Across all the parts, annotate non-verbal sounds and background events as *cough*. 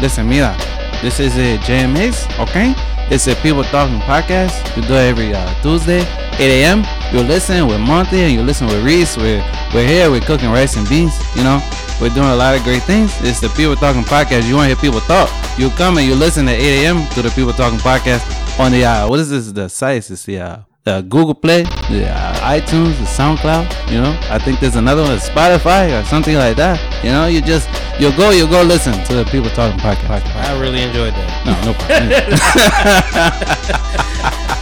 listen, mira, this is a JMX, okay? It's a People Talking podcast. We do it every uh, Tuesday, 8 a.m. You listen with Monty and you listen with Reese. We're, we're here, we're cooking rice and beans, you know? We're doing a lot of great things. It's the People Talking podcast. You want to hear people talk? You come and you listen at 8 a.m. to the People Talking podcast on the, uh, what is this? The sites. It's the, uh, the Google Play, uh, iTunes, the SoundCloud. You know, I think there's another one, Spotify or something like that. You know, you just you'll go, you'll go listen to the people talking podcast. I really enjoyed that. No, no problem. *laughs*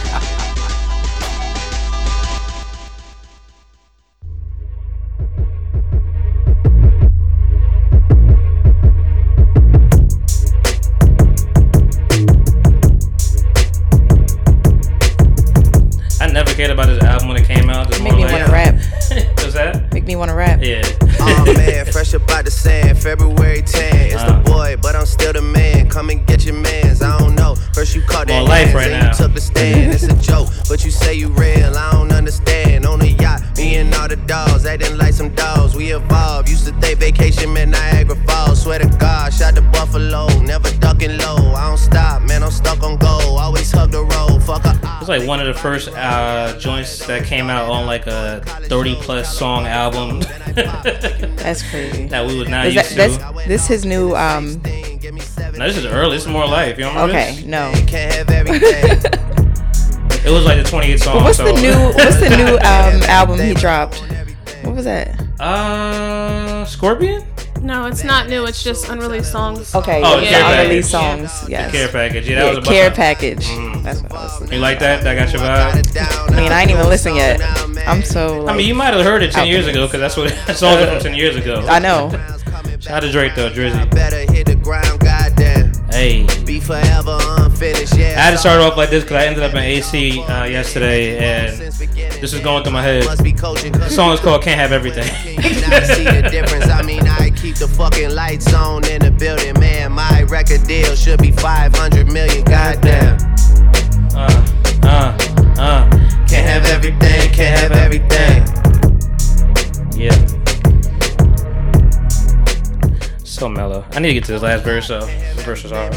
vacation meant Niagara Falls. Swear to God, shot the Buffalo, never ducking low. I don't stop, man. I'm stuck on goal. Always hug the road. Fuck a. It was like one of the first uh, joints that came out on like a 30 plus song album *laughs* That's crazy. that we would not Is used that, to. that's this his new um No, this is early. This is more life. You don't remember okay, this? no. Can't have everything. *laughs* It was like the 28th song. But what's so, the new what's the *laughs* new um album he dropped? What was that? Uh, Scorpion? No, it's not new. It's just unreleased songs. Okay, Oh, yeah, the the care unreleased songs. Yes. Care package. Yeah, that Yeah, was a care bust- package. Mm. That's what I was listening. You like that? That got your vibe? I mean, I ain't even listened yet. I'm so. Like, I mean, you might have heard it 10 years the ago because that's what *laughs* songs are from 10 years ago. I know. Shout out to Drake though, Drizzy. Better hit the ground, goddamn. Hey. Be forever unfinished, yeah. I had to start off like this because I ended up in AC uh, yesterday and this is going through my head. The song is called Can't Have Everything. I see the difference. I mean, I keep the fucking lights on in the building, man. My record deal should be 500 million, goddamn. Uh, uh, uh. Can't have everything, can't have everything. Yeah. So mellow. I need to get to this last verse so The verse is hard.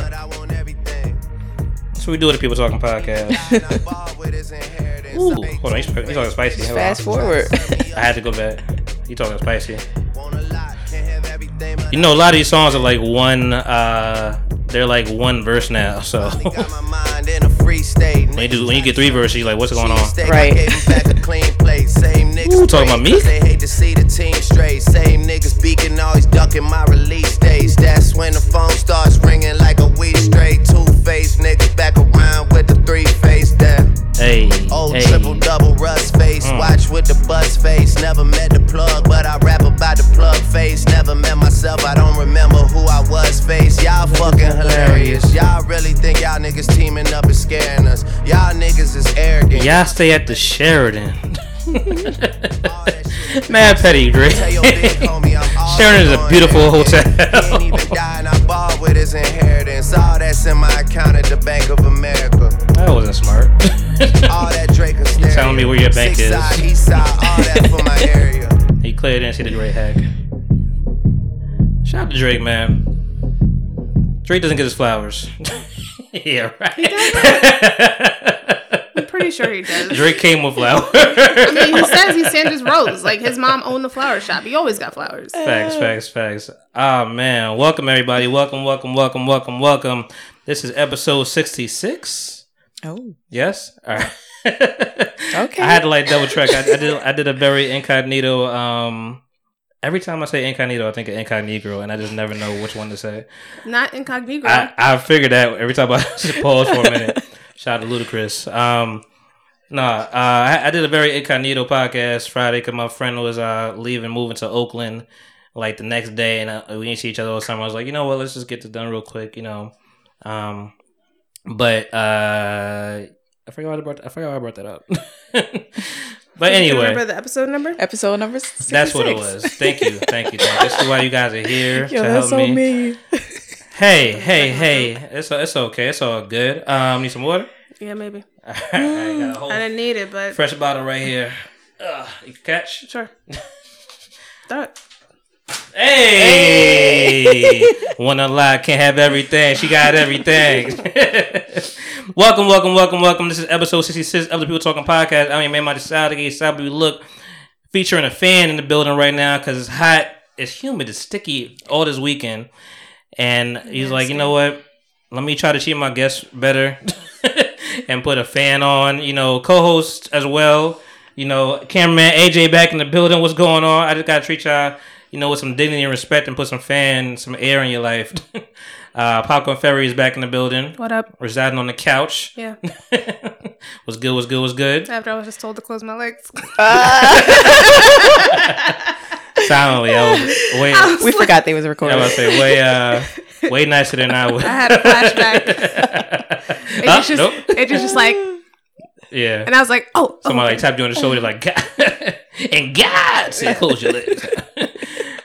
That's what we do with the People Talking podcast. *laughs* Ball with his inheritance. Ooh, hold on. He's, he's talking spicy. Hold on. Fast forward. *laughs* I had to go back. He talking spicy. Want a lot, can't have everything, but You know, a lot of these songs are like one. uh They're like one verse now. So I got my mind in a free state. when you do, when you get three verses, you're like, what's going on? Cheesesteak, I Right. Gave 'em back a clean plate. Same niggas Ooh, talking about me? They hate to see the team straight. Same niggas beaking, always ducking my release dates. That's when the phone starts ringing like a week straight. Two faced niggas back around with the three face down. Hey, Old hey. triple double rust face. Mm. Watch with the buzz face. Never met the plug, but I rap about the plug face. Never met myself, I don't remember who I was face. Y'all fucking hilarious. Y'all really think y'all niggas teaming up is scaring us. Y'all niggas is arrogant. Y'all stay at the Sheraton. *laughs* Mad petty, Dre. Tell your big homie I'm all *laughs* Sheraton is a beautiful hotel. He ain't even die and I ball with his inheritance. All that's in my account at the Bank of America. That wasn't smart. All that Drake and *laughs* telling me where your bank is. Side, east side, all that for my *laughs* area. he clearly didn't see the Drake hack. Shout out to Drake, man. Drake doesn't get his flowers. yeah, right. I'm pretty sure he does. Drake came with flowers. *laughs* I mean, he says he Sandra's rose. Like his mom owned the flower shop. He always got flowers. Facts, facts, facts. Ah man, welcome everybody. Welcome, welcome, welcome, welcome, welcome. This is episode sixty-six. Oh. Yes. All right. *laughs* Okay. I had to like double check. I, I did. I did a very incognito. Um, every time I say incognito, I think of incognito, and I just never know which one to say. Not incognito. I, I figured that every time I *laughs* just pause for a minute. Shout out to Ludacris. Um, nah, uh, I, I did a very incognito podcast Friday because my friend was uh leaving, moving to Oakland like the next day, and uh, we didn't see each other all summer. I was like, you know what, let's just get this done real quick, you know. Um, but uh, I forgot why I brought. I forgot why I brought that up. *laughs* but Do *laughs* you anyway, remember the episode number? Episode number 66. that's what it was. Thank you, thank you, thank you. This is why you guys are here *laughs* Yo, to that's help so me. me. Hey, hey, hey! It's it's okay. It's all good. Um, need some water? Yeah, maybe. *laughs* I a I didn't need it, but fresh bottle right here. Ugh, you can catch. sure. *laughs* It. Hey, *laughs* wanna lie, can't have everything. She got everything. welcome, welcome, welcome, welcome. This is episode sixty-six of the People Talking Podcast. I'm your man, my Saturday, Saturday look, featuring a fan in the building right now because it's hot, it's humid, it's sticky all this weekend, and he's like, you know what? Let me try to treat my guests better and put a fan on. You know, co-host as well. You know, cameraman AJ back in the building. What's going on? I just gotta treat y'all, you know, with some dignity and respect, and put some fan, some air in your life. *laughs* uh, Popcorn Ferry is back in the building, What up? residing on the couch. Yeah. *laughs* was good. Was good. Was good. After I was just told to close my legs. *laughs* Silently, I was *laughs* way. We forgot they was recording. I was say way, uh, way nicer than I was. I had a flashback. *laughs* It Huh? just, just Nope. it just, just like, Yeah. and I was like, oh, Somebody oh. like tapped you on the shoulder, like, God, *laughs* and God said, close your lips.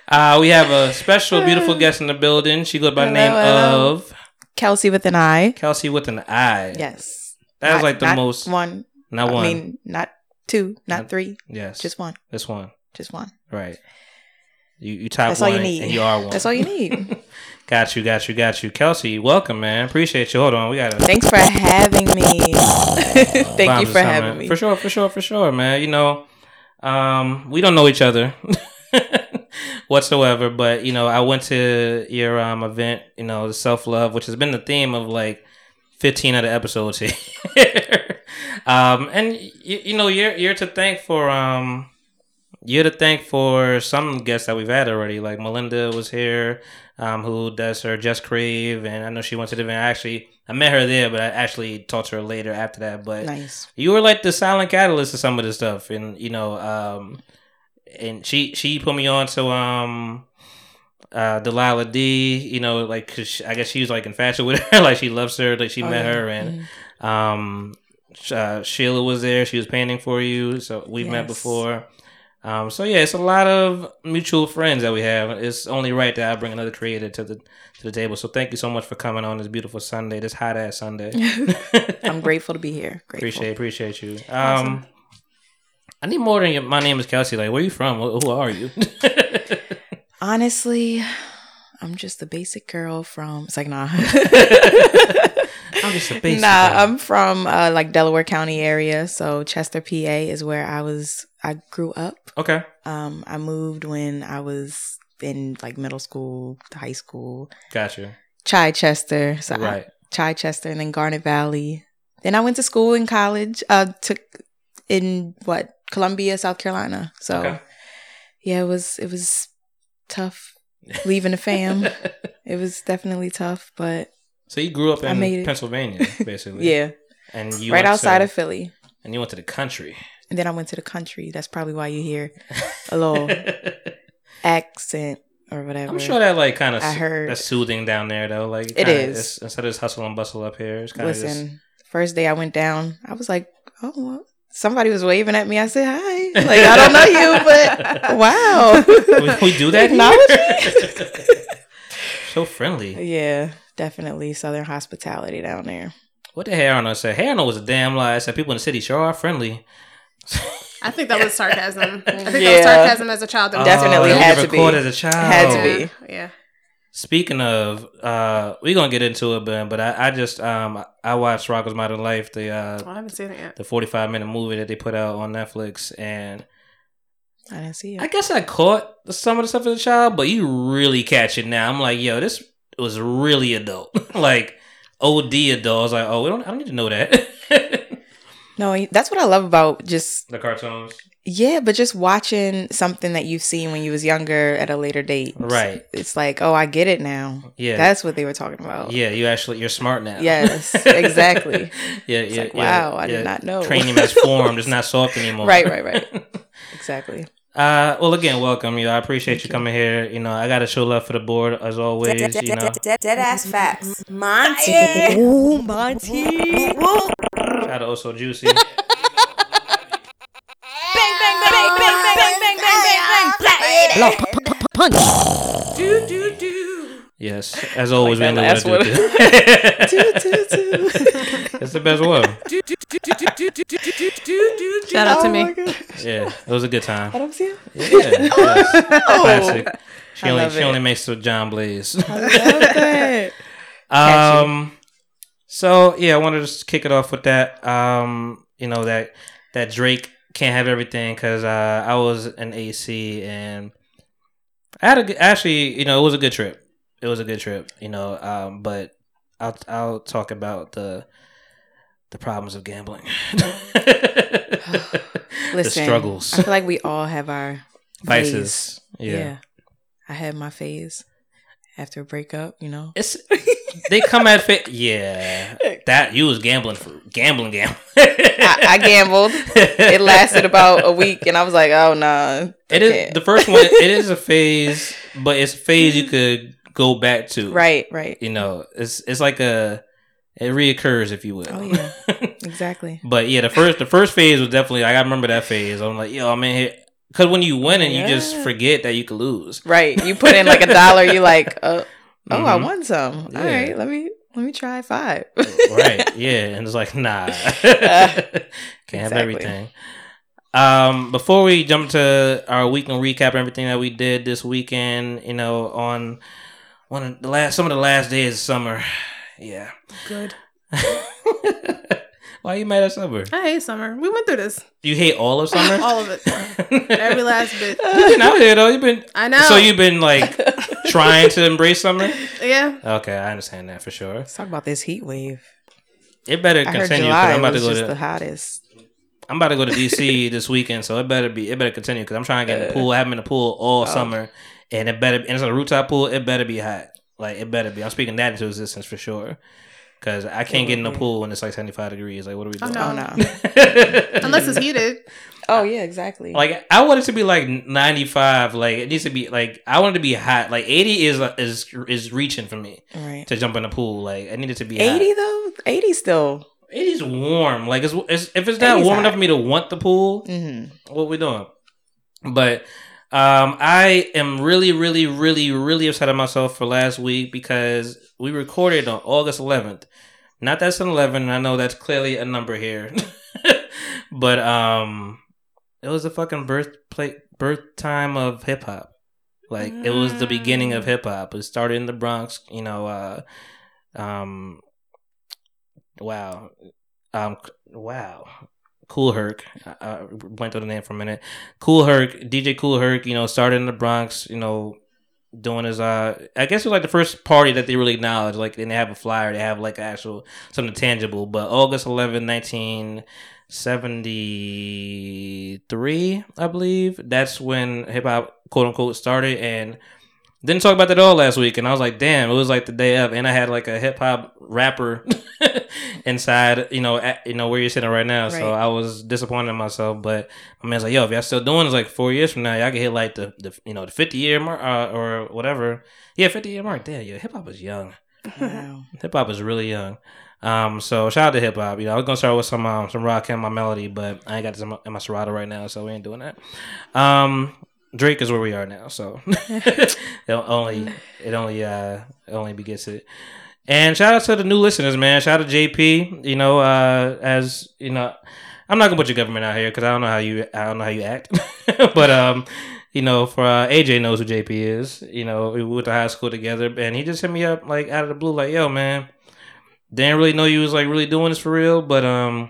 uh, we have a special, beautiful *sighs* guest in the building. She goes by the name Hello, hello. of Kelsi with an I. Kelsi with an I. Yes. That was like the not most. one. Not one. I mean, not two, not Not- three, yes. just one, Just one. just one. Right. You you top That's all one you need. and you are one. That's all you need. *laughs* Got you, got you, got you. Kelsi, welcome, man. Appreciate you. Hold on. We got to. Thanks for having me. *laughs* Thank you for having me. For sure, for sure, for sure, man. You know, um, we don't know each other *laughs* whatsoever, but you know, I went to your um event, you know, the self love, which has been the theme of like fifteen of the episodes here. um, and you, you know, you're you're to thank for um. You're to thank for some guests that we've had already. Like Melinda was here, um, who does her Just Crave, and I know she went to the event. Actually, I met her there, but I actually talked to her later after that. But Nice. you were like the silent catalyst to some of this stuff, and you know, um, and she she put me on to um, uh, Delilah D. You know, like 'cause she- I guess she was like infatuated with her, *laughs* like she loves her, like she Oh, met yeah. her, and um, uh, Sheila was there. She was painting for you, so we've met before. Um, so yeah, it's a lot of mutual friends that we have. It's only right that I bring another creator to the to the table. So thank you so much for coming on this beautiful Sunday, this hot ass Sunday. *laughs* I'm grateful to be here. *laughs* Grateful. Appreciate appreciate you. Um, I need more than your, my name is Kelsi. Like, where are you from? Who who are you? *laughs* Honestly, I'm just a basic girl from. It's like nah. I'm just a basic. nah. I'm from uh, like Delaware County area, so Chester, PA is where I was. I grew up. okay. Um, I moved when I was in like middle school to high school. Gotcha. Chichester, so I- Right. Chichester, and then Garnet Valley. Then I went to school in college. Uh, took in what Columbia, South Carolina. So Okay. yeah, it was it was tough leaving the fam. *laughs* it was definitely tough, but So you grew up in. Pennsylvania, *laughs* basically. yeah, And you right outside to, of Philly. and you went to the country. And then I went to the country. That's probably why you hear *laughs* a little accent or whatever. I'm sure that like kind of I heard- that's soothing down there though. Like It it's- instead of this hustle and bustle up here. It's kind of just Listen, first day I went down, I was like, oh, well, somebody was waving at me. I said, hi. Like, I don't know you, but *laughs* wow. we, we do that. Here? so friendly. yeah, definitely Southern hospitality down there. What the Hey Arnold said? Hey Arnold was a damn lie. I said people in the city sure are friendly. I think that was sarcasm. I think that was sarcasm as a child. that Definitely had to be. recorded as a child. Had to be. Yeah. Speaking of, uh, we're gonna get into it, but but I, I just um I watched Rocko's Modern Life, the uh Oh, I haven't seen it yet. the forty five minute movie that they put out on Netflix, and I didn't see it. I guess I caught some of the stuff as a child, but you really catch it now. I'm like, yo, this was really adult, *laughs* like OD adult. I was like, oh, we don't, I don't need to know that. *laughs* no, that's what I love about just, the cartoons, yeah, but just watching something that you've seen when you was younger at a later date. right? It's like, oh, I get it now. Yeah, That's what they were talking about. yeah. You actually, you're smart now. Yes, *laughs* exactly. yeah, It's yeah. like, yeah, wow, I did yeah. not know. Cranium has formed. It's not soft anymore. Right, right, right. exactly. Uh, well, again, welcome you. know, I appreciate you you. coming here. You know, I got to show love for the board as always. You know, Dead, ass facts. Monty. Ooh, Monty. shout out to also juicy. Bang, bang, bang, bang, bang, bang, bang, bang, bang, bang. Punch. Do, do, do. Yes, as always, Like we that know what to last do. Toot, toot, that's the best one. Shout out to me. Yeah, it was a good time. I don't see it. Yeah, classic. She only she only makes with John Blaze. um, so yeah, I wanted to just kick it off with that. Um, you know that that Drake can't have everything because uh, I was an AC and I had a actually, you know, it was a good trip. It was a good trip, you know. Um, but I'll I'll talk about the the problems of gambling, *laughs* the struggles, I feel like we all have our vices. phase. Yeah. I had my phase after a breakup, you know. It's they come at fit. Yeah, *laughs* that you was gambling for gambling, gambling. *laughs* I, I gambled. It lasted about a week, and I was like, "Oh no!" It is the first one. It is a phase, but it's a phase you could go back to. right, right. You know, it's it's like a it reoccurs if you will. Oh yeah, *laughs* exactly. but yeah, the first the first phase was definitely. Like, I remember that phase. I'm like, yo, I'm in here because when you win and you just forget that you could lose. Right. You put in like a dollar. You like, oh, oh, I Mhm. won some. Yeah. All right, let me let me try five. *laughs* right. Yeah, and it's like nah, *laughs* can't have everything. Um, before we jump to our weekend recap, everything that we did this weekend, you know, on one of the last, some of the last days of summer. Yeah. Good. *laughs* Why are you mad at summer? I hate summer. We went through this. You hate all of summer? All of it. *laughs* Every last bit. *laughs* You've been out here though. You've been. I know. So you've been like trying to embrace summer. Yeah. Okay, I understand that for sure. Let's talk about this heat wave. It better I heard continue. 'cause July I'm about to go just to. the hottest. I'm about to go to DC this weekend, so it better be. It better continue because I'm trying to get in the pool. I haven't been in the pool all oh. summer, and it better. And it's a rooftop pool. It better be hot. Like it better be. I'm speaking that into existence for sure. Because I can't get in the pool when it's like 75 degrees. Like, what are we Oh, doing? no. Oh *laughs* no. Unless it's heated. Oh yeah, exactly. Like I want it to be like 95. Like it needs to be like I want it to be hot. Like 80 is is is reaching for me right. to jump in the pool. Like I need it to be Eighty Hot. though. Eighty still. 80 is warm. Like it's, it's if it's not warm hot. enough for me to want the pool, Mm-hmm. what we doing? But um, I am really, really, really, really upset at myself for last week because we recorded on August 11th. Not that's an 11. I know that's clearly a number here, *laughs* but um, it was the fucking birth play, birth time of hip hop. Like it was the beginning of hip hop. It started in the Bronx. You know, uh, um, wow, um, wow. Kool Herc. I, went through the name for a minute. Kool Herc, DJ Kool Herc, you know, started in the Bronx, you know, doing his uh I guess it was like the first party that they really acknowledged. Like and they have a flyer, they have like actual something tangible. But August 11, 1973, I believe, that's when hip hop quote unquote started and didn't talk about that at all last week, and I was like, "Damn!" It was like the day of, and I had like a hip hop rapper *laughs* inside, you know, at, you know where you're sitting right now. So I was disappointed in myself. But my man's like, "Yo, if y'all still doing this, like four years from now, y'all can hit like the, the you know the 50 year mark uh, or whatever. Yeah, 50 year mark. Damn, yo, hip hop is young. Wow. *laughs* Hip hop is really young. Um, so shout out to hip hop. You know, I was gonna start with some um, some rock and my melody, but I ain't got this in my, in my Serato right now, so we ain't doing that. Um, Drake is where we are now, so *laughs* *laughs* it only it only uh it only begets it. And shout out to the new listeners, man. Shout out to JP. You know, uh, as you know, I'm not gonna put your government out here because I don't know how you I don't know how you act, *laughs* but um. You know, for uh, AJ knows who JP is. You know, we went to high school together, and he just hit me up like out of the blue, like, "Yo, man, didn't really know you was like really doing this for real, but um,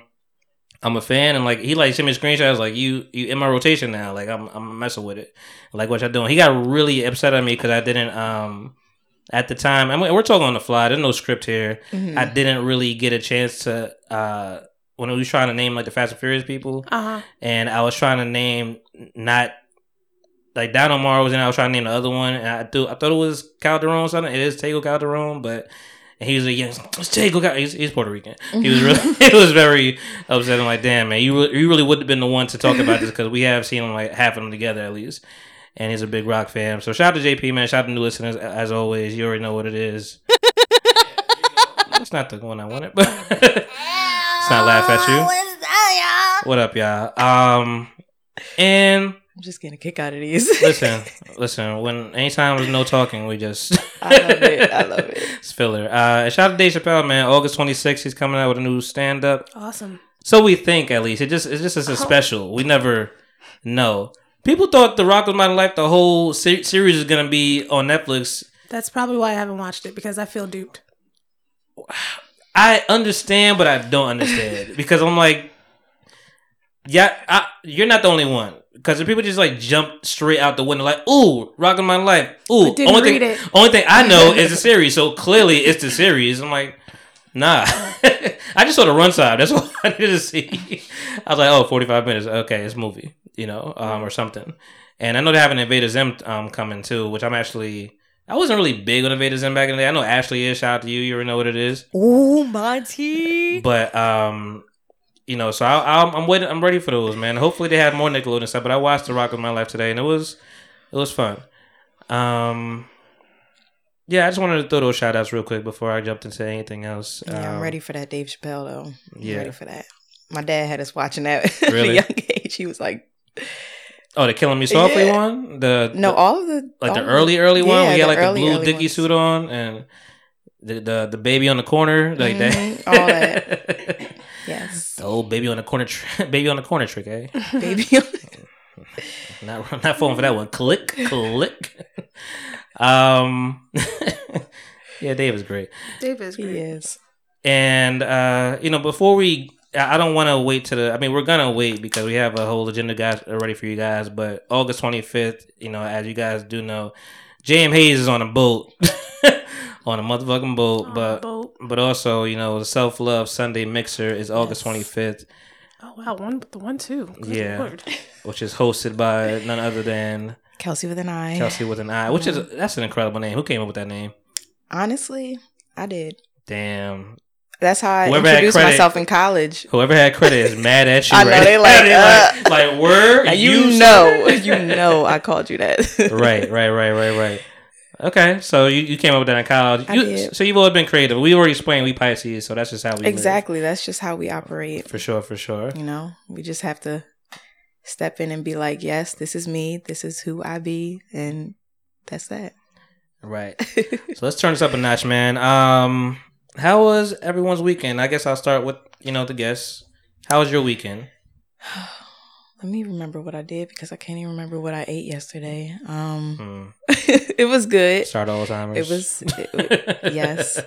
I'm a fan, and like he like sent me screenshots like you you in my rotation now, like I'm I'm messing with it, like what y'all doing. He got really upset at me because I didn't um at the time. I mean, we're talking on the fly. There's no script here. Mhm. I didn't really get a chance to uh when we was trying to name like the Fast and Furious people, Uh huh. and I was trying to name not. Like Don Omar's was in, I was trying to name the other one, and I thought I thought it was Calderon or something. It is Tego Calderon, but and he was like, "Yeah, it's Tego." Cal-" He's, he's Puerto Rican. He was really, *laughs* he was very upset. I'm like, "Damn, man, you re- you really would have been the one to talk about this because we have seen them like half of them together at least." And he's a big rock fan. So shout out to JP, man. Shout out to new listeners as always. You already know what it is. *laughs* It's not the one I wanted, but *laughs* it's not laugh at you. What up, y'all? Um, and I'm just getting a kick out of these. listen, *laughs* listen. When anytime there's no talking, we just I love it. I love it. *laughs* it's filler. Uh, and shout out to Dave Chappelle, man. August 26th, he's coming out with a new stand up. Awesome. So we think, at least. It just it's just it's a special. We never know. People thought The Rock of my life. The whole se- series is gonna be on Netflix. That's probably why I haven't watched it because I feel duped. I understand, but I don't understand *laughs* because I'm like, yeah, I, you're not the only one. Because people just like jump straight out the window, like, "Ooh, rocking my life." Ooh, only read thing, it. only thing I know is the *laughs* series. So clearly, it's the series. I'm like, nah. *laughs* I just saw the runtime. That's *laughs* what I needed to see. I was like, oh, 45 minutes. Okay, it's a movie, you know, um, or something. And I know they have an Invader Zim um, coming too, which I'm actually. I wasn't really big on Invader Zim back in the day. I know Ashley is. Shout out to you. You already know what it is. Ooh, Monty. But um, you know, so I, I'm, I'm waiting. I'm ready for those, man. Hopefully they have more Nickelodeon stuff. But I watched The Rock of My Life today, and it was it was fun. Um, yeah, I just wanted to throw those shout outs real quick before I jumped into anything else. Yeah, I'm Um, ready for that Dave Chappelle though. I'm yeah. ready for that. My dad had us watching that *laughs* at Really? a young age. He was like, Oh, the Killing Me Softly Yeah. one. The no, the- all of the like the early early one. Yeah, We had the like the early, blue early dicky ones. suit on and. The, the the baby on the corner like Mhm, that all that. *laughs* Yes, the old baby on the corner tr- *laughs* baby on the corner trick eh *laughs* baby. *laughs* not not falling for that one. Click, click. um, yeah, Dave is great, Dave is he great. is. and uh, you know, before we, I I don't want to wait to the. I mean, we're gonna wait because we have a whole agenda guys ready for you guys. But August twenty fifth, you know, as you guys do know, J.M. Haze is on a boat, *laughs* on a motherfucking boat. On but boat. but also, you know, the Self Love Sunday Mixer is August Yes. twenty fifth, Oh wow, one the one too. Good Yeah. Lord. which is hosted by none other than Kelsi with an eye. Kelsi with an I, which is that's an incredible name. Who came up with that name? Honestly, I did. Damn. That's how I Whoever introduced credit- myself in college. Whoever had credit is mad at you. *laughs* I know, right? they like, *laughs* like, uh, like word. Now, *laughs* you, you know, you know, I called you that. right, right, right, right, right. Okay, so you, you came up with that in college. You. So you've always been creative. We already explained we Pisces, so that's just how we live. Exactly. That's just how we operate. For sure, for sure. You know, we just have to step in and be like, yes, this is me. This is who I be. And that's that. Right. So let's turn this up a notch, man. Um, how was everyone's weekend? I guess I'll start with you know the guests. How was your weekend? *sighs* Let me remember what I did because I can't even remember what I ate yesterday. Um, Hmm. *laughs* it was good. Start Alzheimer's. It was, it, *laughs* yes,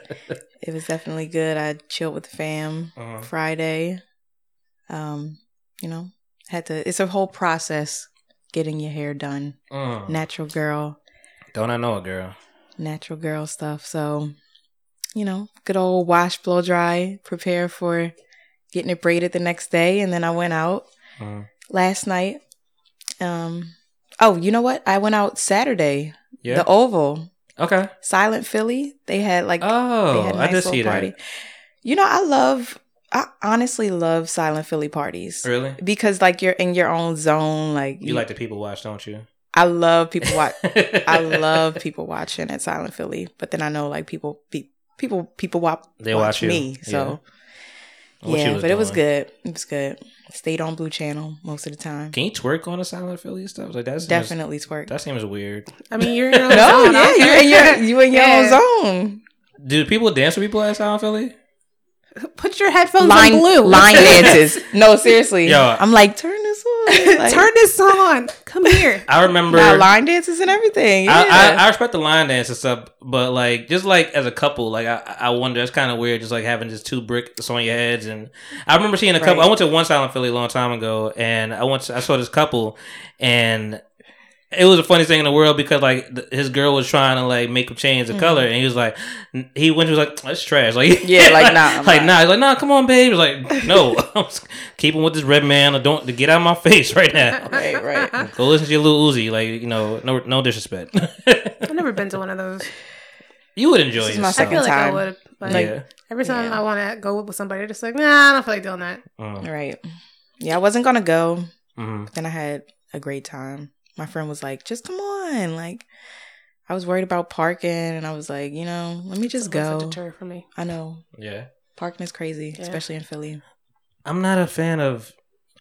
it was definitely good. I chilled with the fam Uh-huh. Friday. Um, you know, had to. It's a whole process getting your hair done. Mm. Natural girl, Don't I know a girl? natural girl stuff. So, you know, good old wash, blow dry, prepare for getting it braided the next day, and then I went out Mm. last night. Um, oh, you know what? I went out Saturday. Yeah. The Oval, okay. Silent Philly. They had like Oh, had a I did see that. You know, I love. I honestly love Silent Philly parties Really? because like you're in your own zone. Like You like the people watch, don't you? I love people watch. *laughs* I love people watching at Silent Philly, but then I know like people pe- people people watch They watch you. me. So What yeah, you was but it was good. It was good. Stayed on Blue Channel most of the time. Can you twerk on a silent Philly stuff like that? Seems, Definitely twerk. That seems weird. I mean, you're *laughs* in your own No, zone. yeah, you don't in your care. you in your Yeah. own zone. Do people dance with people at Silent Philly? Put your headphones Line on blue. line *laughs* dances. No, seriously. Yo. I'm like turn this on. *laughs* Like, Turn this on. Come here. *laughs* I remember. Nah, line dances and everything. Yeah. I, I, I respect the line dance and stuff, but like just like as a couple, like I, I wonder it's kind of weird, just like having just two bricks on your heads. And I remember seeing a couple. Right. I went to one Silent Philly a long time ago, and I went. To, I saw this couple, and it was the funniest thing in the world because like th- his girl was trying to like make him change the color, and he was like, he went, he was like, that's trash. Like Mm-hmm. Yeah, like, *laughs* nah, I'm like not. nah. He's like nah, come on, babe. He was like no, *laughs* I'm keeping with this red man. Or don't get out of my face right now. *laughs* right, right. Go listen to your little Uzi. Like you know, no no disrespect. I've never been to one of those. you would enjoy This is my yourself. I feel Second like I time. would. But yeah. every time Yeah. I want to go with somebody, just like, nah, I don't feel like doing that. Mm, Right. Yeah, I wasn't gonna go. mhm. Then I had a great time. My friend was like, just come on. Like, I was worried about parking, and I was like, you know, let me just That's a go. deter for me. I know Yeah. parking is crazy, Yeah. especially in Philly. I'm not a fan of.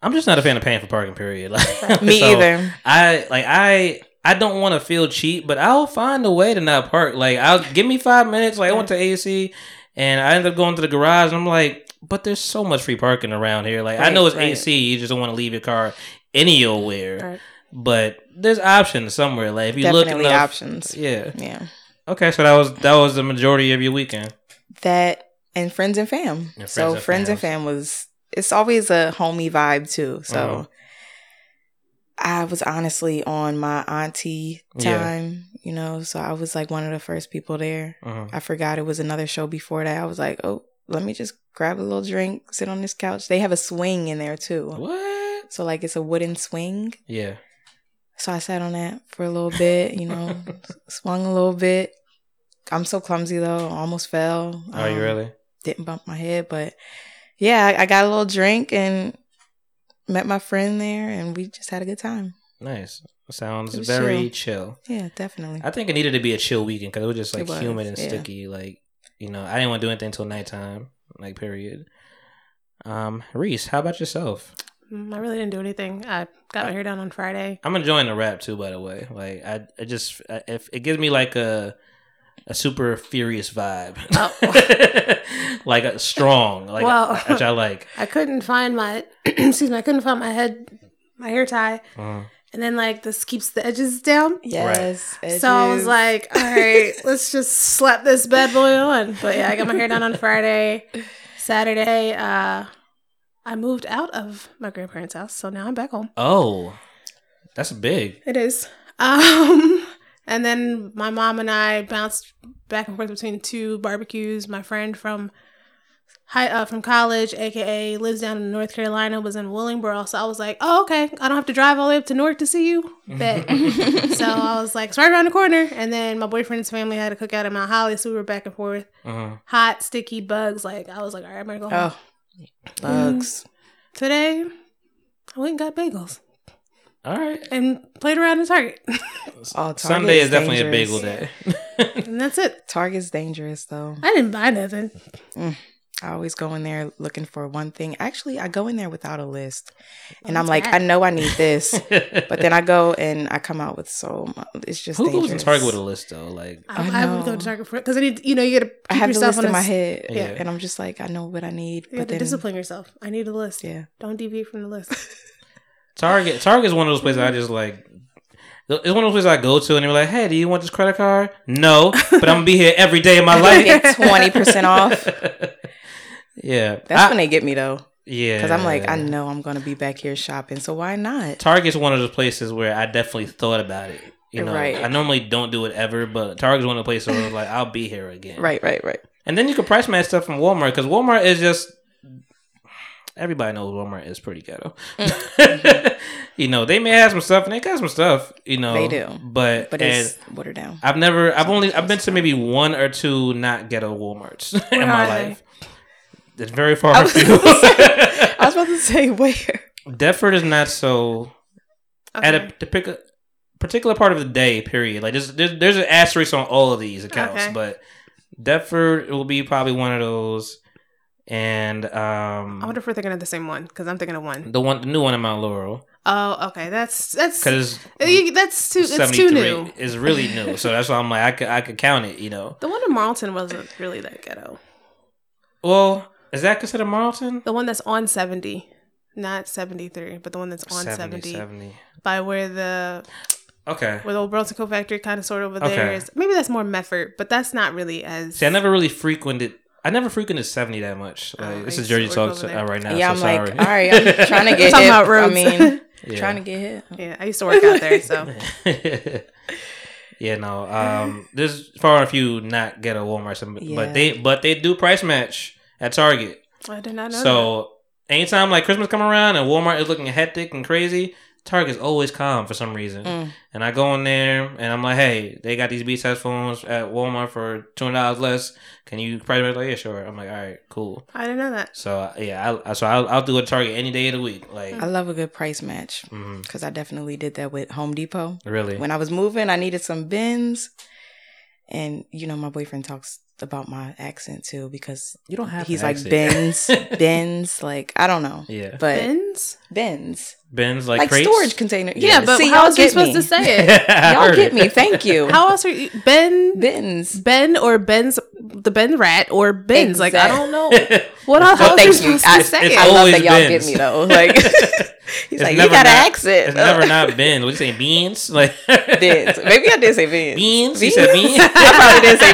I'm just not a fan of paying for parking. Period. *laughs* Like *laughs* Me so either. I like I. I don't want to feel cheap, but I'll find a way to not park. Like I'll give me five minutes. Like I went to AC, and I ended up going to the garage. And I'm like, but there's so much free parking around here. Like I know it's right. AC. You just don't want to leave your car anywhere. Right. But there's options somewhere. Like if you look Definitely enough, options. Yeah. Yeah. Okay, so that was that was the majority of your weekend. That and friends and fam. And so friends and friends and fam was it's always a homey vibe too. So Mhm. I was honestly on my auntie Yeah. time, you know, so I was like one of the first people there. Mhm. I forgot it was another show before that. I was like, oh, let me just grab a little drink, sit on this couch. They have a swing in there too. What? So like it's a wooden swing. Yeah. So I sat on that for a little bit, you know, *laughs* swung a little bit. I'm so clumsy though, almost fell. You Um, really? Didn't bump my head, but yeah, I, I got a little drink and met my friend there, and we just had a good time. Nice. Sounds very chill. Yeah, definitely. I think it needed to be a chill weekend because it was just like was, humid and yeah. sticky. Like you know, I didn't want to do anything until nighttime. Like period. Um, Reese, how about yourself? Mm, I really didn't do anything. I got my hair done on Friday. I'm enjoying the rap too. By the way, like I, I just I, if it gives me like a a super furious vibe, *laughs* like a strong, like Well- which I like. *laughs* I couldn't find my *clears throat* excuse me. I couldn't find my head, my hair tie, Mhm. and then like this keeps the edges down. yes. So I was like, all right, *laughs* let's just slap this bad boy on. But yeah, I got my hair done on Friday. Saturday, uh, I moved out of my grandparents' house, so now I'm back home. Oh, that's big. It is. Um, *laughs* and then my mom and I bounced back and forth between two barbecues. My friend from high uh, from college, aka lives down in North Carolina, was in Willingboro. So I was like, oh okay, I don't have to drive all the way up to Newark to see you. Bet. *laughs* so I was like, it's right around the corner. And then my boyfriend's family had a cookout in Mount Holly, so we were back and forth. Mhm. Hot, sticky bugs. Like I was like, all right, I'm gonna go home. oh, bugs. Today, I went and got bagels All right. and played around in Target, *laughs* Oh, Sunday is definitely a bagel day. *laughs* and that's it. Target's dangerous though. I didn't buy nothing. Mm. I always go in there looking for one thing. Actually, I go in there without a list, and Oh, I'm like, I know I need this, *laughs* but then I go and I come out with so much. It's just Who dangerous. goes to Target with a list though? Like, I, I I would go to Target for because I need, you know, you gotta keep I have the yourself list in my s- head, Yeah. and I'm just like, I know what I need, You but have to then discipline yourself. I need a list. yeah, Don't deviate from the list. *laughs* Target Target is one of those places I just like. It's one of those places I go to and they're like, "Hey, do you want this credit card?" No, but I'm gonna be here every day of my *laughs* life. 20% off. Yeah, That's I- when they get me though, yeah. because I'm like, I know I'm gonna be back here shopping, so why not? Target's one of those places where I definitely thought about it. You know, Right. I normally don't do it ever, but Target's one of the places where I'm like, I'll be here again. Right, right, right. And then you can price match stuff from Walmart because Walmart is just everybody knows Walmart is pretty ghetto. Mm-hmm. *laughs* you know, they may have some stuff and they got some stuff. You know, They do. but But it's watered down. I've never, I've only, I've been to maybe one or two not ghetto WalMarts *laughs* in my life. they? It's very far I was from gonna. I was about to say *laughs* where. Deptford is not so at Okay. a particular particular part of the day. Period. Like there's there's, there's an asterisk on all of these accounts, Okay. but Deptford will be probably one of those, and um I wonder if we're thinking of the same one because I'm thinking of one. the one the new one in Mount Laurel Oh, okay. That's that's because uh, that's too it's too new. It's really new. So that's why I'm like I could I could count it. You know. The one in Marlton wasn't really that ghetto. Well, is that considered Marlton? The one that's on 70, not 73, but the one that's on 70, 70. by where the Okay. where the old Burlington Coat Factory kind of sort of over Okay. there is. Maybe that's more Medford, but that's not really as. See, I never really frequented. I never frequented seventy that much. Oh, Like I this is to Jersey work talk over there. uh, right now. yeah, so I'm sorry. like, all right, I'm *laughs* trying to *laughs* get Talking hit. about I roads. mean, *laughs* Yeah. trying to get hit. yeah, I used to work out there, so yeah, no. Um, there's far a few not get a Walmarts, but Yeah. they but they do price match at Target. I did not know. So anytime like Christmas come around and Walmart is looking hectic and crazy, Target's always calm for some reason. Mm. And I go in there and I'm like, hey, they got these Beats headphones at Walmart for two hundred dollars less. Can you price match? Like, yeah, sure. I'm like, all right, cool. I didn't know that. So yeah, I, so I'll, I'll do it at Target any day of the week. Like, I love a good price match because I definitely did that with Home Depot. really. When I was moving, I needed some bins, and you know my boyfriend talks about my accent too because you don't have he's like accent. bins, *laughs* bins, like I don't know, Yeah, but Bins? bins, bins like, like, crates? storage container. Yeah, but see, how y'all else are you get supposed me. to say it? *laughs* Y'all get me. Thank you. How else are you Ben? bins? Ben or Ben's the Ben Rat or Ben's. Like I don't know what else Well, you're thank you. supposed I, to say. it's I love that y'all Ben's. get me though. *laughs* Like *laughs* he's It's like, you got an not- accent. It's never not Ben. What you saying? Beans? Like Beans. Maybe I did say beans. Beans? You said beans? I probably did say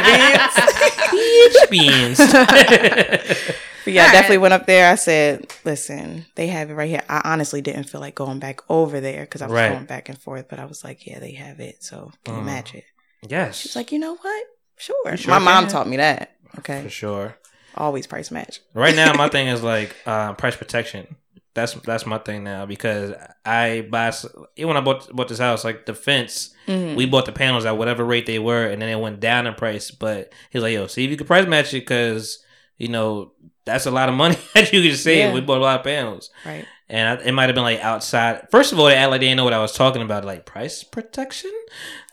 beans. beans. But yeah, I All definitely right. went up there. I said, listen, they have it right here. I honestly didn't feel like going back over there because I was Right. going back and forth, but I was like, yeah, they have it. So can you Mm. match it? yes. She's like, you know what? Sure. sure My mom can. taught me that. Okay. For sure. Always price match. Right now, my *laughs* thing is like uh, price protection. That's that's my thing now because I buy even when I bought bought this house, like the fence, Mhm. we bought the panels at whatever rate they were, and then it went down in price. But he's like, "Yo, see if you can price match it because you know that's a lot of money *laughs* that you can save. Yeah. We bought a lot of panels, Right. and I, it might have been like outside. First of all, they act like they didn't know what I was talking about, like price protection.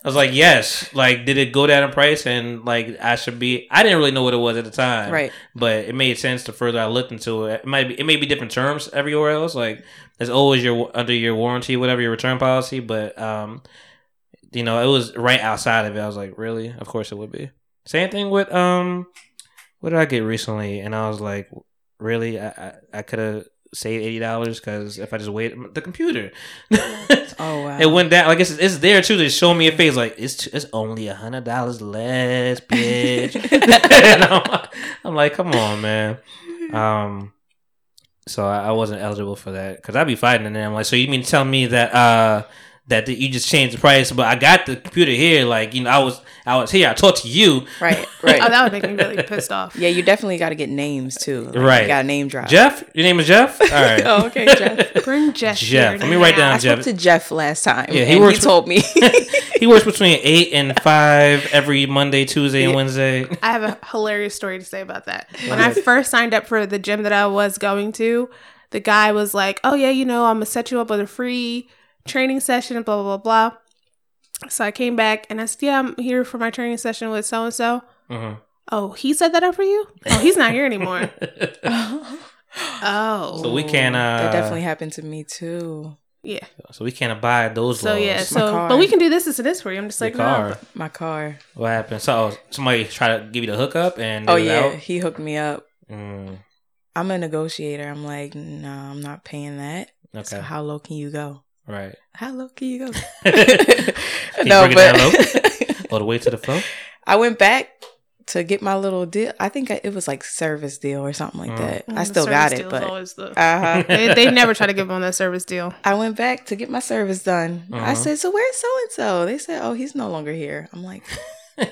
I was like, yes. Like, did it go down in price? And like, I should be. I didn't really know what it was at the time, Right. but it made sense the further I looked into it. It might be it may be different terms everywhere else. Like there's always your under your warranty, whatever your return policy. But um, you know, it was right outside of it. I was like, really? Of course it would be. Same thing with um, what did I get recently? And I was like, really? I I, I could have saved eighty dollars because if I just wait the computer. *laughs* Oh, wow. It went down. Like it's, it's there too to show me a face. Like it's it's only a hundred dollars less, *laughs* bitch. *laughs* And I'm, I'm like, come on, man. Um, so I, I wasn't eligible for that because I'd be fighting, and then I'm like, so you mean to tell me that uh that you just changed the price, but I got the computer here. Like you know, I was I was here. I talked to you, Right. *laughs* Right. Oh, that would make me really pissed off. yeah, you definitely got to get names too. Like, Right. You got a name drop. Jeff. Your name is Jeff. *laughs* All right. Oh, okay, Jeff. *laughs* Bring Jeff. Jeff. here Let me write down I Jeff. spoke to Jeff last time. Yeah, Yeah, he he, works he told me. he works between eight and five every Monday, Tuesday, and Wednesday. I have a hilarious story to say about that. When I first signed up for the gym that I was going to, the guy was like, "Oh yeah, you know, I'm gonna set you up with a free training session." Blah blah blah blah. So I came back and I said, "Yeah, I'm here for my training session with so and so." Mhm. Oh, he set that up for you? Oh, he's not here anymore. *laughs* Oh, So we can, uh, that definitely happened to me too. yeah. So we can't abide those So laws. yeah, My so car. but we can do this, this, and this for you. I'm just Your like, car. no. My car. What happened? So oh, somebody try to give you the hookup and Oh was yeah, out? he hooked me up. Mm, I'm a negotiator. I'm like, no, I'm not paying that. okay, So how low can you go? Right. How low can you go? *laughs* *laughs* Can you no, bring it down but *laughs* All the way to the floor. I went back to get my little deal. I think I- it was like service deal or something like Mm. that. Mm, I still got it, but the- uh huh. they, they never try to give on that service deal. I went back to get my service done. I Uh-huh. said, "So where's so and so?" They said, "Oh, he's no longer here." I'm like,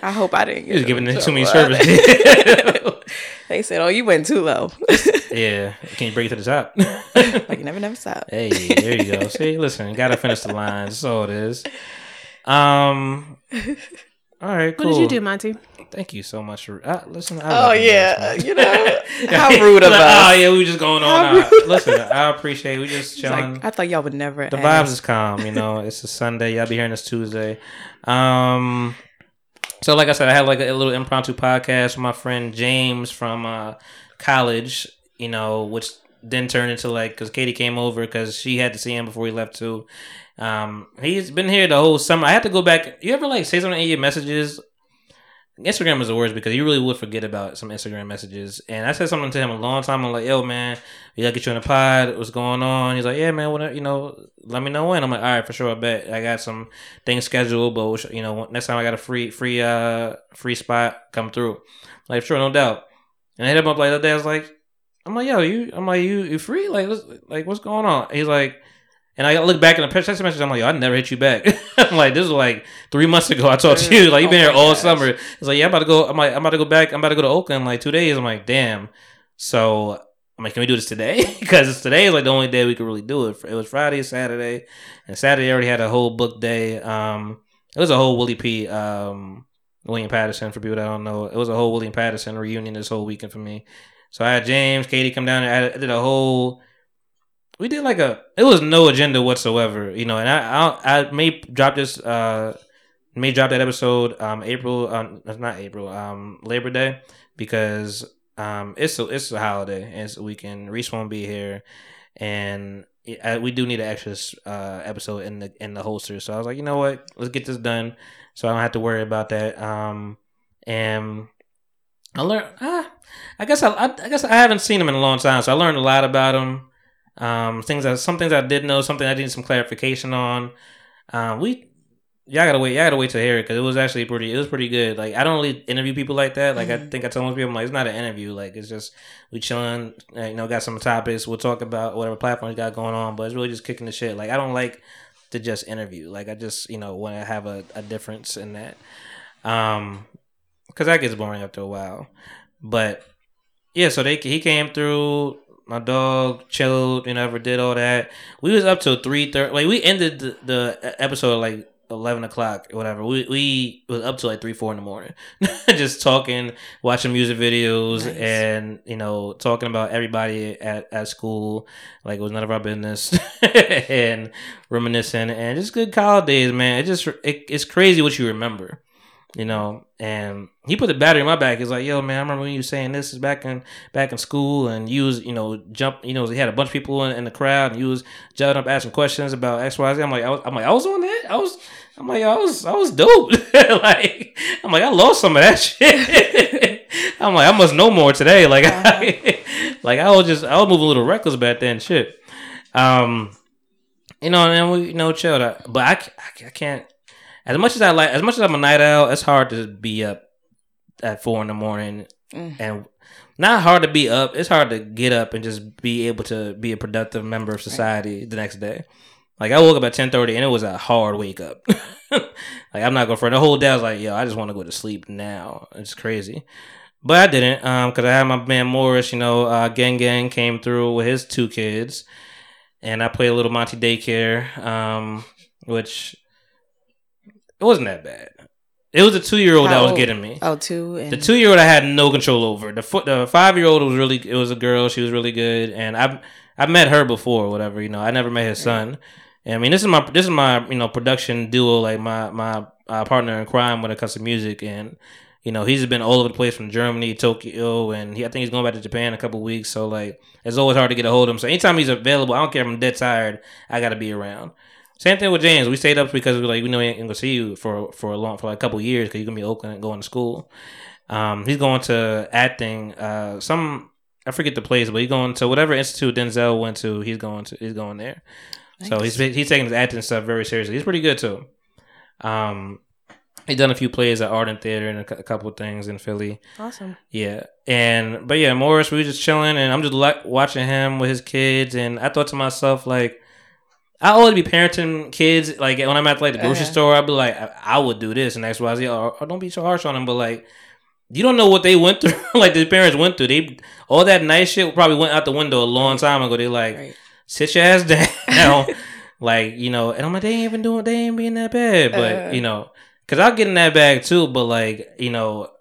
I hope I didn't You get was giving them it too many trouble. services. *laughs* they said, "Oh, you went too low." *laughs* yeah, can you bring it to the top? *laughs* like you never, never stop. Hey, there you go. See, listen, gotta finish the lines. That's all it is. Um. All right, What did you do, Monty? Thank you so much for uh, listen. I Oh love you yeah, you know how rude of Like, us. Oh yeah, we just going on. Uh, listen, I appreciate. We just It's chilling. like, I thought y'all would never. the ask. vibes is calm. You know, it's a Sunday. Y'all be hearing this Tuesday. Um. So, like I said, I had like a, little impromptu podcast with my friend James from uh, college. You know, which then turned into like because Katie came over because she had to see him before he left too. Um, he's been here the whole summer. I had to go back. You ever like say something in your messages? Instagram is the worst because you really would forget about some Instagram messages. And I said something to him a long time. I'm like, "Yo, man, we gotta get you on the pod. What's going on?" He's like, "Yeah, man. What you know? Let me know when." I'm like, "All right, for sure. I bet I got some things scheduled, but you know, next time I got a free, free, uh, free spot come through." Like, sure, no doubt. And I hit him up like other day. I was like, "I'm like, yo, you, I'm like, you, you free? Like, like, what's going on?" He's like. And I look back in the text message. I'm like, yo, I never hit you back. *laughs* I'm like, this was like three months ago. I talked to you. Like, you've been Oh here all gosh. summer. It's like, yeah, I'm about to go. I'm like, I'm about to go back. I'm about to go to Oakland in like two days. I'm like, damn. So I'm like, can we do this today? *laughs* Because today is like the only day we could really do it. It was Friday, Saturday, and Saturday I already had a whole book day. Um, it was a whole Willie P. Um, William Paterson for people that don't know. It was a whole William Paterson reunion this whole weekend for me. So I had James, Katie come down. I did a whole. We did like a. It was no agenda whatsoever, you know. And I I, I may drop this. Uh, may drop that episode. Um, April. Um, not April. Um, Labor Day because um, it's a it's a holiday and it's a weekend. Reese won't be here, and we do need an extra uh episode in the in the holster. So I was like, you know what? Let's get this done, so I don't have to worry about that. Um, and I learned. Uh, I guess I, I, I guess I haven't seen him in a long time, so I learned a lot about him. Um, things that some things I did know, something I needed some clarification on. Um, we y'all gotta wait. Y'all gotta wait to hear it because it was actually pretty. It was pretty good. Like I don't really interview people like that. Like I think I tell most people, I'm like, it's not an interview. Like it's just we chilling. uh, You know, got some topics. We'll talk about whatever platform you got going on. But it's really just kicking the shit. Like I don't like to just interview. Like I just you know want to have a, a difference in that. Um, because that gets boring after a while. But yeah, so they he came through. My dog chilled, you know, never did all that. We was up till three thirty. Like we ended the, the episode at like eleven o'clock or whatever. We we was up till like three four in the morning, *laughs* just talking, watching music videos, Nice. and you know talking about everybody at at school. Like it was none of our business, *laughs* and reminiscing and just good college days, man. It just it, it's crazy what you remember you know. And he put the battery in my back. He's like, "Yo, man, I remember when you was saying this is back in back in school, and you was, you know, jump, you know, he had a bunch of people in, in the crowd, and you was jumping up asking questions about X, Y, Z." I'm like, I was, I'm like, I was on that. I was, I'm like, I was, I was dope. *laughs* like, I'm like, I lost some of that shit. *laughs* I'm like, I must know more today. Like, I, *laughs* like I was just, I was moving a little reckless back then. Shit. Um, you know, and we, you know, chilled. out. But I, I, I can't as much as I like, as much as I'm a night owl, it's hard to be up at four in the morning, Mm. and not hard to be up. It's hard to get up and just be able to be a productive member of society the next day. Like I woke up at ten thirty, and it was a hard wake up. *laughs* like I'm not going for it. The whole day I was like, yo, I just want to go to sleep now. It's crazy. But I didn't, um, because I had my man Morris, you know, uh, Gang Gang came through with his two kids, and I played a little Monty Daycare, um, which it wasn't that bad. It was a two year old that was getting me. Oh, two and The two year old I had no control over. The foot the five year old was really it was a girl. She was really good, and I I met her before, whatever. You know, I never met his son. And I mean, this is my this is my you know production duo, like my my uh, partner in crime when it comes to music, and you know he's been all over the place from Germany, Tokyo, and he, I think he's going back to Japan in a couple weeks. So like, it's always hard to get a hold of him. So anytime he's available, I don't care if I'm dead tired, I got to be around. Same thing with James. We stayed up because we were like we know we ain't gonna see you for for a long for like a couple years because you're gonna be Oakland and going to school. Um, he's going to acting. Uh, some I forget the place, but he's going to whatever institute Denzel went to. He's going to he's going there. So he's he's taking his acting stuff very seriously. He's pretty good too. Um, he done a few plays at Arden Theater and a, a couple of things in Philly. Awesome. Yeah, and but yeah, Morris, we were just chilling, and I'm just like watching him with his kids, and I thought to myself like. I always be parenting kids. Like when I'm at like the grocery Uh-huh. store, I'll be like, I, I would do this and X, Y, Z. Or, or don't be so harsh on them. But like, you don't know what they went through. *laughs* like the parents went through. They all that nice shit probably went out the window a long time ago. They like, Right. sit your ass *laughs* down. *laughs* like, you know, and I'm like, they ain't even doing, they ain't being that bad. But, Uh. you know, cause I'll get in that bag too. But like, you know,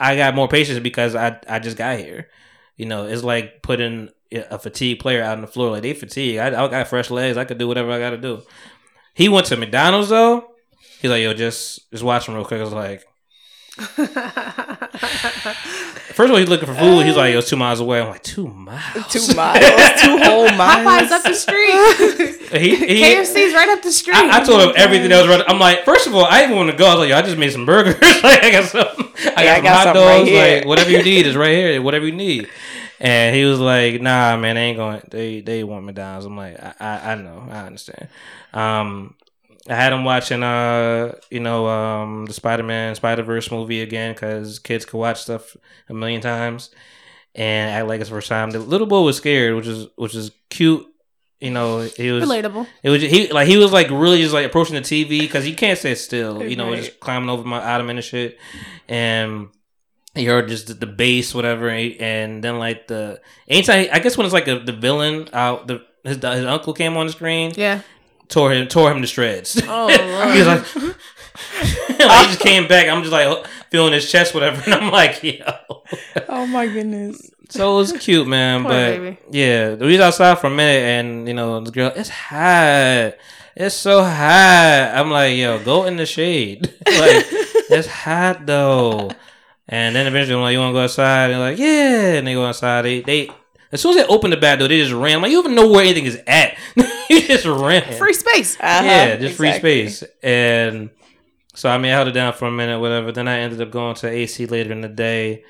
I got more patience because I, I just got here. You know, it's like putting a fatigued player out on the floor. Like they fatigue. I, I got fresh legs. I could do whatever I got to do. He went to McDonald's though. He's like, yo, just, just watch him real quick. I was like, *laughs* first of all, he's looking for food. He's like, yo, it's two miles away. I'm like, two miles. two miles, two whole *laughs* miles. Popeye's up the street. *laughs* He, he, KFC's right up the street. I, I told him everything that was right. I'm like, first of all, I didn't want to go. I was like, yo, I just made some burgers. like, I got some, I got, Yeah, I some got hot something right dogs. like, whatever you need is right here. Whatever you need. And he was like, nah, man, they ain't going. They they want McDonald's. I'm like, I, I, I know, I understand. Um, I had him watching, uh, you know, um, the Spider Man Spider Verse movie again because kids could watch stuff a million times, and act like it's the first time. The little boy was scared, which is which is cute. You know, he was Relatable. it was he like he was like really just like approaching the TV because he can't sit still. You know, Right. just climbing over my ottoman and shit, and he heard just the, the bass, whatever, and, and then like the anytime I guess when it's like a, the villain out the his his uncle came on the screen, Yeah. tore him tore him to shreds. Oh, *laughs* Lord. he was like, *laughs* like, he just came back. I'm just like feeling his chest, whatever, *laughs* and I'm like, yo. Oh my goodness. So it was cute, man. Poor but baby. yeah, we was outside for a minute, and you know, the girl, it's hot. It's so hot. I'm like, yo, go in the shade. like, it's hot though. And then eventually, I'm like, you want to go outside? And they're like, yeah. And they go outside. They, they, as soon as they open the back door, they just ran. Like, you even know where anything is at? *laughs* you just ran. Free space. Uh-huh, yeah, just free space. And so I mean, I held it down for a minute, whatever. Then I ended up going to AC later in the day.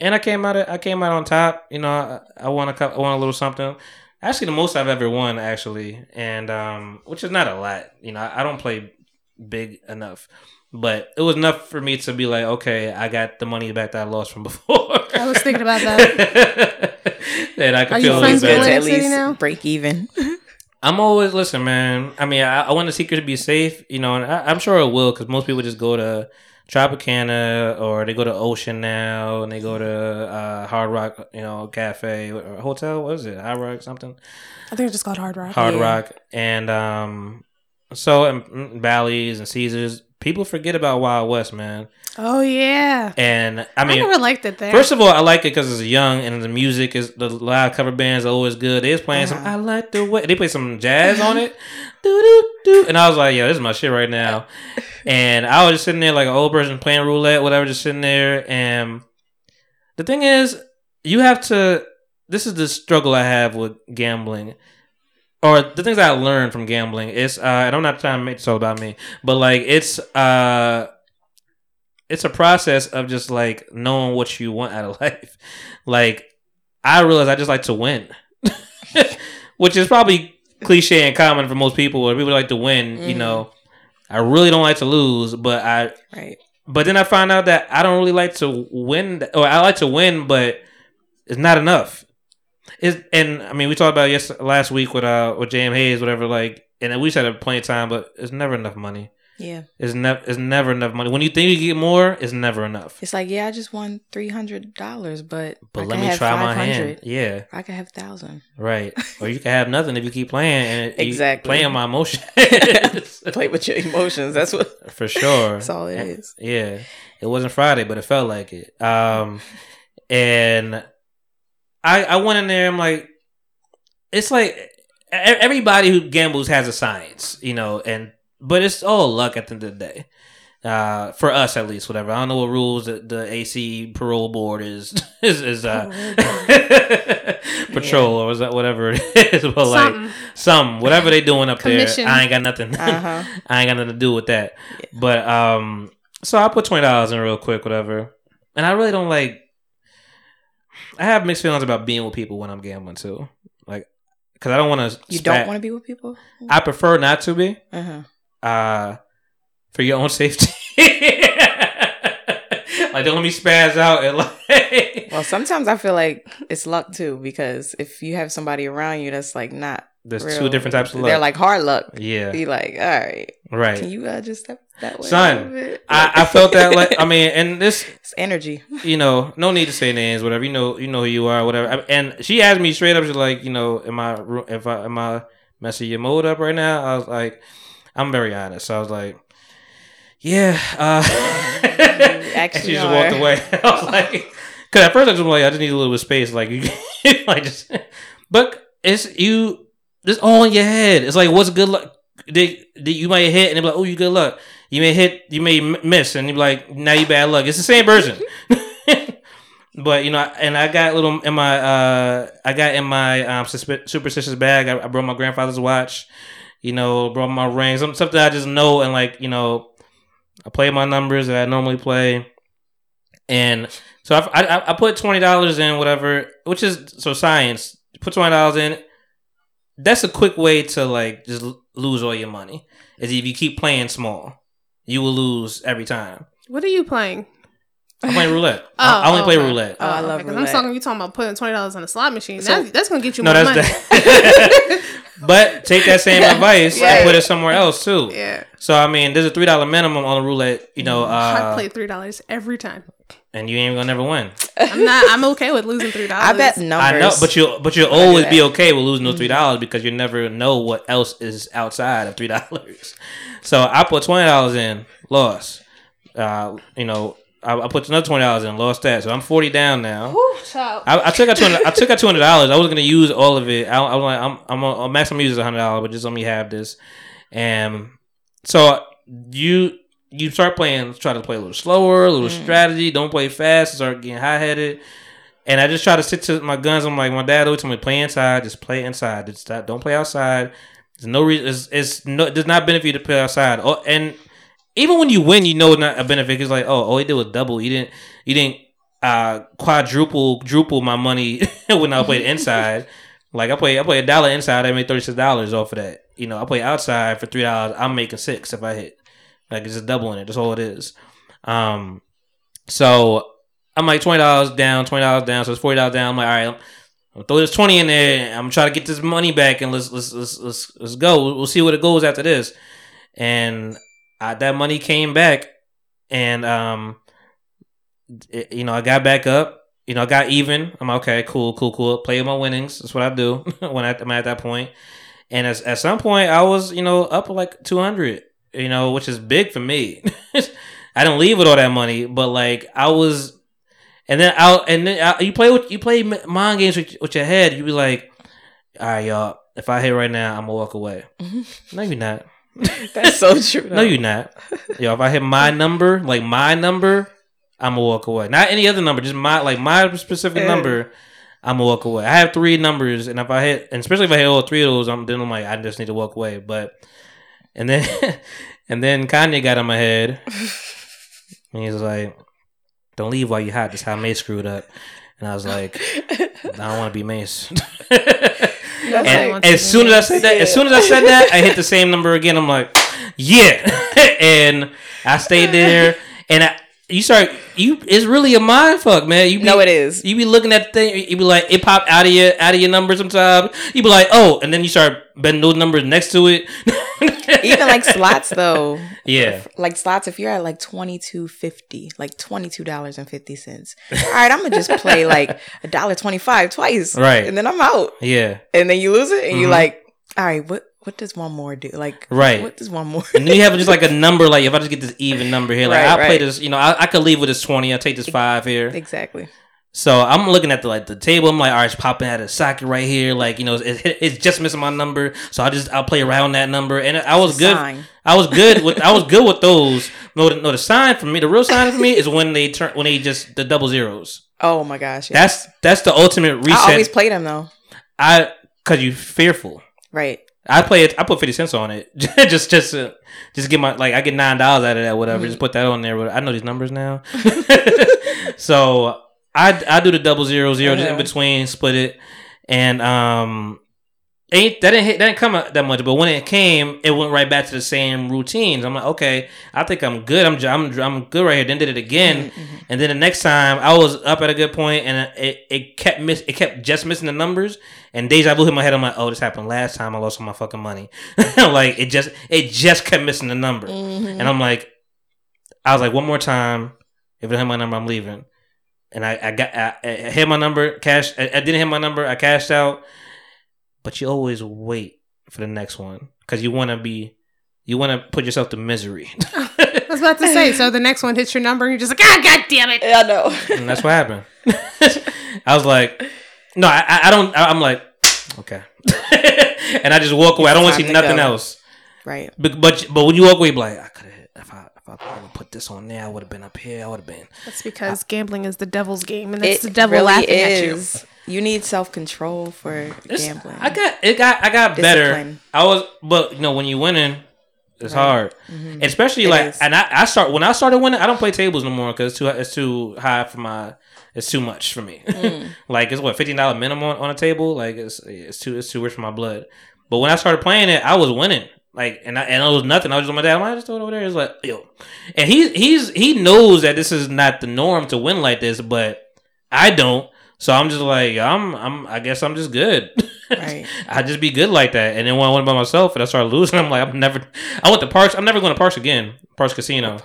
and I came out. of, I came out on top. You know, I, I won a cup. I won a little something. Actually, the most I've ever won, actually, and um, which is not a lot. You know, I, I don't play big enough, but it was enough for me to be like, okay, I got the money back that I lost from before. I was thinking about that. *laughs* and I could Are feel a friends with better. at Atlantic City least now? break even. *laughs* I'm always listen, man. I mean, I, I want the secret to be safe, you know, and I, I'm sure it will because most people just go to Tropicana or they go to Ocean now and they go to uh, Hard Rock, you know, cafe or hotel. What is it? Hard Rock something. I think it's just called Hard Rock. Hard Yeah. Rock and um, so and mm, Bally's and Caesars. People forget about Wild West, man. Oh yeah. And I mean, I, never liked it there. First of all, I like it because it's young and the music is the live cover bands are always good. They was playing some Uh-huh. I like the way they play some jazz on it, do do do, and I was like, yo, this is my shit right now. *laughs* And I was just sitting there like an old person playing roulette, whatever, just sitting there. And the thing is, you have to. This is the struggle I have with gambling, or the things I learned from gambling. Is uh, and I'm not trying to make this all about me, but like it's uh it's a process of just like knowing what you want out of *laughs* life. Like I realize I just like to win, *laughs* which is probably cliche and common for most people. Where people like to win, you Mhm. know. I really don't like to lose, but I Right. but then I find out that I don't really like to win, or I like to win, but it's not enough. Is and I mean we talked about it yes last week with uh with J.M. Haze whatever like and we said at plenty of time, but it's never enough money. Yeah. It's never it's never enough money. When you think you get more, it's never enough. It's like, yeah, I just won three hundred dollars, but But I let me try my hand. Yeah, I could have thousand. right. *laughs* or you can have nothing if you keep playing and Exactly. playing my emotions *laughs* Play with your emotions. That's what. *laughs* for sure. That's all it is. Yeah, it wasn't Friday, but it felt like it. Um, and I I went in there. I'm like, it's like everybody who gambles has a science, you know, and but it's all luck at the end of the day. Uh, for us at least, whatever. I don't know what rules the, the AC parole board is *laughs* is, is uh, *laughs* patrol or is that whatever it is, but like some whatever they doing up Commission. there. I ain't got nothing. *laughs* Uh huh. I ain't got nothing to do with that. But um, so I put twenty dollars in real quick, whatever. And I really don't like. I have mixed feelings about being with people when I'm gambling too, like because I don't want to. You don't want to be with people. I prefer not to be. Uh huh. Uh, for your own safety. *laughs* like don't let me spaz out and like. Well, sometimes I feel like it's luck too because if you have somebody around you that's like not There's real, two different types of luck. They're like hard luck. yeah, Be like, all right, right. can you uh, just step that way, Son. I, I felt that like I mean, and this It's energy. you know, no need to say names, whatever. You know, you know who you are, whatever. And she asked me straight up, she's like, you know, am I if I am I messing your mode up right now? I was like, I'm very honest. So I was like, yeah. Uh, *laughs* and she just are. walked away. *laughs* I was like, because at first I was like, I just need a little bit of space, like you, *laughs* like just. But it's you. It's all in your head. It's like, what's good luck? They, they, you might hit, and they're like, oh, you good luck. You may hit, you may miss, and you're like, now you bad luck. It's the same person. *laughs* but you know, and I got little in my, uh, I got in my um, superstitious bag. I, I brought my grandfather's watch. You know, brought my ring. Some something I just know, and like you know, I play my numbers that I normally play, and so I, I, I put twenty dollars in whatever, which is so science. Put twenty dollars in. That's a quick way to like just lose all your money. Is if you keep playing small, you will lose every time. What are you playing? I'm playing roulette. *laughs* I, I only Oh, play okay. roulette. Oh, I love okay, 'cause roulette. I'm talking. You talking about putting twenty dollars on a slot machine? So- that's, that's gonna get you no, more that's money. that. *laughs* but take that same *laughs* advice Yeah. and put it somewhere else too. yeah, So I mean, there's a three dollar minimum on the roulette. You know, I uh, play three dollars every time. And you ain't gonna never win. I'm not. I'm okay with losing three dollars. I bet numbers. I know, but you but you'll always be. Mm-hmm. okay with losing those three dollars because you never know what else is outside of three *laughs* dollars. So I put twenty dollars in, lost. Uh, you know, I, I put another twenty dollars in, lost that. So I'm forty down now. I, I took out two hundred. I took out two hundred dollars. I was gonna use all of it. I, I was like, I'm I'm a, a maximum use hundred dollars, but just let me have this. And so you you start playing, try to play a little slower, a little Mm. strategy. Don't play fast. Start getting high headed. And I just try to stick to my guns. I'm like, my dad always told me, play inside. Just play inside. Just stop, don't play outside. There's no reason. It's, it's no. It does not benefit you to play outside. Oh, and even when you win, you know it's not a benefit. It's like, oh, all he did was double. You didn't. You didn't uh quadruple quadruple my money *laughs* when I played inside. Like I play I play a dollar inside, I made thirty six dollars off of that. You know, I play outside for three dollars, I'm making six if I hit. Like it's just doubling it. That's all it is. Um, so I'm like twenty dollars down, twenty dollars down, so it's forty dollars down. I'm like, all right, I'm, throw this twenty in there. I'm trying to get this money back, and let's let's let's let's, let's go. We'll, see what it goes after this. And I, that money came back, and um, it- you know, I got back up. You know, I got even. I'm like, okay, cool, cool, cool. Play my winnings. That's what I do *laughs* when I, I'm at that point. And at, at some point, I was, you know, up like 200, you know, which is big for me. *laughs* I didn't leave with all that money, but like I was, and then out, and then I, you play with you play mind games with, with your head. You be like, all right, y'all. If I hit right now, I'm gonna walk away. *laughs* no, you're not. *laughs* That's so true. No, you're not. Yo, if I hit my number, like my number, I'm gonna walk away. Not any other number, just my like my specific Yeah. number. I'm gonna walk away. I have three numbers, and if I hit, and especially if I hit all three of those, I'm then I'm like, I just need to walk away. But and then *laughs* and then Kanye got on my head, and he was like, "Don't leave while you hot." That's how Mase screwed up, and I was like, "I don't *laughs* want to be Mase." And as soon as I said that, as soon as I said that, I hit the same number again. I'm like, yeah, *laughs* and I stayed there, and I, you start you. It's really a mind fuck, man. You be, No, it is. You be looking at the thing. You be like, it pop out of your out of your number sometimes. You be like, oh, and then you start betting those numbers next to it. *laughs* Even like slots though. yeah, Like slots, if you're at like twenty two fifty, like twenty two dollars and fifty cents. All right, I'm gonna just play like a dollar twenty five twice, Right. And then I'm out, yeah. and then you lose it, and Mhm. you're like, all right, what what does one more do? Like, Right. What does one more? And then you have *laughs* just like a number. Like if I just get this even number here, like Right, I play this. You know, I, I could leave with this twenty. I take this five here. exactly. So I'm looking at the like the table. I'm like, all right, it's popping at a socket right here. Like you know, it's, it's just missing my number. So I just I'll play around that number, and I was good. Sign. I was good with I was *laughs* good with those. No, the, no, the sign for me, the real sign for me is when they turn when they just the double zeros. Oh my gosh, yeah. That's that's the ultimate reset. I always play them though. I cause you fearful. Right. I play it. I put fifty cents on it. *laughs* just just uh, just get my like I get nine dollars out of that. Whatever. Mm-hmm. Just put that on there. But I know these numbers now. *laughs* so I I do the double zero zero just in Uh-huh. between, split it, and um. Ain't that didn't hit that didn't come out that much, but when it came, it went right back to the same routines. I'm like, okay, I think I'm good. I'm I'm I'm good right here. Then did it again, Mm-hmm, and then the next time I was up at a good point, and it, it kept miss it kept just missing the numbers, and deja vu hit my head. I'm like, oh, this happened last time. I lost all my fucking money. *laughs* like it just it just kept missing the number, Mm-hmm. and I'm like, I was like, one more time. If it hit my number, I'm leaving. And I, I got I, I hit my number, cash. I, I didn't hit my number. I cashed out. But you always wait for the next one because you want to be, you want to put yourself to misery, *laughs* I was about to say. So the next one hits your number, and you're just like, ah, god damn it. Yeah, I know. and that's what happened. *laughs* I was like, no, I, I- I don't. I- I'm like, okay, *laughs* and I just walk away. I don't want to see nothing go. else. right. But but, but when you walk away, you be like, I could have. If I if I would've put this on there, I would have been up here. I would have been. That's because gambling is the devil's game, and that's the devil really laughing is. You You need self control for It's- gambling. I got it. Got I got better. I was, but you know, when you winning, it's hard. Especially It like, is. and I, I start when I started winning. I don't play tables no more because it's too it's too high for my. It's too much for me. *laughs* Mm. like it's what fifteen dollar minimum on, on a table. Like it's it's too it's too rich for my blood. But when I started playing it, I was winning. Like and I, and it was nothing. I was just on my dad. I'm I just throw it over there. It's like yo, and he he's he knows that this is not the norm to win like this, but I don't. So I'm just like I'm I'm I guess I'm just good. Right. *laughs* I just be good like that. And then when I went by myself and I started losing, I'm like I'm never. I went to Parx. I'm never going to Parx again. Parx Casino.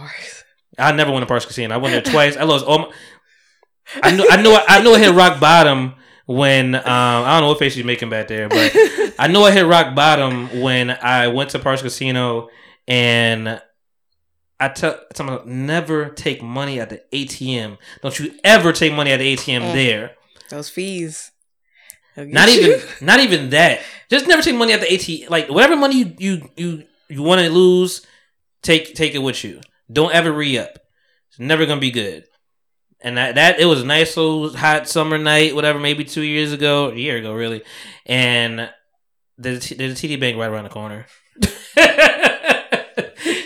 I never went to Parx Casino. I went there twice. I lost all. My, *laughs* I knew. I knew. I knew I hit rock bottom when um I don't know what face she's making back there, but I know I hit rock bottom when I went to Parx Casino and I tell someone never take money at the ATM. Don't you ever take money at the ATM Mm. there. Those fees. Not you. even *laughs* not even that. Just never take money at the ATM. Like whatever money you you you, you want to lose, take take it with you. Don't ever re up. It's never gonna be good. And that, that it was a nice little hot summer night, whatever, maybe two years ago, a year ago, really. And there's, a- there's a TD Bank right around the corner. *laughs*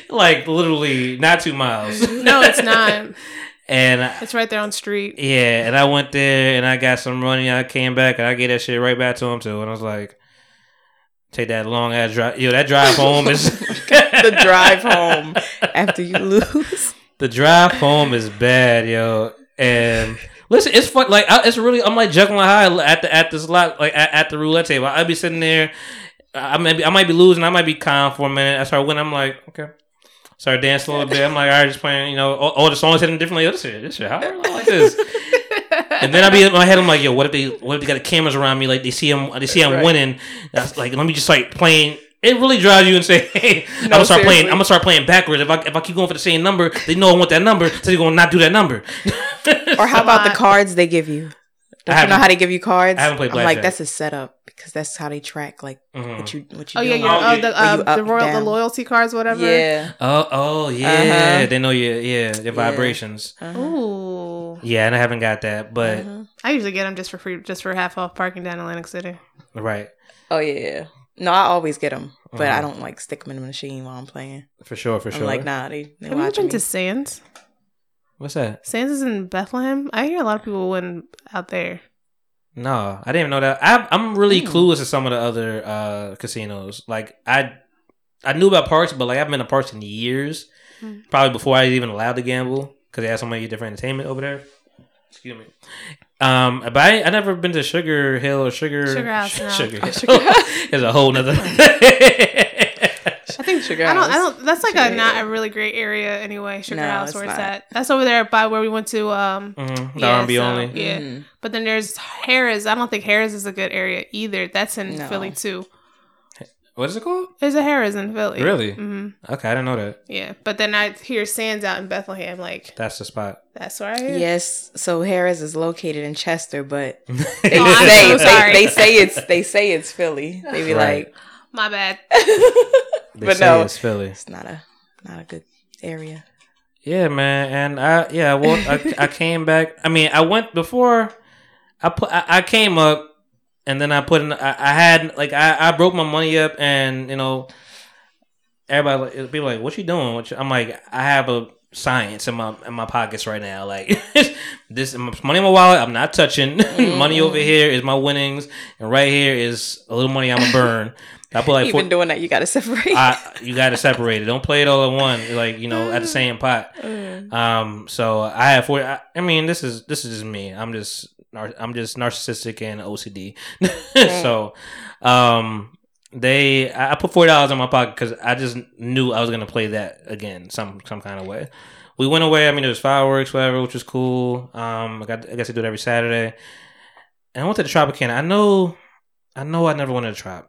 like literally not two miles. *laughs* No, it's not. *laughs* and I, It's right there on street. yeah, and I went there and I got some money. I came back and I gave that shit right back to him too. And I was like, take that long ass drive. Yo, that drive home is the drive home after you lose. the drive home is bad, yo. And listen, it's fun. Like I, it's really, I'm like juggling high at the at this lot, like at, at the roulette table. I'd be sitting there. I might be, I might be losing. I might be calm for a minute. I start winning. I'm like, okay. Start dancing a little bit. I'm like, all right, just playing. You know, all, all the songs hitting differently. Oh, this shit, this shit, how I like this. *laughs* and then I be in my head. I'm like, yo, what if they, what if they got the cameras around me? Like they see him, they see I'm Right. winning. That's like, let me just like playing. It really drives you and say, hey, I'm gonna start playing. I'm gonna start playing backwards. If I if I keep going for the same number, they know I want that number, so they're gonna not do that number. Or how *laughs* about the cards they give you? Don't you know how they give you cards? I haven't played I'm like, that's a setup because that's how they track like Mhm. what you what you Oh yeah, doing. your, Oh, oh, yeah. the, Where uh, you the up, royal, the loyalty cards, whatever. Yeah. Oh, oh yeah, Uh-huh. they know you. Yeah, your vibrations. Uh-huh. Ooh, Yeah, and I haven't got that, but Uh-huh. I usually get them just for free, just for half off parking down Atlantic City. right Oh yeah. No, I always get them, but I Mhm. don't like stick them in the machine while I'm playing. for sure, for I'm sure. like, nah, they they Have you been me. to Sands? What's that? Sands is in Bethlehem. I hear a lot of people win out there. No, I didn't even know that. I, I'm really Hmm. clueless to some of the other uh, casinos. Like I, I knew about Parx, but like I've been to Parx in years, Hmm. probably before I was even allowed to gamble because they had so many different entertainment over there. Excuse me. Um, but I, I never been to Sugar Hill or Sugar Sugar House, no. Sugar Oh, Hill. *laughs* Sugar House. *laughs* It's a whole nother. *laughs* I think Sugar I don't. I don't. That's like Sugar a not Hill. a really great area anyway. Sugar No, House, it's where it's not. at. That's over there by where we went to. Um, Mhm, The Yeah, R&B so- only. yeah. Mhm. but then there's Harrah's. I don't think Harrah's is a good area either. That's in No. Philly too. What is it called? There's a Harrah's in Philly. Really? hmm Okay, I didn't know that. Yeah, but then I hear Sands out in Bethlehem. Like That's the spot. that's where I hear. Yes, so Harrah's is located in Chester, but *laughs* they Oh, say so they, they say it's they say it's Philly. They be Right. My bad. *laughs* They but say no, it's Philly. it's not a not a good area. Yeah, man, and I yeah, I walked, I, I came back. I mean, I went before. I put I, I came up, and then I put in. I, I had like I, I broke my money up, and you know, everybody be like, "What you doing?" What you, I'm like, I have a science in my in my pockets right now. Like *laughs* this money in my wallet, I'm not touching. *laughs* Mm-hmm. money over here is my winnings, and right here is a little money I'm gonna burn. I put like *laughs* Even four, doing that, you got to separate. I, you got to separate it. Don't play it all at one, like you know, at the mm. same pot. Mm. Um, so I have four. I, I mean, this is this is just me. I'm just I'm just narcissistic and OCD. *laughs* so, um, they I put forty dollars in my pocket because I just knew I was gonna play that again some some kind of way. We went away. I mean, there was fireworks, whatever, which was cool. Um, I got I guess I do it every Saturday. And I went to the Tropicana. I know, I know, I never wanted to trap.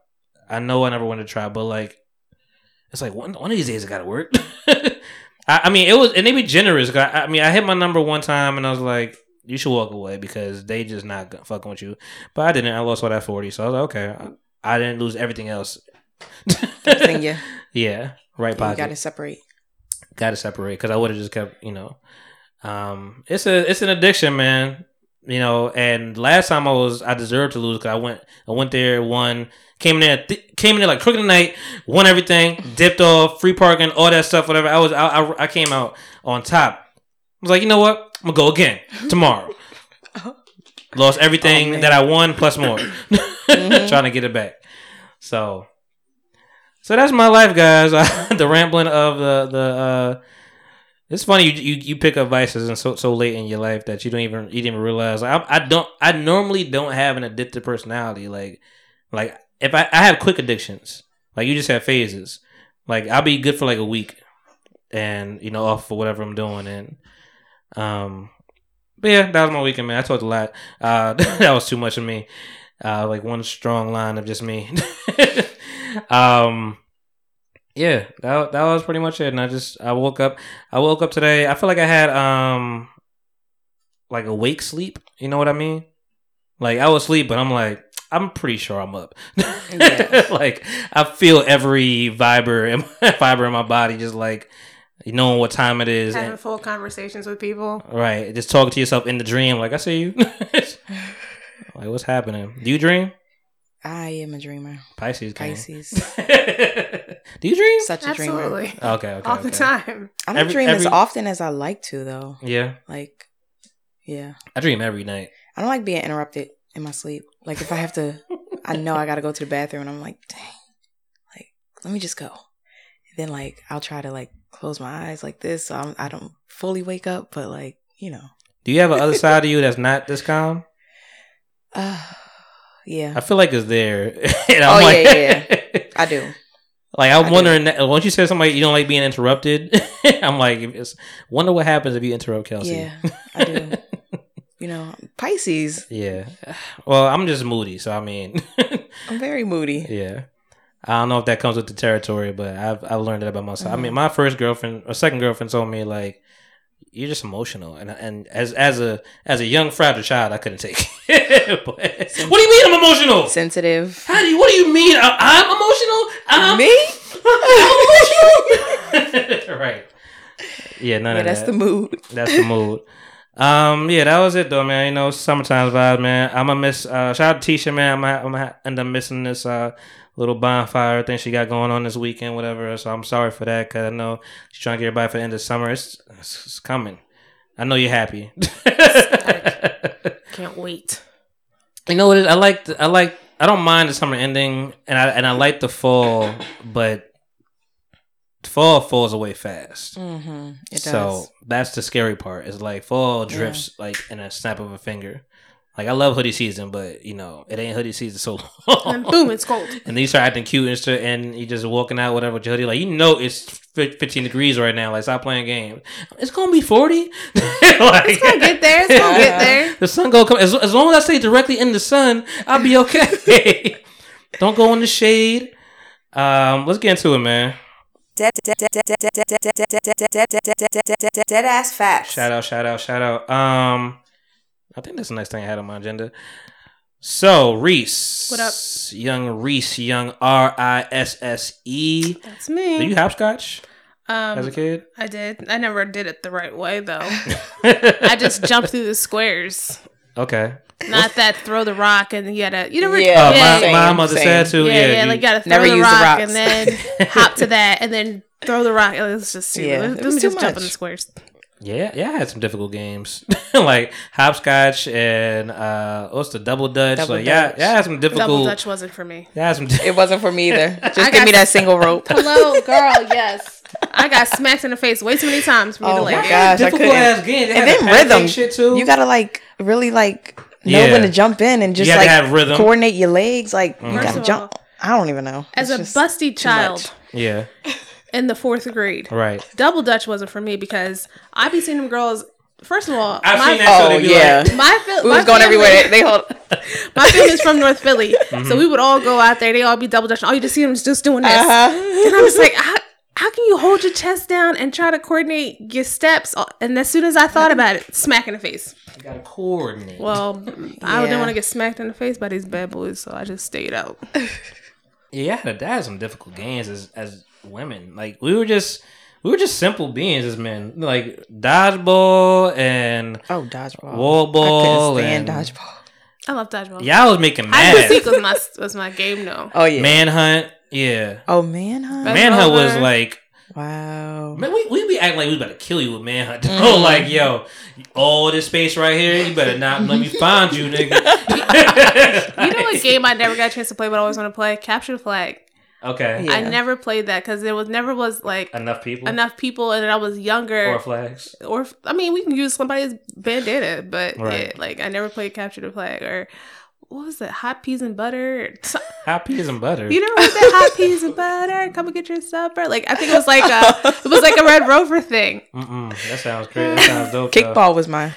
I know I never wanted to try, but like, it's like one one of these days I gotta work. *laughs* I, I mean, it was, and they be generous. I, I mean, I hit my number one time, and I was like, "You should walk away because they just not fucking with you." But I didn't. I lost all that forty, so I was like, "Okay." I, I didn't lose everything else. Thing, yeah, *laughs* yeah, right you pocket. got to separate. Got to separate because I would have just kept, you know. Um, it's a it's an addiction, man. You know, and last time I was, I deserved to lose because I went, I went there, won, came in there, th- came in there like crooked the night, won everything, dipped off, free parking, all that stuff, whatever. I was, I, I, I came out on top. I was like, you know what? I'm gonna go again tomorrow. *laughs* Lost everything Oh, that I won plus more, *coughs* *laughs* trying to get it back. So, so that's my life, guys. *laughs* the rambling of the the. uh It's funny you, you you pick up vices and so so late in your life that you don't even you didn't even realize. Like, I, I don't I normally don't have an addictive personality. Like like if I I have quick addictions. Like you just have phases. Like I'll be good for like a week, and you know off for whatever I'm doing and um. But yeah, that was my weekend, man. I talked a lot. Uh, *laughs* that was too much of me. Uh, like one strong line of just me. *laughs* um, yeah, that that was pretty much it. And I just I woke up. I woke up today. I feel like I had um like awake sleep. You know what I mean? Like I was asleep, but I'm like I'm pretty sure I'm up. Yeah. *laughs* like I feel every fiber in my fiber in my body, just like knowing what time it is. Having and- full conversations with people. Right. Just talking to yourself in the dream, like I see you. *laughs* like what's happening? Do you dream? I am a dreamer. Pisces. gang. Pisces. *laughs* Do you dream? Such a dreamer. Absolutely. Okay, okay. All the time. I don't Every- dream as often as I like to though. Yeah, Like, yeah. I dream every night. I don't like being interrupted in my sleep. Like if I have to, I know I got to go to the bathroom, and I'm like, dang, like let me just go. then like I'll try to like close my eyes like this, so I'm, I don't fully wake up, but like you know, Do you have a other side of you that's *laughs* not this calm? uh, yeah, I feel like it's there. *laughs* and Oh, I'm like, yeah, *laughs* I do. Like I'm I wondering that, once you said somebody you don't like being interrupted, I'm like, it's, wonder what happens if you interrupt Kelsi. Yeah, I do. you know, Pisces. yeah. Well, I'm just moody, so I mean, I'm very moody. yeah. I don't know if that comes with the territory, but I've I've learned that about myself. I mean, Mm-hmm. my first girlfriend or second girlfriend told me like, you're just emotional, and and as as a as a young fragile child, I couldn't take *laughs* it. But- what do you mean I'm emotional? Sensitive. How do you? What do you mean I, I'm emotional? I'm, Me? *laughs* I'm emotional. *laughs* right. Yeah, none Yeah, of that's that. the mood. That's the mood. Um, yeah, that was it though, man. You know, summertime vibes, man. I'm gonna miss. Uh, shout out to Tisha, man. I'm gonna, I'm gonna end up missing this uh little bonfire thing she got going on this weekend, whatever. So I'm sorry for that, cause I know she's trying to get everybody for the end of summer. It's, it's, it's coming. I know you're happy. *laughs* Can't wait. You know what? It is? I like. The, I like. I don't mind the summer ending, and I and I like the fall, but fall falls away fast. Mm-hmm. It so that's the scary part. It's like fall drifts like in a snap of a finger. Like I love hoodie season, but you know it ain't hoodie season so long. And boom, it's cold. and then you start acting cute and stuff, and you just walking out whatever with your hoodie. Like you know it's fifteen degrees right now. Like stop playing games. It's gonna be forty. like, it's gonna get there. It's gonna get there. The sun gonna come. As, as long as I stay directly in the sun, I'll be okay. Don't go in the shade. Um, let's get into it, man. Dead, dead, dead, dead ass facts. Shout out! Shout out! Shout out! Um. I think that's the next thing I had on my agenda. So Reese, What up? Young Reese, young R I S S E. That's Do me. you hopscotch Um, as a kid? I did. I never did it the right way though. *laughs* I just jumped through the squares. okay. Not that throw the rock and you gotta you never Yeah. Yeah, my, same, my mother same. said too. yeah, Yeah, yeah, you- like you gotta throw Never the use the rock and then *laughs* hop to that and then throw the rock. It was just too. Yeah, let, it let was me too just jump in the squares. Yeah, yeah. I had some difficult games *laughs* like hopscotch and uh, what's the double dutch? Double like yeah, Dutch. yeah. I had some difficult. Double Dutch wasn't for me. Yeah, I had some. It wasn't for me *laughs* either. Just I give me that single rope. *laughs* Hello, girl. Yes, I got smacked in the face way too many times for me to Oh like. my it. gosh, I difficult couldn't. ass games. They And then rhythm. shit too. You gotta like really like know Yeah. when to jump in and just like have rhythm. coordinate your legs. Like you gotta of jump. I don't even know. As a It's just busty child yeah, in the fourth grade, right. double dutch wasn't for me because I'd be seeing them girls. First of all, I've my, seen that. Oh they be yeah, like- my fil- we my was going family- everywhere. They *laughs* hold. My family's from North Philly, Mm-hmm. *laughs* so we would all go out there. They all be double dutching. All you just see them is just doing this, Uh-huh. and I was like, how, how can you hold your chest down and try to coordinate your steps? And as soon as I thought about it, smack in the face. You gotta coordinate. Well, I didn't want to get smacked in the face by these bad boys, so I just stayed out. *laughs* Yeah, I had, I had some difficult games as as women. Like we were just we were just simple beings as men. Like dodgeball and Oh, dodgeball. wall I ball couldn't stand and dodgeball. I love dodgeball. y'all was making Hide and mad. seek was my was my game though. Oh yeah. Manhunt, yeah. Oh manhunt. Manhunt was like Wow. man, we we be acting like we about to kill you with manhunt. Oh, *laughs* like yo, all this space right here, you better not let me find you, nigga. *laughs* You know what game I never got a chance to play, but I always want to play? Capture the flag. Okay, Yeah. I never played that because there was never was like enough people enough people, and I was younger. or flags. or I mean, we can use somebody's bandana, but Right. yeah, like I never played capture the flag or what was it, hot peas and butter? *laughs* Hot peas and butter. You never heard that hot peas and butter? Come and get your supper. Like I think it was like a, it was like a Red Rover thing. Mm-mm, that sounds great. That sounds dope. though. Kickball was my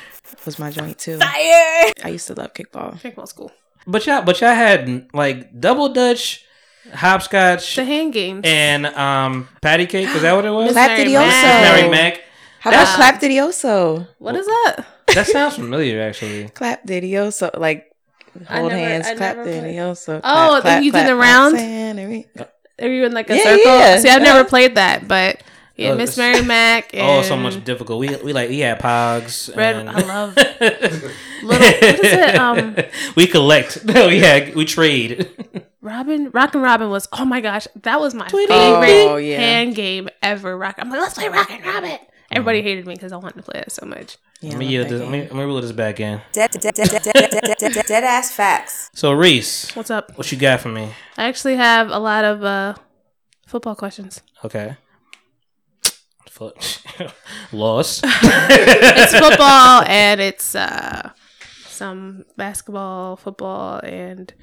was my joint too. Fire. I used to love kickball. Kickball school. But y'all, but y'all had like double dutch, hopscotch, The hand games. and um patty cake. Is that what it was? Miss Clap Mary Didioso. Mac. Mary Mack. How about clap didioso? What is that? That sounds familiar, actually. *laughs* Clap didioso, like I hold never- hands, I clap never played- didioso. Oh, clap, then you do clap, the clap, round? Santa Re- Are you in like a Yeah, circle? yeah. See, I've never *laughs* played that, but yeah, oh, Miss Mary Mack. *laughs* oh, so much difficult. We we like we had Pogs. Red. And... I love. *laughs* little. What is it? Um. *laughs* We collect. No, we had we trade. Robin, Rock and Robin was oh my gosh, that was my Tweety. favorite oh, yeah. hand game ever. Rock. I'm like, let's play Rock and Robin. Everybody mm. hated me because I wanted to play it so much. Yeah, let me yield this. Let me, let me reel this back in. Dead, dead, dead, dead, ass facts. So Reese, what's up? What you got for me? I actually have a lot of uh, football questions. Okay. Foot *laughs* lost. It's *laughs* football and it's uh, some basketball, football, and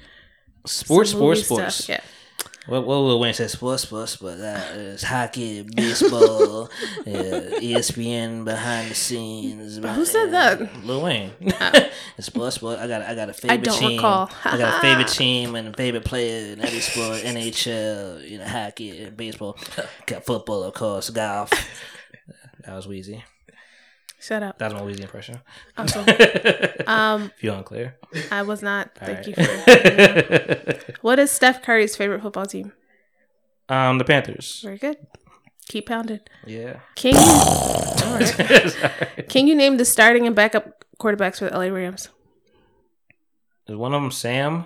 sports, sports, sports. stuff. Yeah. What what Lil Wayne says? Sports, sports, sports. Uh, it's hockey, baseball, *laughs* uh, ESPN behind the scenes. Who said that? Lil Wayne. Oh. *laughs* *laughs* It's sports, sports. I got I got a favorite I don't team. recall. I got a favorite team and a favorite player in every sport. NHL, you know, hockey, baseball, got football, of course, golf. That was Weezy. Shut up. That's my Weezy impression. *laughs* If um, you're unclear. I was not. Thank All you for. *laughs* What is Steph Curry's favorite football team? um, the Panthers. Very good. Keep pounding. Yeah. Can you? *laughs* Can you name the starting and backup quarterbacks for the LA Rams? Is one of them Sam?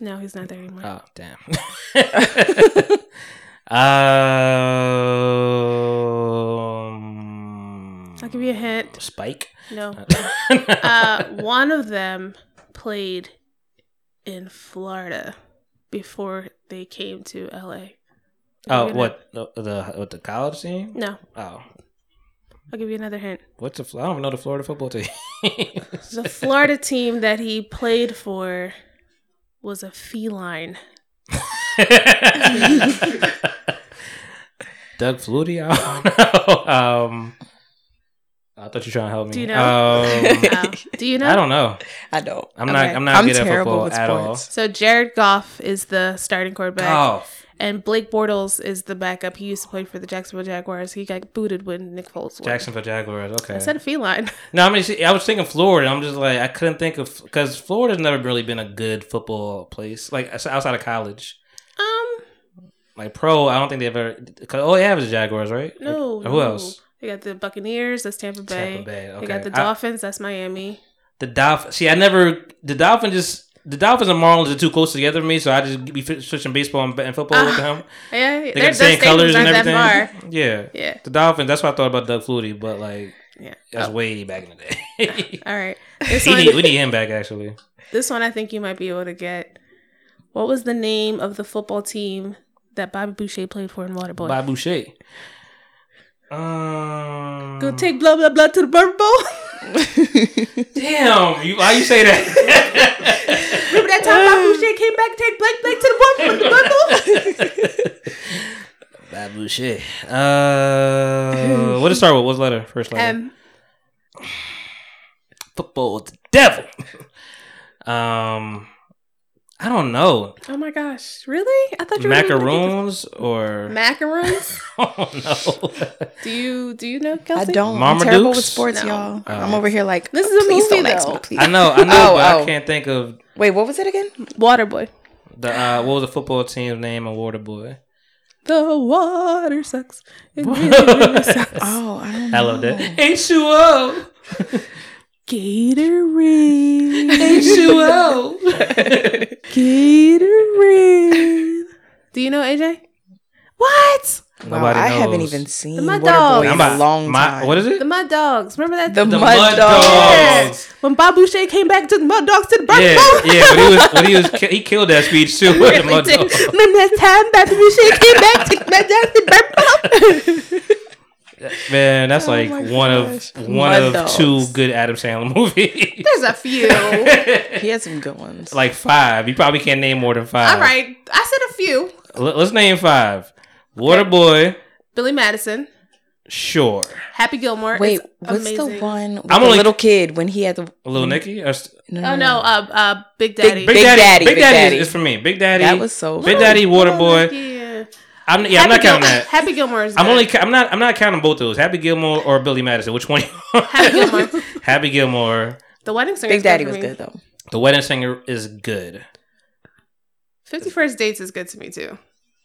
No, he's not there anymore. Oh, damn. um, I'll give you a hint. Spike. No. *laughs* Uh, one of them played in Florida before they came to LA. I'll oh, what the, the what the college team? No, Oh, I'll give you another hint. what's the? I don't know the Florida football team. *laughs* The Florida team that he played for was a feline. *laughs* Doug Flutie. I don't know. Um, I thought you were trying to help me. Do you know? Um, *laughs* do you know? I don't know. I don't. I'm not. I'm not I'm good at terrible football with at all. sports. So Jared Goff is the starting quarterback, Oh, and Blake Bortles is the backup. He used to play for the Jacksonville Jaguars. He got booted when Nick Foles. won. Jacksonville Jaguars. Okay. I said feline. *laughs* No, I mean, I was thinking Florida. I'm just like, I couldn't think of because Florida's never really been a good football place, like outside of college. Um, Like pro, I don't think they've ever. Cause all they have is the Jaguars, right? no. Or who no. else? They got the Buccaneers. That's Tampa Bay. Tampa Bay. Okay. They got the I- Dolphins. that's Miami. the Dolphins. See, I never. The Dolphins just. The Dolphins and Marlins are too close together for me, so I just be switching baseball and, and football with ah, them. *laughs* Yeah, They got the same colors and everything. Yeah. Yeah, The Dolphins. That's what I thought about Doug Flutie, but like yeah. that's Oh, way back in the day. *laughs* all right. This *laughs* we one, need we need him back actually. this one, I think you might be able to get. What was the name of the football team that Bobby Boucher played for in Waterboy? Bob Boucher. Um, Go take blah blah blah to the Burger Bowl. *laughs* Damn, you, why you say that? *laughs* Remember that time Bobby Boucher came back and take Blake Blake to the Burger Bowl? Bob Boucher. *laughs* Uh, what did it start with? What's letter? First letter. M. Football with the devil. um, I don't know. Oh my gosh, really? I thought you were gonna Macaroons or of- macaroons. oh no. do you do you know I don't I'm terrible with sports, No. y'all. I'm over here like. This is a please movie, don't though. me, please. I know, I know, *laughs* Oh, but oh. I can't think of Wait, what was it again? Waterboy. the uh, what was the football team's name of Waterboy. The water sucks. It really, really sucks. Oh, I don't know. I love that. H2O. Gatorade. H2O. Gatorade. Do you know AJ? What? Wow, Nobody I haven't even seen The Mud Waterboy Dogs. in I'm a about- long my- time. What is it? The Mud Dogs. Remember that? The, The Mud, Mud Dogs. Dogs. When Bob Boucher came back to the Mud Dogs to the Burger Yeah, Bowl. yeah. When he was, when he was, ki- he killed that speech too. *laughs* with the *laughs* mud did. dog. Remember that time Bob Boucher came back to the Mud Dogs to the Burger Bowl? *laughs* Man, that's Oh like one gosh. of one Mud of Dogs. two good Adam Sandler *laughs* movies. There's a few. *laughs* He had some good ones. like five. You probably can't name more than five. All right. I said a few. L- let's name five. Waterboy, Billy Madison. sure. Happy Gilmore. Wait, is what's amazing. the one with I'm the only- little kid when he had the Little Nicky. Or st- no, Oh no, uh, uh, Big Daddy. Big, Big Daddy. Daddy, Big Big Daddy, Daddy. Is, is for me. Big Daddy. that was so Big funny. Daddy, Waterboy. Yeah. I'm yeah. I'm not Happy counting that. Happy Gilmore is I'm good. only. ca- I'm not. I'm not counting both of those. Happy Gilmore or Billy Madison. Which one? Happy Gilmore. *laughs* Happy Gilmore. The Wedding Singer. Big is good Big Daddy was good though. The Wedding Singer is good. Fifty First Dates is good to me too.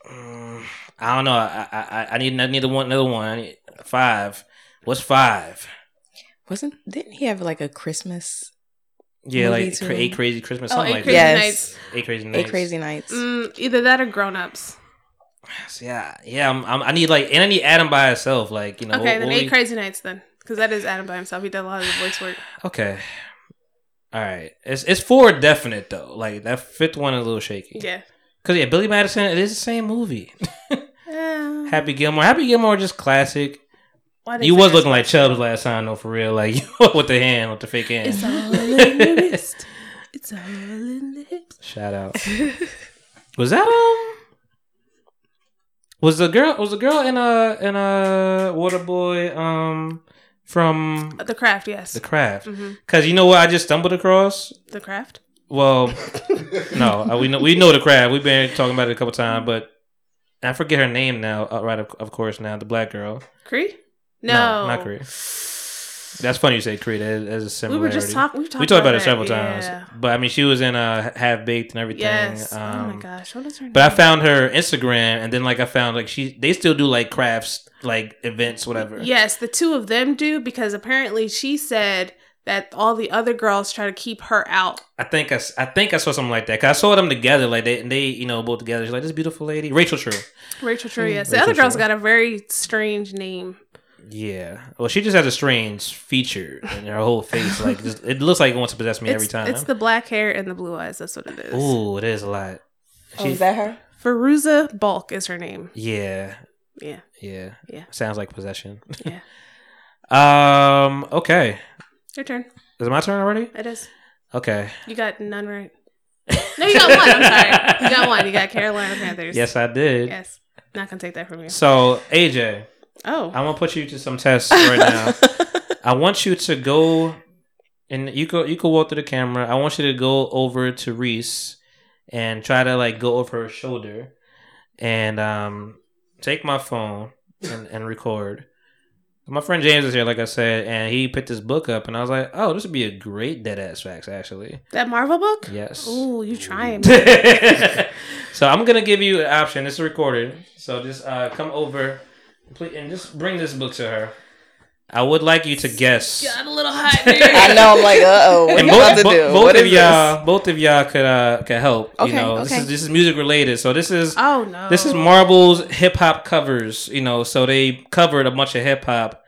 Mm, I don't know. I I, I- I need I need one another one. I need five. What's five? Wasn't didn't he have like a Christmas Yeah, Movie like too. cra- eight crazy Christmas, Oh, something Eight like Crazy that. Yes. Nights. Eight crazy nights. Eight Crazy Nights? Mm, either that or Grown Ups. Yeah, yeah. I'm, I'm, I need like, and I need Adam by himself. Like you know. Okay, what- then what Eight we- Crazy Nights then, because that is Adam by himself. He did a lot of the voice work. Okay. All right. It's it's four definite though. Like that fifth one is a little shaky. Yeah. Cause yeah, Billy Madison. It is the same movie. Eh, Happy Gilmore. Happy Gilmore just classic. why they You was looking like what's- Chubbs last time though, for real. Like *laughs* with the hand, with the fake hand. It's all in the *laughs* wrist. It's all in the hips. Shout out. was that um? Was the girl? Was the girl in a in a Waterboy um from The Craft, yes. The Craft? hmm Because you know what I just stumbled across. The Craft. Well, no, uh, we know we know the Craft. We've been talking about it a couple times, but I forget her name now. Uh, right, of, of course, now the black girl. Cree? No, not Cree. That's funny you say Creed. As, a We similarity. were just talking. We talked, We talked about, it that. several Yeah. times, but I mean, she was in uh, Half Baked and everything. Yes. oh Um, my gosh, what is her name? But I found her Instagram, and then like I found like she they still do like crafts, like events, whatever. Yes, the two of them do because apparently she said that all the other girls try to keep her out. I think I, I think I saw something like that. Cause I saw them together, like they they you know both together. She's like this beautiful lady, Rachel True. Rachel True, yes. The Rachel other girl's True. got a very strange name. Yeah. Well, she just has a strange feature in her whole face. Like just, it looks like it wants to possess me it's, every time. It's the black hair and the blue eyes. That's what it is. Ooh, it is a lot. Oh, She- is that her? Fairuza Balk is her name. yeah. Yeah. Yeah. Yeah. Sounds like possession. Yeah. *laughs* um. Okay. Your turn. Is it my turn already? It is. Okay. You got none right. *laughs* No, you got one. I'm sorry. You got one. You got Carolina Panthers. Yes, I did. Yes. Not gonna take that from you. So AJ, Oh. I'm gonna put you to some tests right now. *laughs* I want you to go, and you go. You can walk through the camera. I want you to go over to Reese and try to like go over her shoulder, and um, take my phone and, and record. My friend James is here, like I said, and he picked this book up, and I was like, "Oh, this would be a great dead ass facts, actually." that Marvel book? Yes. Ooh, you trying. *laughs* so I'm gonna give you an option. It's a recorded, so just uh, come over, please, and just bring this book to her. I would like you to guess. got a little hot there. *laughs* I know. I'm like, uh oh. What And you about both, to bo- do? both What of y'all, both of y'all could uh could help. Okay, you Okay, know, this is this is music related. So this is Oh no. this is Marvel's hip hop covers. You know, so they covered a bunch of hip hop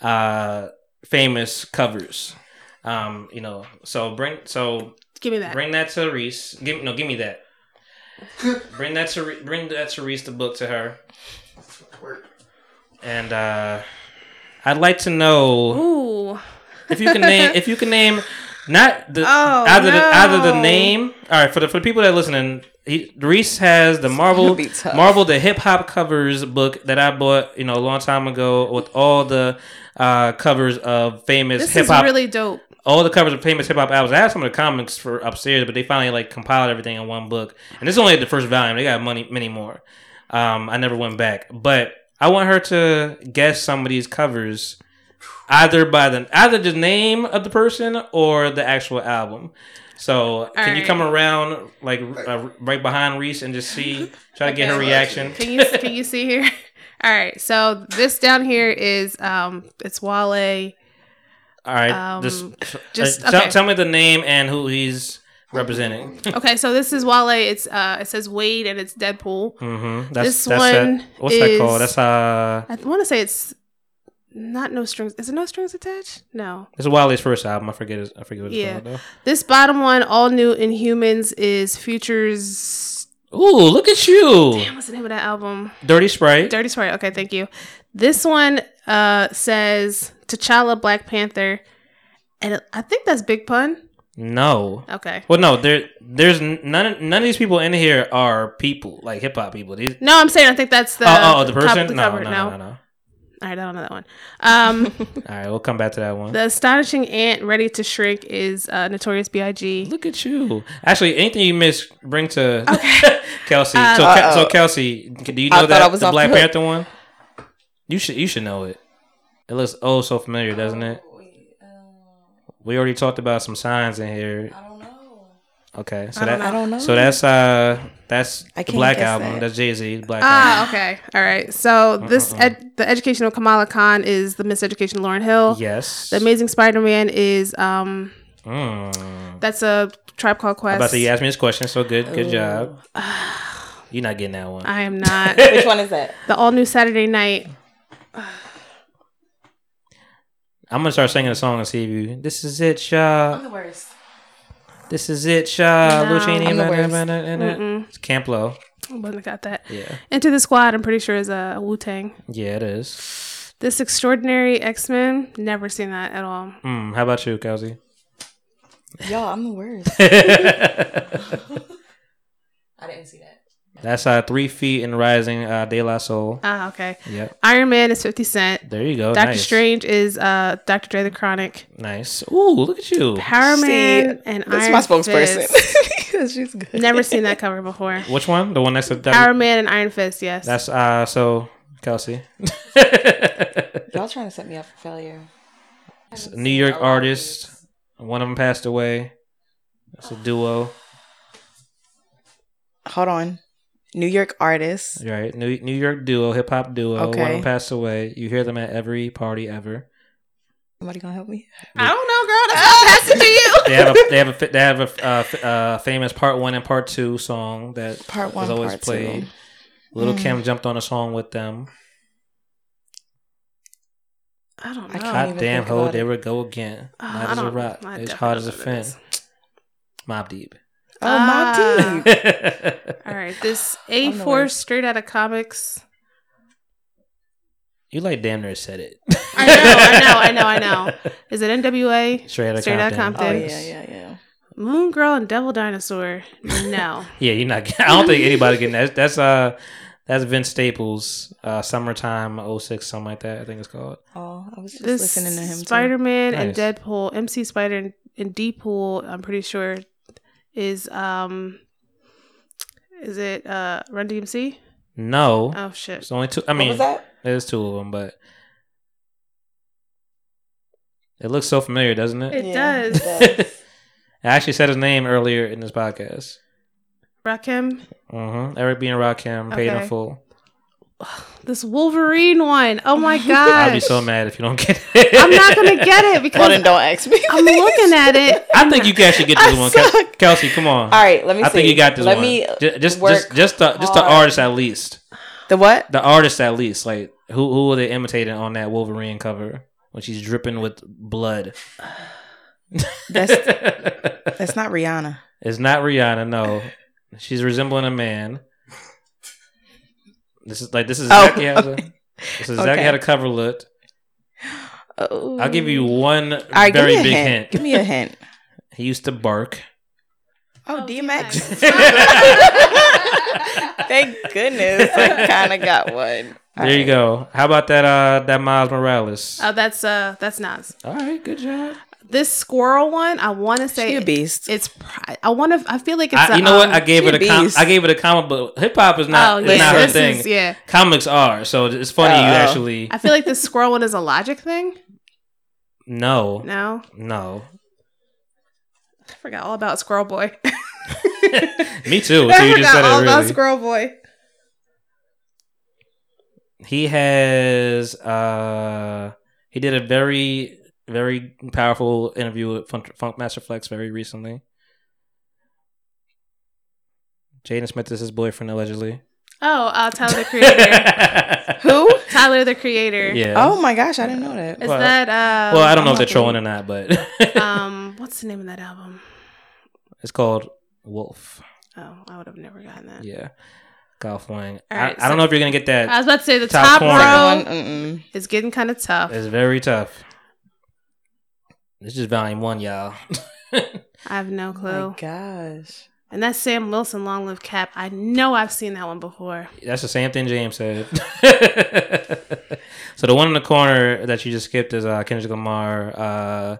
uh famous covers. Um, you know, so bring so Give me that. Bring that to Reese. Give no, give me that. *laughs* bring that to bring that to Reese. The book to her. And uh I'd like to know Ooh. if you can name if you can name not the *laughs* Oh, either the either the name. All right, for the for the people that are listening, he, Reese has the Marvel. Marvel the hip hop covers book that I bought you know a long time ago with all the uh covers of famous This hip is hop really dope. all the covers of famous hip hop albums. I have some of the comics for upstairs, but they finally like compiled everything in one book. And this is only the first volume. They got money, many more. Um, I never went back, but I want her to guess some of these covers, either by the either the name of the person or the actual album. So can you come around like uh, right behind Reese and just see, try to get her reaction? Can you can you see here? *laughs* All right. So this down here is um it's Wale. All right, Um, just, just- uh, tell, okay. tell me the name and who he's representing. Okay, so this is Wale. It's uh it says Wade and it's Deadpool. Mm-hmm. That's, This that's one that. What's that called? That's uh, I want to say it's not no strings. Is it no strings attached? No. it's Wale's first album. I forget. His, I forget what it's Yeah. called though. This bottom one, all new Inhumans, is Futures. Ooh, look at you, Damn, what's the name of that album? Dirty Sprite. Dirty Sprite. Okay, thank you. This one uh says T'Challa, Black Panther, and I think that's Big Pun. No. Okay. Well, no. There, there's n- none. None of these people in here are people like hip hop people. These. No, I'm saying I think that's the oh, oh, the top person. of the no, cover. no, no, no, no. All right, I don't know that one. Um, *laughs* All right, we'll come back to that one. the astonishing ant ready to shrink is uh, Notorious B.I.G. Look at you. Actually, anything you miss, bring to *laughs* Kelsey. Uh, so, Ke- Uh-oh. so Kelsey, do you know thought I that was the Black the. Panther one? You should. You should know it. It looks oh so familiar, doesn't it? We already talked about some signs in here. I don't know. Okay, so I don't that I don't know. so that's uh that's I the Black album. that. That's Jay Z Black Ah, album. okay. All right. So this ed- the education of Kamala Khan is the Miseducation of Lauryn Hill. Yes. The Amazing Spider-Man is um Mm. that's a Tribe Called I'm Quest. about to you asked me this question, so good, good job. *sighs* You're not getting that one. I am not. *laughs* Which one is that? the all new Saturday night. *sighs* *sighs* I'm gonna start singing a song and see if you. This is it, Shaw. the worst. This is it, Shaw. No. Luchini, I'm the worst. man, man, man. Mm-mm. It's Camp Lo. I wouldn't have got that. Yeah, Into the Squad. I'm pretty sure is a Wu Tang. yeah, it is. This Extraordinary X Men. Never seen that at all. Mm, how about you, Kelsey? Yo, I'm the worst. *laughs* *laughs* I didn't see that. That's uh three feet and rising. Uh, De La Soul. Ah, okay. Yep. Iron Man is 50 Cent. There you go. Doctor nice. Strange is uh Dr. Dre the Chronic. Nice. Ooh, look at you. Power See, Man and That's Iron my spokesperson. Fist. 'Cause *laughs* She's good. Never seen that cover before. Which one? The one next to Power Man and Iron Fist. Yes. That's uh so Kelsey. *laughs* Y'all trying to set me up for failure. New York artist. One of them passed away. It's a duo. Hold on. New York artists. Right. New New York duo, hip hop duo. One of Okay. them passed away. You hear them at every party ever. Somebody gonna help me? I don't know, girl. That's not passing to you. They have a they have a they have a uh, f- uh, famous part one and part two song that Part one, was always part played. two. Little Mm. Kim jumped on a song with them. I don't know. I can't Hot even damn ho, about there we go again. Uh, Not I as a rock. I It's hard as a don't know what it fin. Mobb Deep. Oh, Ah. *laughs* All right. This A4 straight out of comics. you like damn near said it. I know, I know, I know, I know. *laughs* Is it NWA? Straight out Straight Outta Compton. Oh yeah, yeah, yeah. Moon Girl and Devil Dinosaur. No. *laughs* Yeah, you're not. I don't think anybody getting that. That's uh, that's Vince Staples. Uh, summertime 06, something like that. I think it's called. Oh, I was just this listening to him. Spider Man and Deadpool, MC Spider and, and Deadpool, I'm pretty sure is um is it uh Run DMC? No, Oh shit. it's only two. I mean, was there's two of them, but it looks so familiar, doesn't it? It Yeah, does. it does. *laughs* I actually said his name earlier in this podcast. Rakim. Mm-hmm. Eric B. and Rakim, paid in full. *sighs* This Wolverine one. Oh my god! *laughs* I'd be so mad if you don't get it. *laughs* I'm not gonna get it because Well, then don't ask me. I'm looking at it. *laughs* I think you can actually get this I one, suck. Kelsey. Come on. All right, let me. I think you got this Let one. me Ju- just, work just, just the, just the hard. artist at least. The what? The artist at least. Like who, who are they imitating on that Wolverine cover when she's dripping with blood? *sighs* That's that's not Rihanna. It's not Rihanna. No, she's resembling a man. This is like this is Oh. exactly how the, this is exactly Okay. how the cover looked. Oh. I'll give you one All right, very give me a big hint. hint. Give me a hint. *laughs* He used to bark. Oh, Oh, DMX. DMX. *laughs* *laughs* Thank goodness. I kind of got one. There you go. How about that? Uh, that Miles Morales. Oh, that's uh, that's Nas. All right, good job. This squirrel one, I want to say She a beast. It's. I want to. I feel like it's. I, a, you know what? um, I gave it a a com- I gave it a comic book. Hip hop is not Oh, is yeah. not her This thing. is- yeah. Comics are. So it's funny you Oh. actually I feel like this squirrel one is a logic thing. no No, no. I forgot all about Squirrel Boy. *laughs* *laughs* Me too. Until I just forgot said all it. about Squirrel Boy. He has. uh He did a very very powerful interview with Funk, Funk Master Flex very recently. Jaden Smith is his boyfriend allegedly. Oh, uh, Tyler the Creator. *laughs* Who? Tyler the Creator. Yeah. Oh my gosh, I didn't know that. Is Well- that uh? well, I don't know I'm if they're not trolling or not, but *laughs* um, what's the name of that album? it's called Wolf. Oh, I would have never gotten that. Yeah. Golf Wang. All I, right, I don't know if you're gonna get that. I was about to say the Top top. One, row is getting kind of tough. It's very tough. This is volume one, y'all. *laughs* I have no Oh clue. my gosh. and that's Sam Wilson, Long Live Cap. I know I've seen that one before. That's the same thing James said. *laughs* so the one in the corner that you just skipped is uh, Kendrick Lamar, uh,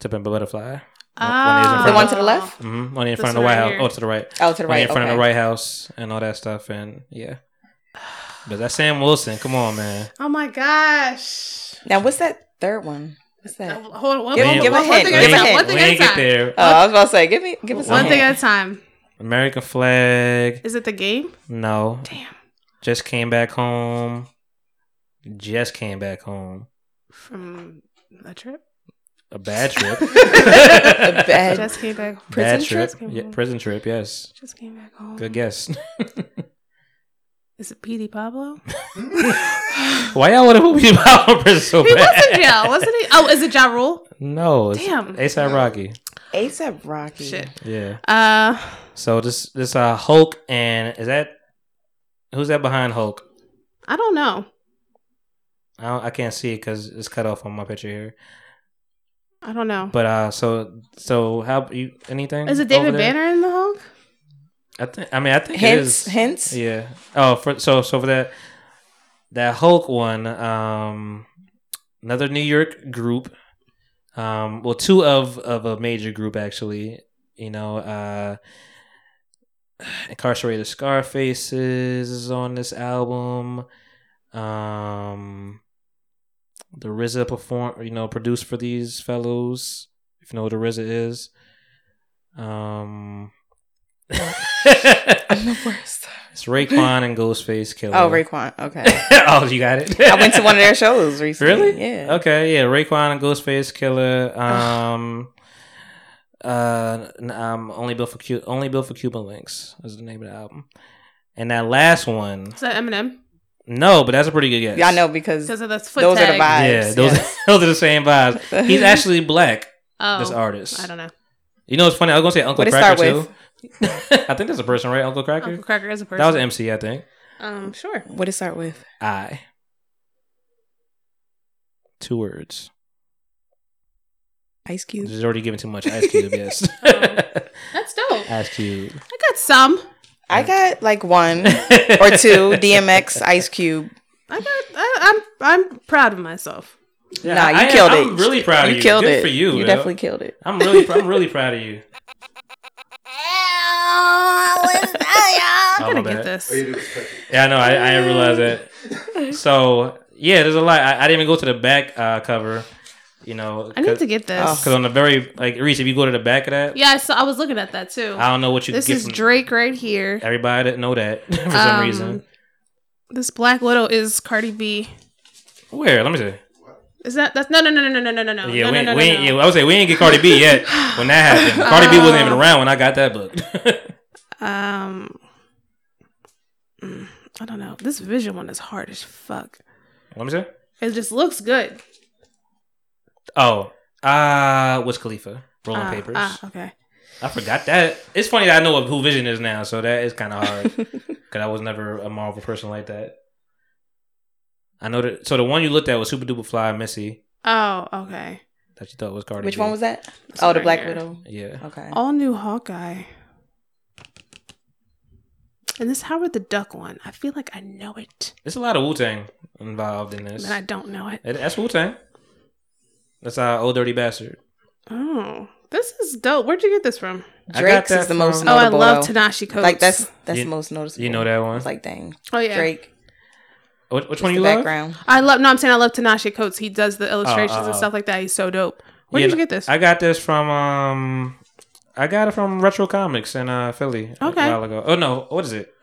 "To Pimp a Butterfly." When Oh. front The one to the left? Mm-hmm. When he's in This front of the one White right House. here. Oh, to the right. Oh, to the When he's right. in front Okay. of the White House and all that stuff, and yeah. But that's Sam Wilson. Come on, man. Oh my gosh. Now, what's that third one? What's that? Uh, Hold on. One, Give- one- give a one hint, thing give at a a time. hint. One we thing at a ain't get time. there. Oh, I was about to say, give me, give us One a thing hint. at a time. American flag. Is it the game? No. Damn. Just came back home. Just came back home. From a trip? A bad *laughs* trip. A *laughs* bad Just came back. bad trip. trip? Yeah, prison trip. Yes. Just came back home. Good guess. *laughs* Is it PD Pablo? *laughs* Why y'all want to put me out of prison so He bad? was in jail, wasn't he? Oh, is it Ja Rule? No. It's Damn. ASAP Rocky. ASAP Rocky. Shit. Yeah. Uh, So this this uh Hulk and is that who's that behind Hulk? I don't know. I don't, I can't see it because it's cut off on my picture here. I don't know. But uh, so so how you anything? Is it David? Banner in the Hulk? I think. I mean, I think it Hints, is. hints. Yeah. Oh, for so so for that that Hulk one, um, another New York group. Um, well, two of of a major group actually. You know, uh, incarcerated Scarfaces is on this album. Um, the RZA perform, you know, produced for these fellows. If you know what the RZA is. Um, *laughs* I'm the worst. it's Raekwon and Ghostface Killah. Oh, Raekwon. Okay. *laughs* oh, you got it. I went to one of their shows recently. Really? Yeah. Okay, yeah, Raekwon and Ghostface Killah. Um, uh, n- um, only built for Cu- only built for Cuban links is the name of the album. And that last one, Is that Eminem? no, but that's a pretty good guess. Yeah, I know because Because of the foot those are the tag. vibes. Yeah, those yes. *laughs* those are the same vibes. He's actually black. Oh, This artist. I don't know. You know, it's funny. I was gonna say Uncle Kracker start too. with? I think that's a person, right? Uncle Kracker. Uncle Kracker is a person. That was an MC, I think. Um, sure. What did it start with? I. Two words. Ice Cube. This is already giving too much Ice *laughs* Cube. Yes. That's dope. Ice Cube. I got some. I got like one or two. *laughs* DMX, Ice Cube. I got. I, I'm. I'm proud of myself. Yeah, nah, you I am- killed it. I'm really proud of you. killed Good it. for you. You yo. definitely killed it. I'm really, I'm really proud of you. *laughs* I Oh, gotta get this. Yeah, I know. I, I didn't realize that. So yeah, there's a lot. I, I didn't even go to the back uh, cover. You know, I need to get this. because on the very like Reese, if you go to the back of that, Yeah, so I was looking at that too. I don't know what you This can get is from Drake right here. Everybody didn't know that *laughs* for some Um, reason. This Black Widow is Cardi B. Where? Let me see. Is that that's no no no no no no no no Yeah, no we, no no we no, no. yeah, I would say we ain't get Cardi B yet *laughs* when that happened. Cardi B wasn't even around when I got that book. *laughs* Um, mm, I don't know. This vision one is hard as fuck. Let me see. It just looks good. Oh, uh, Wiz Khalifa, Rolling Ah, Papers. Ah, okay. I forgot that. It's funny that I know who Vision is now, so that is kind of hard *laughs* because I was never a Marvel person like that. I know that. So the one you looked at was Super Duper Fly Missy Oh, okay. that you thought was Cardi. Which B. one was that? Oh, Oh, one the Black here. Widow. Yeah. Okay. All new Hawkeye. And this Howard the Duck one. I feel like I know it, There's a lot of Wu Tang involved in this. And I don't know it. It- That's Wu Tang. That's our old dirty bastard. Oh, this is dope. Where'd you get this from? I Drake's that is the most from- Oh, I notable. love though. Ta-Nehisi Coates. Like that's that's You- the most noticeable. You know that one? It's like dang. oh yeah. Drake. Which, which one the you love? background. I love. No, I'm saying I love Ta-Nehisi Coates. He does the illustrations oh, and oh. stuff like that. He's so dope. Where Yeah, did you get this? I got this from um, I got it from Retro Comics in uh Philly Okay. a while ago. Oh no, what is it?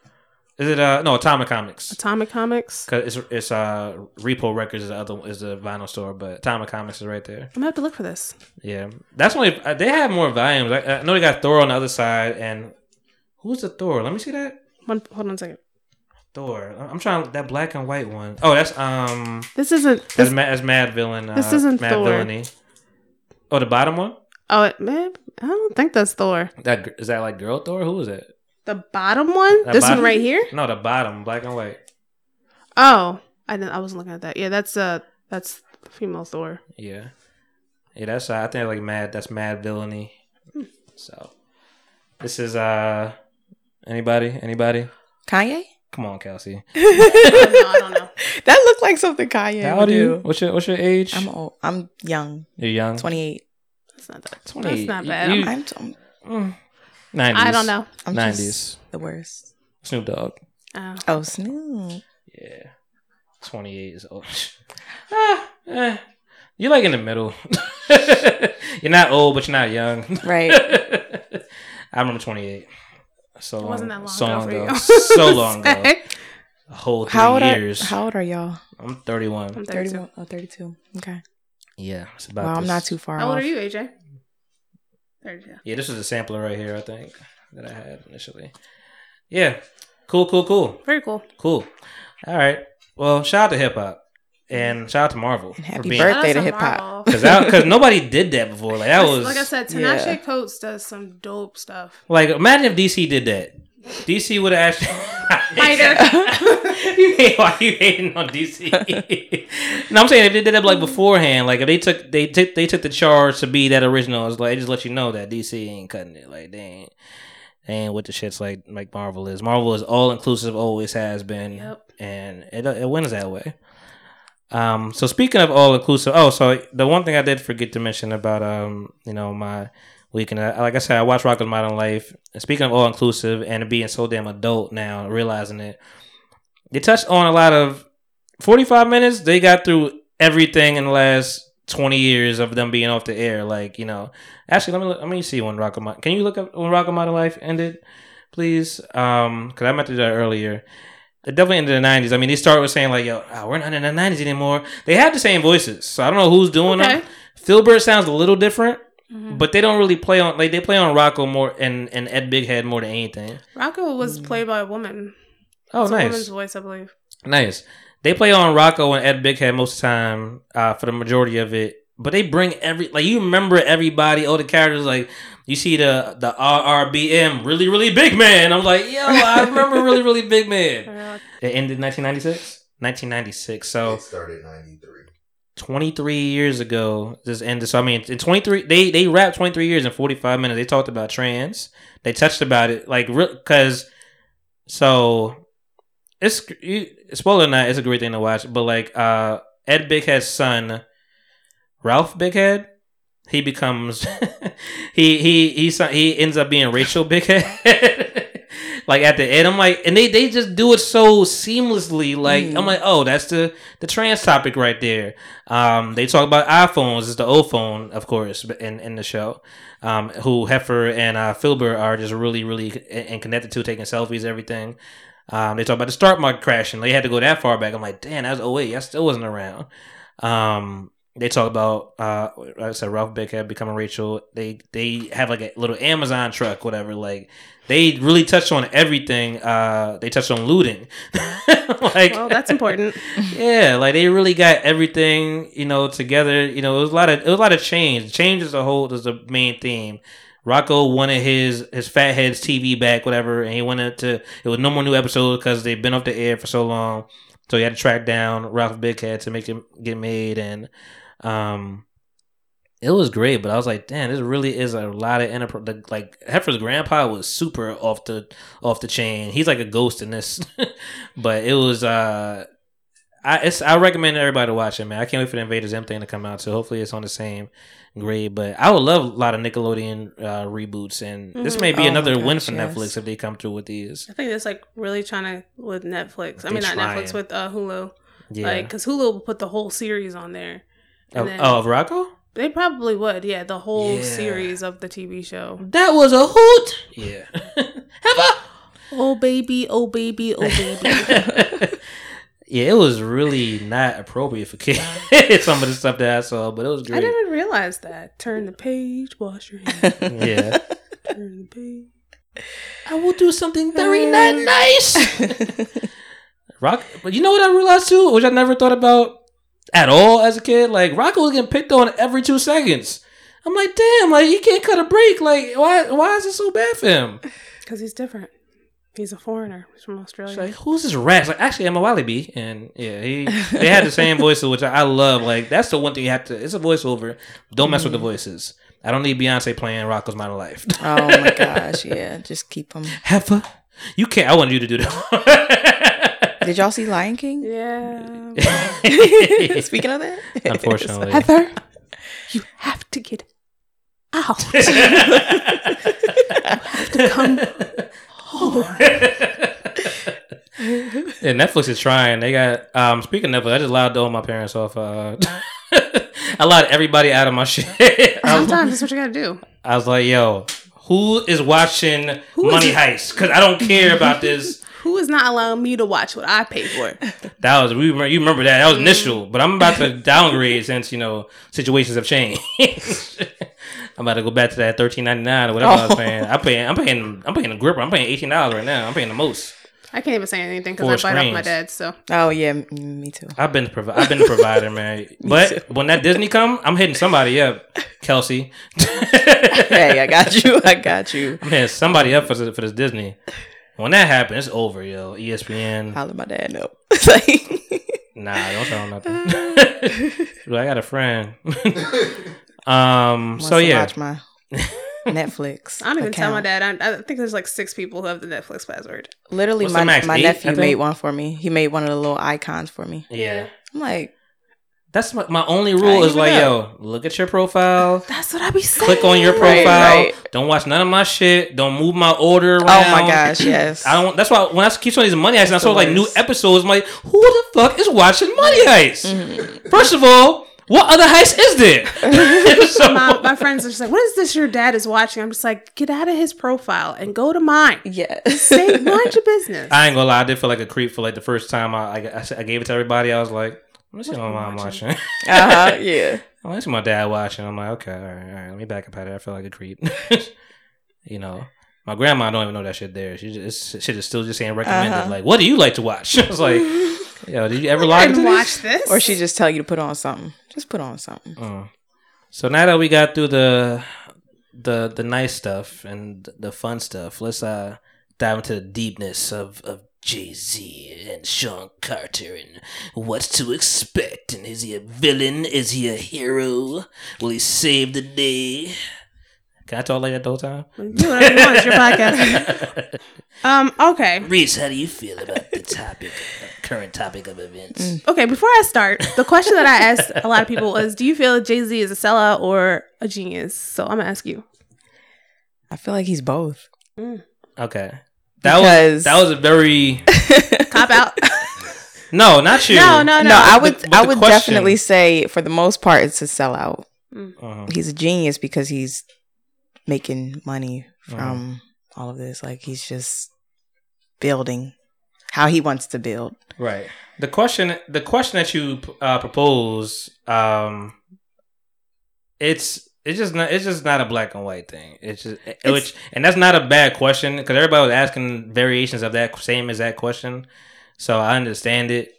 Is it uh no Atomic Comics? Atomic Comics. Cause it's it's uh Repo Records is the other is the vinyl store, but Atomic Comics is right there. I'm gonna have to look for this. Yeah, that's only uh, they have more volumes. I, I know they got Thor on the other side, and who's the Thor? Let me see that One, hold on a second. Thor. I- I'm trying that black and white one. Oh, that's um This isn't. that's This, mad, that's Madvillain. Uh, this isn't Mad Thor. Villainy. Oh, the bottom one. oh, it, man, I don't think that's Thor. That is that like girl Thor? Who is it? The bottom one. That this bottom? one right here. No, the bottom, black and white. Oh, I didn't. I wasn't looking at that. Yeah, that's uh, that's female Thor. Yeah, yeah. That's uh, I think like mad. That's Madvillainy. So this is uh anybody anybody. Kanye. Come on, Kelsey. no, *laughs* I don't know. *laughs* That looked like something Kanye How would old are you? do. What's your What's your age? I'm old. I'm young. You're young. Twenty eight. That's not that. 28. That's not bad. You- I'm, I'm, Mm. 90s. I don't know. I'm 90s. just the worst. Snoop Dogg. Oh. Oh, Snoop. Yeah. 28 is old. *laughs* ah, eh. You're like in the middle. you're not old, but you're not young. Right. I remember 28. So It long, wasn't that long *laughs* so ago long for ago. you. so long ago. A whole three How old years. are How old are y'all? I'm 31. I'm 32. 31. Oh, 32. Okay. Yeah, it's about. Wow, I'm not too far How old are you, AJ? 32. Yeah, this was a sampler right here. I think that I had initially. Yeah, cool, cool, cool, Very cool. cool. All right. Well, shout out to hip hop and mm-hmm. shout out to Marvel And for happy being- birthday to hip hop. Because because nobody did that before. Like that was like I said, Yeah. Coates does some dope stuff. Like imagine if DC did that. DC would have actually. *laughs* Hater. *laughs* you hate why you hating on DC? *laughs* no, I'm saying if they did that like beforehand, like if they took they took they took the charge to be that original, it's like it just let you know that DC ain't cutting it. Like they ain't, they ain't with the shits like like Marvel is. Marvel is all inclusive, always has been, Yep. and it it wins that way. Um. So speaking of all inclusive, oh, so the one thing I did forget to mention about um, you know, my weekend, like I said, I watched Rocko's Modern Life. And speaking of all inclusive and being so damn adult now, realizing it, they touched on a lot of forty five minutes. They got through everything in the last twenty years of them being off the air. Like you know, actually, let me look, let me see when Rock. Can you look up when Rock Modern Life ended, please? Um, because I meant to do that earlier. It definitely ended in the nineties. I mean, they started with saying like, "Yo, ah, we're not in the nineties anymore." They have the same voices, so I don't know who's doing Okay. them. Filbert sounds a little different, Mhm. but they don't really play on like they play on Rocko more and and Ed Bighead more than anything. Rocko was played by a woman. Oh, It's a woman's voice, I believe. nice. They play on Rocko and Ed Bighead most of the time uh, for the majority of it. But they bring every like you remember everybody, all the characters. Like you see the the RRBM, really really big man. I'm like, yo, I remember *laughs* really really big man. It ended 1996. 1996. So It started '93. 23 years ago this ended so i mean in 23 they they wrapped 23 years in 45 minutes they talked about trans they touched about it like because so it's you, spoiler or not it's a great thing to watch but like uh ed bighead's son ralph bighead he becomes *laughs* he he he he ends up being rachel bighead *laughs* like at the end. I'm like and they they just do it so seamlessly. Like i'm like oh that's the the trans topic right there. Um they talk about iphones. It's the old phone of course in in the show. Um who heifer and uh filbert are just really really and connected to taking selfies everything. Um they talk about the start market crashing. They had to go that far back. I'm like damn that was 08 i still wasn't around. Um they talk about uh I said Ralph Bighead becoming Rachel. They they have like a little Amazon truck, whatever. Like they really touched on everything. Uh they touched on looting. *laughs* like well, that's important. *laughs* yeah, like they really got everything, you know, together. You know, it was a lot of it was a lot of change. Change is a whole is the main theme. Rocko wanted his his Fatheads TV back, whatever, and he wanted to. It was no more new episodes because they've been off the air for so long. So he had to track down Ralph Bighead to make him get made, and um, it was great. But I was like, damn, this really is a lot of enterprise. Like Heifer's grandpa was super off the off the chain. He's like a ghost in this, *laughs* but it was uh. I it's, I recommend everybody to watch it, man. I can't wait for the Invader Zim thing to come out. So hopefully it's on the same grade. But I would love a lot of Nickelodeon uh, reboots, and this Mhm. may be Oh another win for yes. Netflix if they come through with these. I think it's like really trying to with Netflix. I mean, not trying. Netflix with uh, Hulu. Yeah. Like, because Hulu will put the whole series on there. Of, And then oh, of Rocko? they probably would. Yeah, the whole Yeah. series of the TV show. That was a hoot. Yeah. *laughs* Have Oh baby, oh baby, oh baby. *laughs* yeah, it was really not appropriate for kids. *laughs* Some of the stuff that I saw, but it was great. I didn't realize that. Turn the page, wash your hands. Yeah. Turn the page. I will do something very not nice. Rock, but you know what I realized too, which I never thought about at all as a kid. Like Rocko was getting picked on every two seconds. I'm like, damn, like he can't cut a break. Like, why? Why is it so bad for him? Because he's different. He's a foreigner. He's from Australia. It's like, who's this rat? Like, actually, I'm a Wally Wallaby, and yeah, he they had the same voices, which I, love. Like, that's the one thing you have to. It's a voiceover. Don't mess with the mm-hmm. voices. I don't need Beyonce playing Rocko's Modern Life. oh my *laughs* gosh, yeah. Just keep them. Heifer, you can't. I wanted you to do that. *laughs* Did y'all see Lion King? yeah. *laughs* Speaking of that, Unfortunately. Heather, *laughs* you have to get out. *laughs* you have to come home. Yeah, Netflix is trying. They got um speaking of Netflix, I just loud all my parents off. Uh I allowed everybody out of my shit. I was, Sometimes that's what you gotta do. I was like, yo, who is watching Who is Money it? Heist? Because I don't care about this. Who is not allowing me to watch what I pay for? *laughs* That was we remember, you remember that that was mm-hmm. initial, but I'm about to downgrade since you know situations have changed. *laughs* I'm about to go back to that thirteen ninety nine or whatever I was Oh. paying. I paying I'm paying I'm paying the gripper. I'm paying eighteen dollars right now. I'm paying the most. I can't even say anything because I bite off my dad. So Oh yeah, me too. I've been the provi- I've been the provider, man. *laughs* But when that Disney come, I'm hitting somebody up, Kelsey. Hey, I got you. I got you. I'm hitting somebody up for for this Disney. When that happens, it's over, yo. ESPN. Holler my dad up. *laughs* like, Nah, don't tell him nothing. *laughs* Well, I got a friend. *laughs* um. wants So yeah, watch my Netflix. I don't even tell my dad. I, I think there's like six people who have the Netflix password. Literally, What's my my Eight, nephew made one for me. He made one of the little icons for me. yeah. I'm like, That's my, my only rule is like, know. yo, look at your profile. *laughs* That's what I be saying. Click on your profile. right. Don't watch none of my shit. Don't move my order around. oh my gosh, yes. I don't. That's why when I keep showing these money heists and I saw like new episodes, I'm like, who the fuck is watching money heists? Mm-hmm. First of all, what other heist is there? *laughs* *laughs* so, my, my friends are just like, "What is this your dad is watching?" I'm just like, "Get out of his profile and go to mine. yes. Say, mind your business." I ain't gonna lie, I did feel like a creep for like the first time I I, I gave it to everybody. I was like, let me see what my mom watching. *laughs* uh huh. *laughs* Yeah. Oh, I see my dad watching. I'm like, okay, all right, all right. Let me back up out of there. I feel like a creep. *laughs* you know, my grandma don't even know that shit there. She just it's- shit is still just saying recommended. Uh-huh. Like, what do you like to watch? I was like, yo, did you ever log and into watch this? this. Or she just tell you to put on something. Just put on something. Mm. So now that we got through the the the nice stuff and the fun stuff, let's uh dive into the deepness of of Jay Z and Sean Carter and what to expect. And is he a villain? Is he a hero? Will he save the day? Can I talk like that the whole time? do whatever you want. It's your podcast. *laughs* Um. Okay. Reese, how do you feel about the topic, uh, current topic of events? Okay. Before I start, the question that I asked a lot of people is, "Do you feel Jay Z is a sellout or a genius?" So I'm gonna ask you. I feel like he's both. Okay, that was that was a very *laughs* Cop out. no, not you. no, no, no. No, I would but I would question- definitely say for the most part it's a sellout. Uh-huh. He's a genius because he's making money Uh-huh. from all of this. Like he's just building how he wants to build. Right. The question, the question that you uh, propose, um, it's it's just not it's just not a black and white thing. It's just which and that's not a bad question because everybody was asking variations of that same exact question. So I understand it.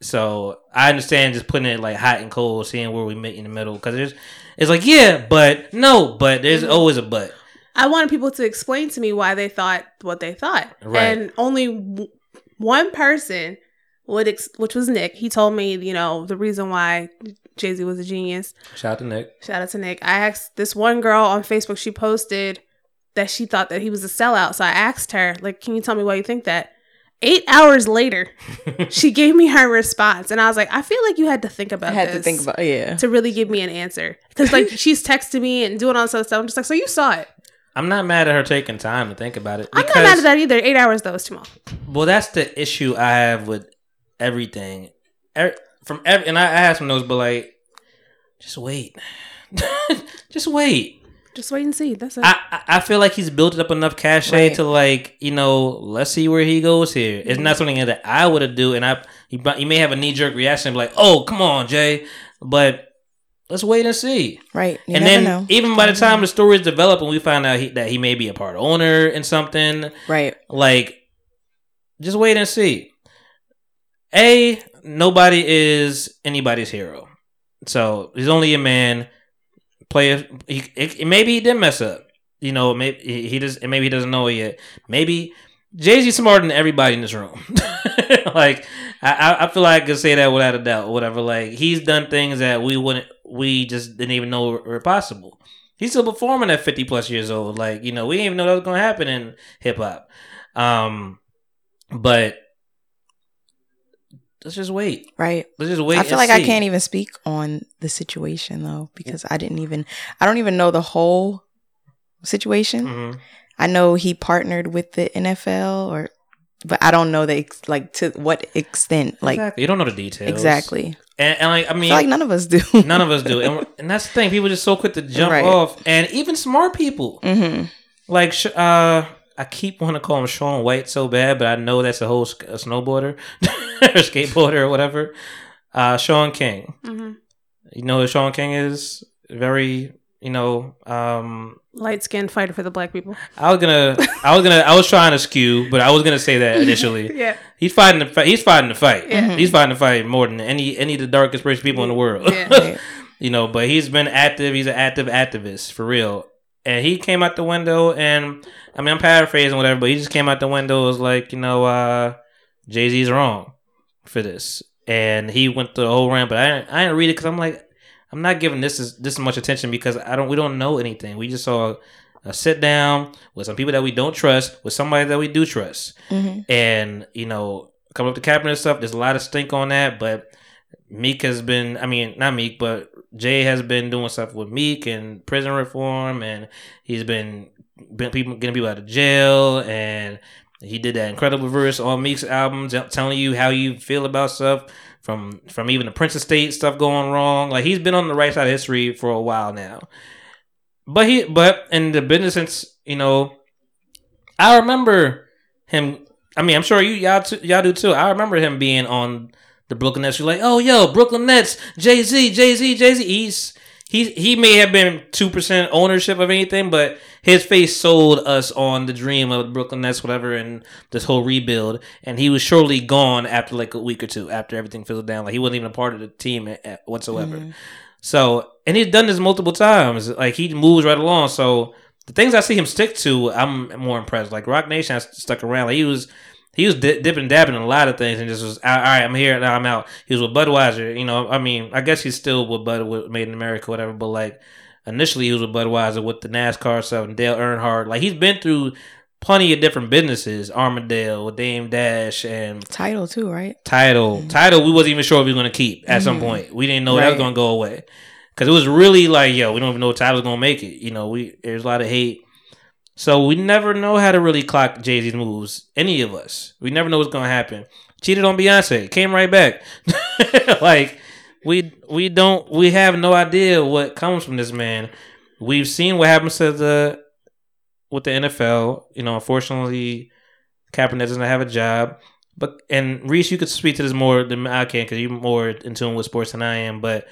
So I understand just putting it like hot and cold, seeing where we meet in the middle because there's it's like yeah, but no, but there's mm-hmm. always a but. I wanted people to explain to me why they thought what they thought, Right. and only w- one person would, ex- which was Nick. He told me, you know, the reason why Jay Z was a genius. Shout out to Nick. Shout out to Nick. I asked this one girl on Facebook. She posted that she thought that he was a sellout. So I asked her, like, can you tell me why you think that? Eight hours later, *laughs* she gave me her response, and I was like, I feel like you had to think about. I had to think about yeah. to really give me an answer because, like, *laughs* she's texting me and doing all this other stuff. I'm just like, so you saw it. I'm not mad at her taking time to think about it. I'm not mad at that either. Eight hours though is too long. Well, that's the issue I have with everything. Er, From every, and I, I have some notes, but like, just wait, *laughs* just wait. Just wait and see. That's it. I, I I feel like he's built up enough cachet Right. to like you know let's see where he goes here. It's mm-hmm. not something that I would have do, and I you, you may have a knee jerk reaction like oh come on Jay, but let's wait and see. Right. You and then know. even by the mm-hmm. time the story is developed and we find out he, that he may be a part owner in something, Right. like, just wait and see. A, nobody is anybody's hero. So he's only a man. Play. He, it, maybe he did mess up. You know, maybe he, does. Maybe he doesn't know it yet. Maybe Jay Z smarter than everybody in this room. *laughs* like I, I- feel like I could say that without a doubt. Whatever. Like he's done things that we wouldn't. We just didn't even know were, were possible. He's still performing at fifty plus years old. Like you know, we didn't even know that was gonna happen in hip hop. Um, but let's just wait. Right. Let's just wait. I feel like I can't even speak on the situation though because I didn't even I don't even know the whole situation. Mhm. I know he partnered with the NFL or but I don't know the ex- like to what extent like exactly. You don't know the details. exactly. And, and like I I mean, feel like none of us do. *laughs* none of us do, and, and that's the thing. People are just so quick to jump Right. off, and even smart people hmm like uh. I keep wanting to call him Shaun White so bad, but I know that's a whole sk- a snowboarder *laughs* or skateboarder or whatever. Uh, Shaun King. hmm You know who Shaun King is? Very, you know, um, Light skinned fighter for the black people. I was gonna, I was gonna, I was trying to skew, but I was gonna say that initially. *laughs* Yeah. He's fighting the fight. He's fighting the fight. Yeah. He's fighting the fight more than any any of the darkest rich people in the world. Yeah. *laughs* you know, but he's been active. He's an active activist for real. And he came out the window, and I mean, I'm paraphrasing whatever, but he just came out the window. Was like, you know, uh, Jay Z's wrong for this, and he went the whole rant. But I didn't, I didn't read it because I'm like, I'm not giving this as, this much attention because I don't. We don't know anything. We just saw a sit down with some people that we don't trust, with somebody that we do trust hmm and you know come up to cabinet and stuff. There's a lot of stink on that, but Meek has been. I mean, not Meek, but Jay has been doing stuff with Meek and prison reform, and he's been, been people getting people out of jail, and he did that incredible verse on Meek's album, t- telling you how you feel about stuff from from even the Prince Estate stuff going wrong. Like he's been on the right side of history for a while now. But he, but in the business sense, you know, I remember him. I mean, I'm sure you y'all too, y'all do too. I remember him being on the Brooklyn Nets. You're like, oh yo, Brooklyn Nets, Jay Z, Jay Z, Jay Z. He's he he may have been two percent ownership of anything, but his face sold us on the dream of the Brooklyn Nets, whatever, and this whole rebuild. And he was surely gone after like a week or two after everything fizzled down. Like he wasn't even a part of the team at, at- whatsoever. Mm-hmm. So, and he's done this multiple times. Like he moves right along. So the things I see him stick to, I'm more impressed. Like Roc Nation has stuck around. Like he was, he was di- dipping dabbing in a lot of things, and just was all right. I'm here now. I'm out. He was with Budweiser. You know, I mean, I guess he's still with Bud with Made in America, whatever. But like initially, he was with Budweiser with the NASCAR stuff and Dale Earnhardt. Like he's been through plenty of different businesses. Armadale with Dame Dash and Tidal too, right? Tidal. Mm-hmm. Tidal, we wasn't even sure if we was gonna keep at some mm-hmm. point. We didn't know that was gonna go away because it was really like, yo, we don't even know if Tidal's gonna make it. You know, we there's a lot of hate, so we never know how to really clock Jay Z's moves. Any of us, we never know what's gonna happen. Cheated on Beyonce, came right back. *laughs* like we we don't we have no idea what comes from this man. We've seen what happens to the with the NFL. You know, unfortunately, Kaepernick doesn't have a job. But and Reese, you could speak to this more than I can because you're more in tune with sports than I am. But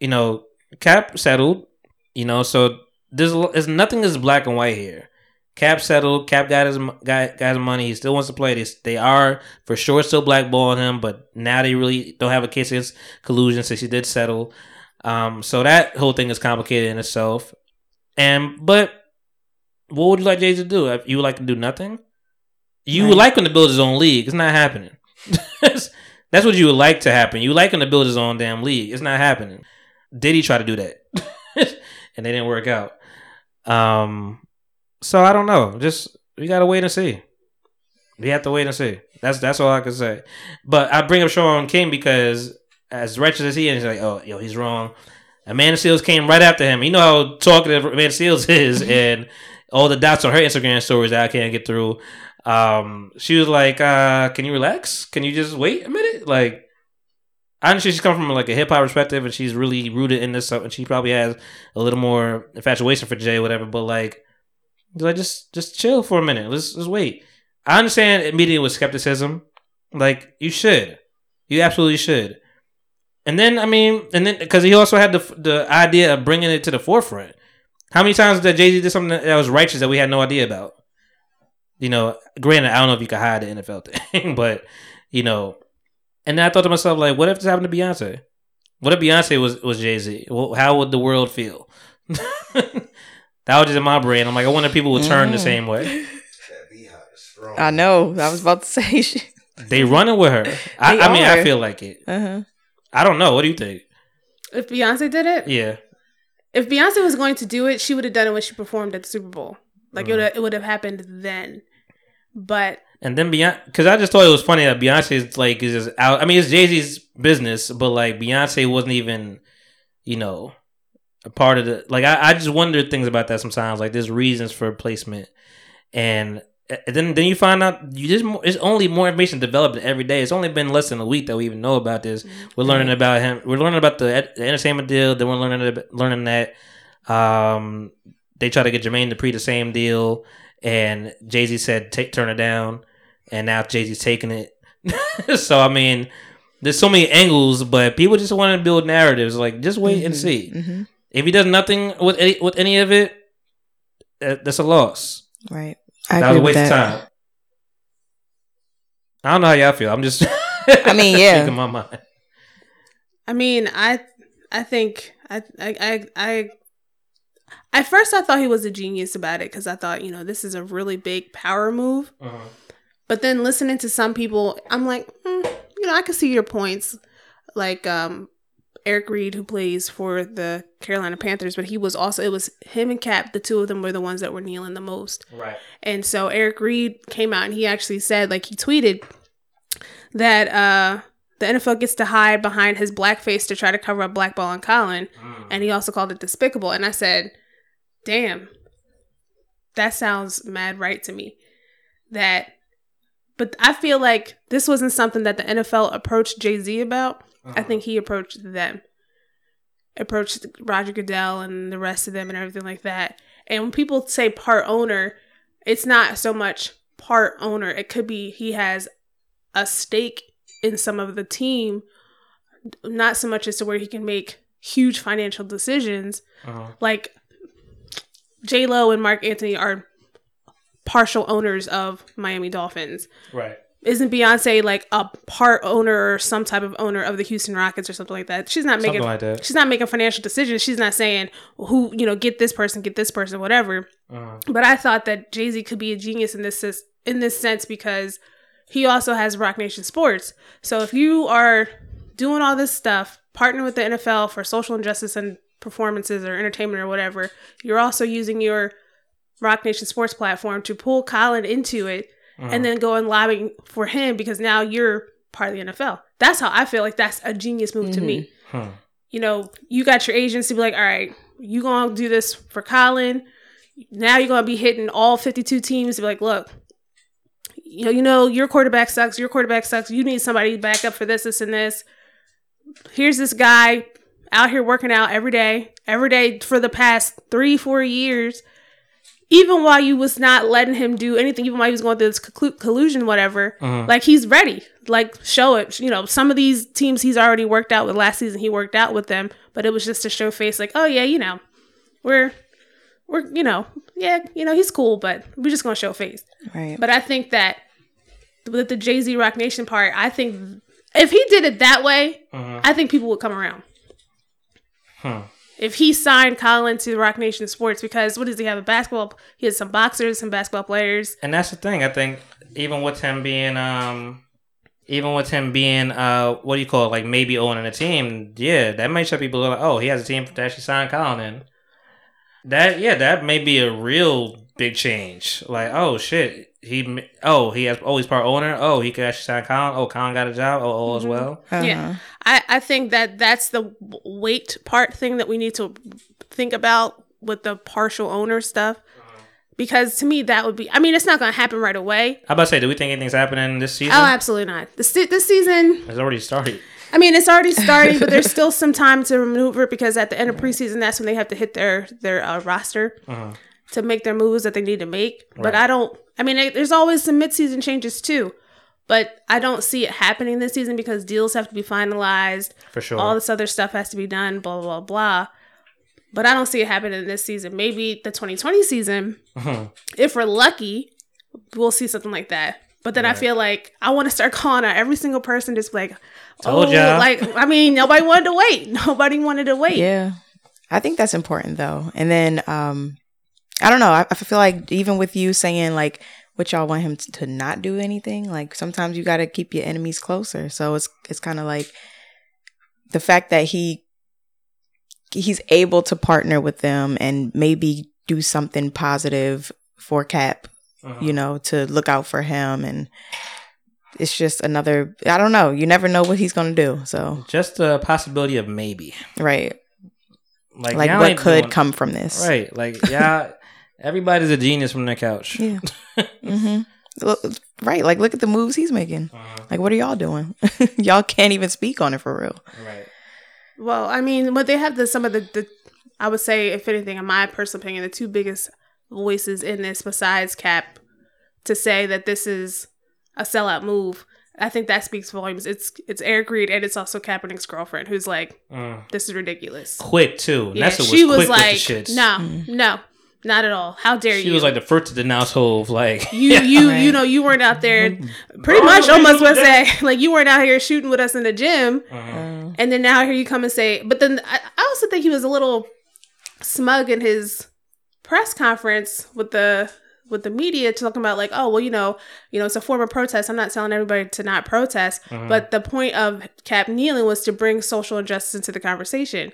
you know, Cap settled. You know, so there's nothing is black and white here. Cap settled. Cap got his got, got his money. He still wants to play this. They are for sure still blackballing him, but now they really don't have a case against collusion since he did settle. Um, so that whole thing is complicated in itself. And but what would you like Jay to do? If You would like to do nothing? You would like him to build his own league. It's not happening. *laughs* That's what you would like to happen. You like him to build his own damn league. It's not happening. Did he try to do that? *laughs* and they didn't work out. Um so I don't know. Just we gotta wait and see. We have to wait and see. That's that's all I can say. But I bring up Shaun King because as wretched as he is, he's like, oh, yo, he's wrong. Amanda Seales came right after him. You know how talkative Amanda Seales *laughs* is, *laughs* and all the dots on her Instagram stories that I can't get through. Um, she was like, uh, "Can you relax? Can you just wait a minute?" Like, I understand she's come from like a hip hop perspective, and she's really rooted in this stuff, and she probably has a little more infatuation for Jay, whatever. But like, like just just chill for a minute. Let's just wait. I understand immediately with skepticism. Like, you should, you absolutely should. And then I mean, and then because he also had the the idea of bringing it to the forefront. How many times did Jay Z did something that was righteous that we had no idea about? You know, granted, I don't know if you could hide the NFL thing, *laughs* but you know, and then I thought to myself, like, what if this happened to Beyonce? What if Beyonce was was Jay Z? Well, how would the world feel? *laughs* that was just in my brain. I'm like, I wonder if people would turn the Mhm. same way. I know. I was about to say *laughs* shit. They running with her. I, I mean, I feel like it. Uh-huh. I don't know. What do you think? If Beyonce did it, Yeah. if Beyonce was going to do it, she would have done it when she performed at the Super Bowl. Like it Mm. would it would have happened then. But And then Beyonce, because I just thought it was funny that Beyonce's like is just out. I mean, it's Jay Z's business, but like Beyonce wasn't even, you know, a part of the. Like I, I just wonder things about that sometimes. Like there's reasons for placement, and then then you find out you just it's only more information developed every day. It's only been less than a week that we even know about this. We're learning about him. We're learning about the, the entertainment deal. Then we're learning learning that um, they try to get Jermaine Dupri the same deal, and Jay Z said take turn it down, and now Jay Z's taking it. *laughs* so I mean, there's so many angles, but people just want to build narratives. Like just wait and see. hmm If he does nothing with any, with any of it, uh, that's a loss. Right. I that was a waste of time. I don't know how y'all feel. I'm just. *laughs* I mean, yeah. *laughs* speaking my mind. I mean, I I think I I I, I at first I thought he was a genius about it because I thought you know this is a really big power move. But then listening to some people, I'm like, hmm, you know, I can see your points. Like um, Eric Reid, who plays for the Carolina Panthers, but he was also it was him and Cap. The two of them were the ones that were kneeling the most. Right. And so Eric Reid came out and he actually said, like he tweeted that uh the NFL gets to hide behind his blackface to try to cover up blackball on Colin. And he also called it despicable. And I said, damn, that sounds mad right to me. That but I feel like this wasn't something that the NFL approached Jay-Z about. I think he approached them. Approached Roger Goodell and the rest of them and everything like that. And when people say part owner, it's not so much part owner. It could be he has a stake in some of the team, not so much as to where he can make huge financial decisions. Uh-huh. Like J Lo and Marc Anthony are partial owners of Miami Dolphins. Right. Isn't Beyonce like a part owner or some type of owner of the Houston Rockets or something like that? She's not making like that. she's not making financial decisions. She's not saying who you know get this person, get this person, whatever. Uh-huh. But I thought that Jay Z could be a genius in this in this sense because he also has Roc Nation Sports. So if you are doing all this stuff, partnering with the NFL for social injustice and performances or entertainment or whatever, you're also using your Roc Nation Sports platform to pull Colin into it and then go and lobbying for him because now you're part of the NFL. That's how I feel like that's a genius move to me. Hmm. You know, you got your agents to be like, all right, you gonna do this for Colin. Now you're gonna be hitting all 52 teams to be like, look, you know, you know, your quarterback sucks, your quarterback sucks. You need somebody to back up for this, this, and this. Here's this guy out here working out every day, every day for the past three, four years even while you was not letting him do anything, even while he was going through this collu- collusion, whatever, uh-huh. like he's ready. Like show it. You know, some of these teams he's already worked out with last season. He worked out with them, but it was just to show face. Like, oh yeah, you know, we're we're you know, yeah, you know, he's cool, but we're just gonna show face. Right. But I think that with the Jay Z Roc Nation part, I think if he did it that way, uh-huh. I think people would come around. If he signed Colin to Roc Nation Sports, because what does he have? A basketball? He has some boxers, some basketball players. And that's the thing. I think even with him being, um, even with him being, uh, what do you call it? Like maybe owning a team. Yeah, that may show people like, oh, he has a team to actually sign Colin in. That yeah, that may be a real big change. Like, oh shit, he oh he has oh he's part owner. Oh, he could actually sign Colin. Oh, Colin got a job. Oh, oh as mm-hmm. well. Yeah, I, I think that that's the weight part thing that we need to think about with the partial owner stuff. Uh-huh. Because to me, that would be. I mean, it's not going to happen right away. How about to say, do we think anything's happening this oh, season? Oh, absolutely not. This this season, it's already started. I mean, it's already starting, but there's *laughs* still some time to maneuver because at the end of preseason, that's when they have to hit their their uh, roster uh-huh. To make their moves that they need to make. But I don't. I mean, it, there's always some midseason changes too, but I don't see it happening this season because deals have to be finalized. For sure. All this other stuff has to be done. Blah blah blah. blah. But I don't see it happening this season. Maybe the 2020 season, if we're lucky, we'll see something like that. But then I feel like I want to start *laughs* calling out every single person, just like, Told oh, ya. like I mean, nobody wanted to wait. *laughs* Nobody wanted to wait. Yeah. I think that's important though. And then um I don't know, I, I feel like even with you saying like what y'all want him to not do anything, like sometimes you got to keep your enemies closer. So it's it's kind of like the fact that he he's able to partner with them and maybe do something positive for Cap, you uh-huh. know, to look out for him and it's just another I don't know, you never know what he's going to do. So, Just a possibility of maybe. right. Like, Like what could doing- come from this. Right. Like, yeah. Everybody's a genius from their couch. Yeah. *laughs* mm-hmm. Look, right. Like, look at the moves he's making. Uh-huh. Like, what are y'all doing? *laughs* y'all can't even speak on it for real. Right. Well, I mean, but they have the some of the, the I would say, if anything, in my personal opinion, the two biggest voices in this besides Cap to say that this is a sellout move. I think that speaks volumes. It's it's Eric Reid and it's also Kaepernick's girlfriend who's like, Mm. this is ridiculous. Quick too. Yeah, Nessa was she was like, with the shits. no, Mm. no, not at all. How dare She you? was like the first to denounce Hove. Like *laughs* *laughs* you, you, Right. you know, you weren't out there. *laughs* Pretty much, almost would say like you weren't out here shooting with us in the gym. Uh-huh. And then now here you come and say, but then I, I also think he was a little smug in his press conference with the with the media talking about like, oh well, you know, you know, it's a form of protest. I'm not telling everybody to not protest, Uh-huh. but the point of Cap kneeling was to bring social injustice into the conversation.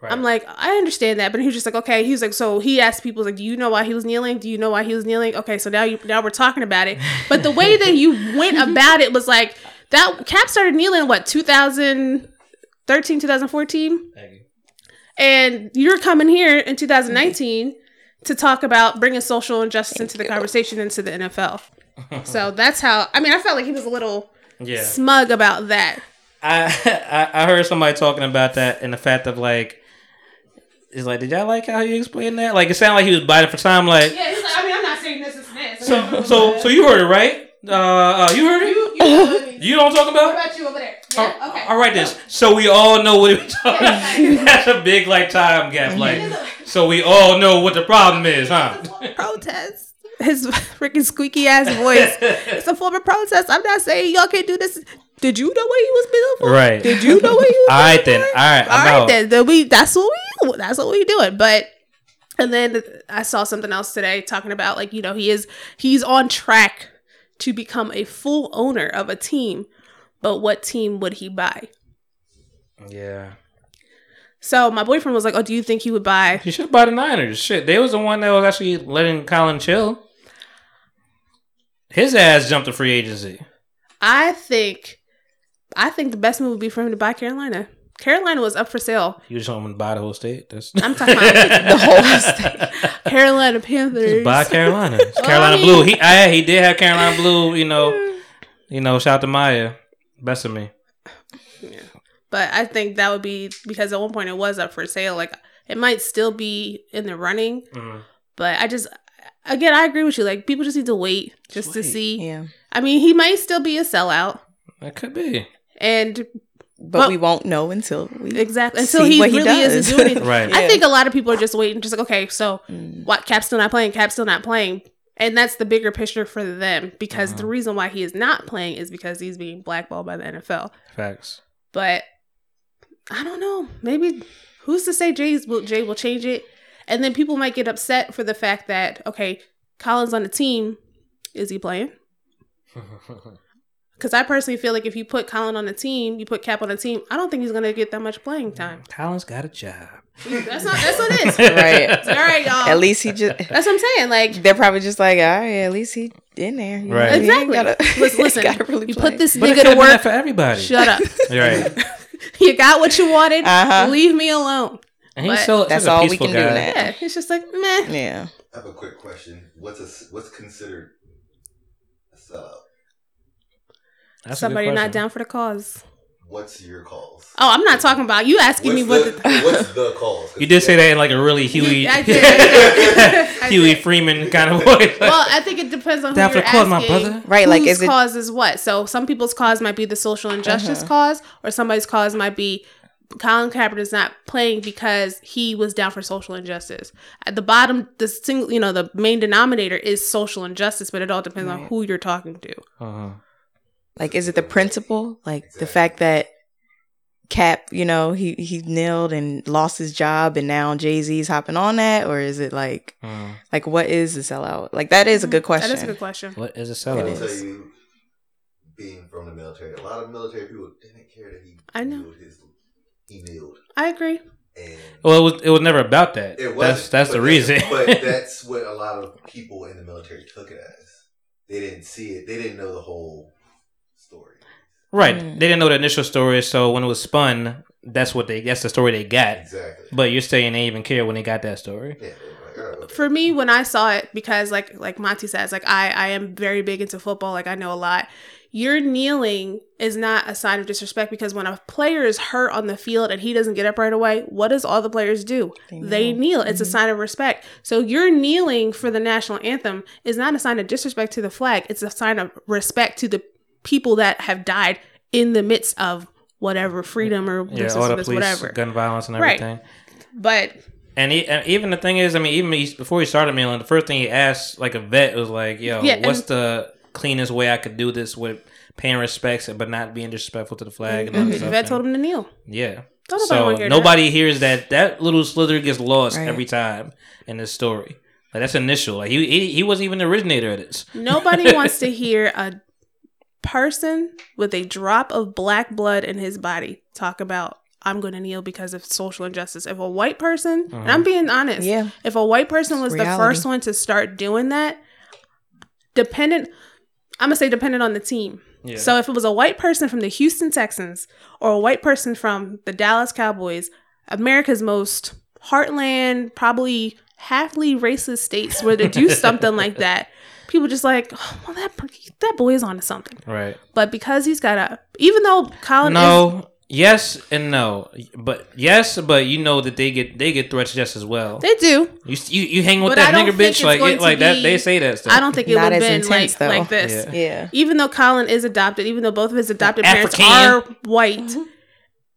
Right. I'm like, I understand that, but he was just like, okay. He was like, so he asked people like, do you know why he was kneeling? Do you know why he was kneeling? Okay, so now you now we're talking about it. But the way that you *laughs* went about it was like that. Cap started kneeling what 2013, 2014 you. and you're coming here in 2019 *laughs* to talk about bringing social injustice into the conversation into the NFL. *laughs* So that's how. I mean, I felt like he was a little Yeah. smug about that. I, I I heard somebody talking about that and the fact of like, it's like, did y'all like how you explained that? Like, it sounded like he was biting for time. Like, Yeah, he's like, I mean, I'm not saying this is this. so so so you heard it right? Uh, uh you heard it? You *laughs* know what I'm talking What about? about you over there? Oh, Yeah, okay. All right, this. So we all know what we're talking. That's a big like time gap. Like, so we all know what the problem is, huh? *laughs* protest. His *laughs* freaking squeaky ass voice. It's a form of protest. I'm not saying y'all can't do this. Did you know what he was built for? Right. Did you know what he *laughs* was? All right built then. All right. All right then. then we that's what we that's what we doing. But and then I saw something else today talking about like you know he is he's on track to become a full owner of a team, but what team would he buy? Yeah. So my boyfriend was like, "Oh, do you think he would buy?" He should buy the Niners. Shit, they was the one that was actually letting Colin chill. His ass jumped to free agency. I think, I think the best move would be for him to buy Carolina. Carolina was up for sale. You just want him to buy the whole state. That's I'm talking about the whole state. Carolina Panthers. Just buy Carolina. *laughs* It's Carolina I mean- Blue. He I, he did have Carolina Blue. You know, you know. Shout out to Maya. Best of me. But I think that would be because at one point it was up for sale. Like it might still be in the running, Mhm. but I just again I agree with you. Like people just need to wait just to wait. see. Yeah. I mean, he might still be a sellout, That could be and But Well- we won't know until we exactly until see he what really does. isn't doing anything. *laughs* right. I Yeah. think a lot of people are just waiting, just like okay, so Mm. what? Cap's still not playing. Cap's still not playing. And that's the bigger picture for them because Uh-huh. the reason why he is not playing is because he's being blackballed by the NFL. Facts. But I don't know. Maybe who's to say Jay's will Jay will change it? And then people might get upset for the fact that okay, Collins on the team, is he playing? *laughs* Because I personally feel like if you put Colin on the team, you put Cap on the team, I don't think he's gonna get that much playing time. Colin's got a job. That's not. That's what it is. *laughs* Right. All right, y'all. At least he just. That's what I'm saying. Like They're probably just like, all right, at least he in there. You Right. he exactly. gotta- listen, *laughs* listen gotta really you play. put this But nigga to have been that work. for everybody. Shut up. *laughs* Right. you got what you wanted. Uh-huh. Leave me alone. And he's But- so That's all we peaceful can do guy. now. Yeah, it's just like meh. Yeah. I have a quick question. What's a what's considered a sellout? That's Somebody not down for the cause. What's your cause? Oh, I'm not talking about you asking me what. the, The, what's *laughs* the cause? You did say that in like a really Huey, *laughs* I did, I did. *laughs* Huey. Freeman kind of voice. well, I think it depends on who Down for you're the cause, my asking. brother. Right, like, whose is it- cause is what? So some people's cause might be the social injustice Uh-huh. cause, or somebody's cause might be Colin Kaepernick is not playing because he was down for social injustice. At the bottom, the single, you know, the main denominator is social injustice, but it all depends on who you're talking to. Uh-huh. Like, is it the principle? Like the fact that Cap, you know, he he kneeled and lost his job, and now Jay Z's hopping on that, or is it like, Uh-huh. like what is the sellout? Like that is a good question. That is a good question. What is a I sellout? will tell you, being from the military, a lot of military people didn't care that he I know. his he kneeled, I agree. and Well, it was it was never about that. it was that's that's the reason. but *laughs* that's what a lot of people in the military took it as. They didn't see it. They didn't know the whole story. Right. Mm. They didn't know the initial story, so when it was spun, that's what they that's the story they got. Exactly. But you're saying they even care when they got that story. yeah, they were like, oh, for me when I saw it because like like Monty says like I I am very big into football like I know a lot. Your kneeling is not a sign of disrespect because when a player is hurt on the field and he doesn't get up right away, what does all the players do? They kneel. It's a sign of respect. So your kneeling for the national anthem is not a sign of disrespect to the flag. It's a sign of respect to the people that have died in the midst of whatever freedom or Yeah, this, all the this, police, whatever. gun violence, and Right. everything. But And, he, and even the thing is, I mean, even he, before he started kneeling, the first thing he asked, like a vet, was like, "Yo, Yeah, what's and- the cleanest way I could do this with paying respects but not being disrespectful to the flag?" And all that mm-hmm. the vet told him to kneel. Yeah. Don't nobody So wanna hear that. nobody hears that. That little slither gets lost Right. every time in this story. Like that's initial. Like he he, he wasn't even the originator of this. Nobody *laughs* wants to hear a person with a drop of black blood in his body talk about I'm going to kneel because of social injustice. If a white person, and uh-huh. I'm being honest, Yeah. if a white person was the first one to start doing that, dependent, I'm gonna say dependent on the team. Yeah. So if it was a white person from the Houston Texans or a white person from the Dallas Cowboys, America's most heartland, probably halfly racist states were to do *laughs* something like that, people just like, oh, well, that that boy is onto something. Right. But because he's got a, even though Colin is, No. Yes and no, but yes, but you know that they get they get threats just as well. they do. You you, you hang with But that don't nigger bitch like it, to like that. They say that stuff. I don't think it Not would have as been intense, like, though. like this. Yeah. Yeah. even though Colin is adopted, even though both of his adopted parents African. are white,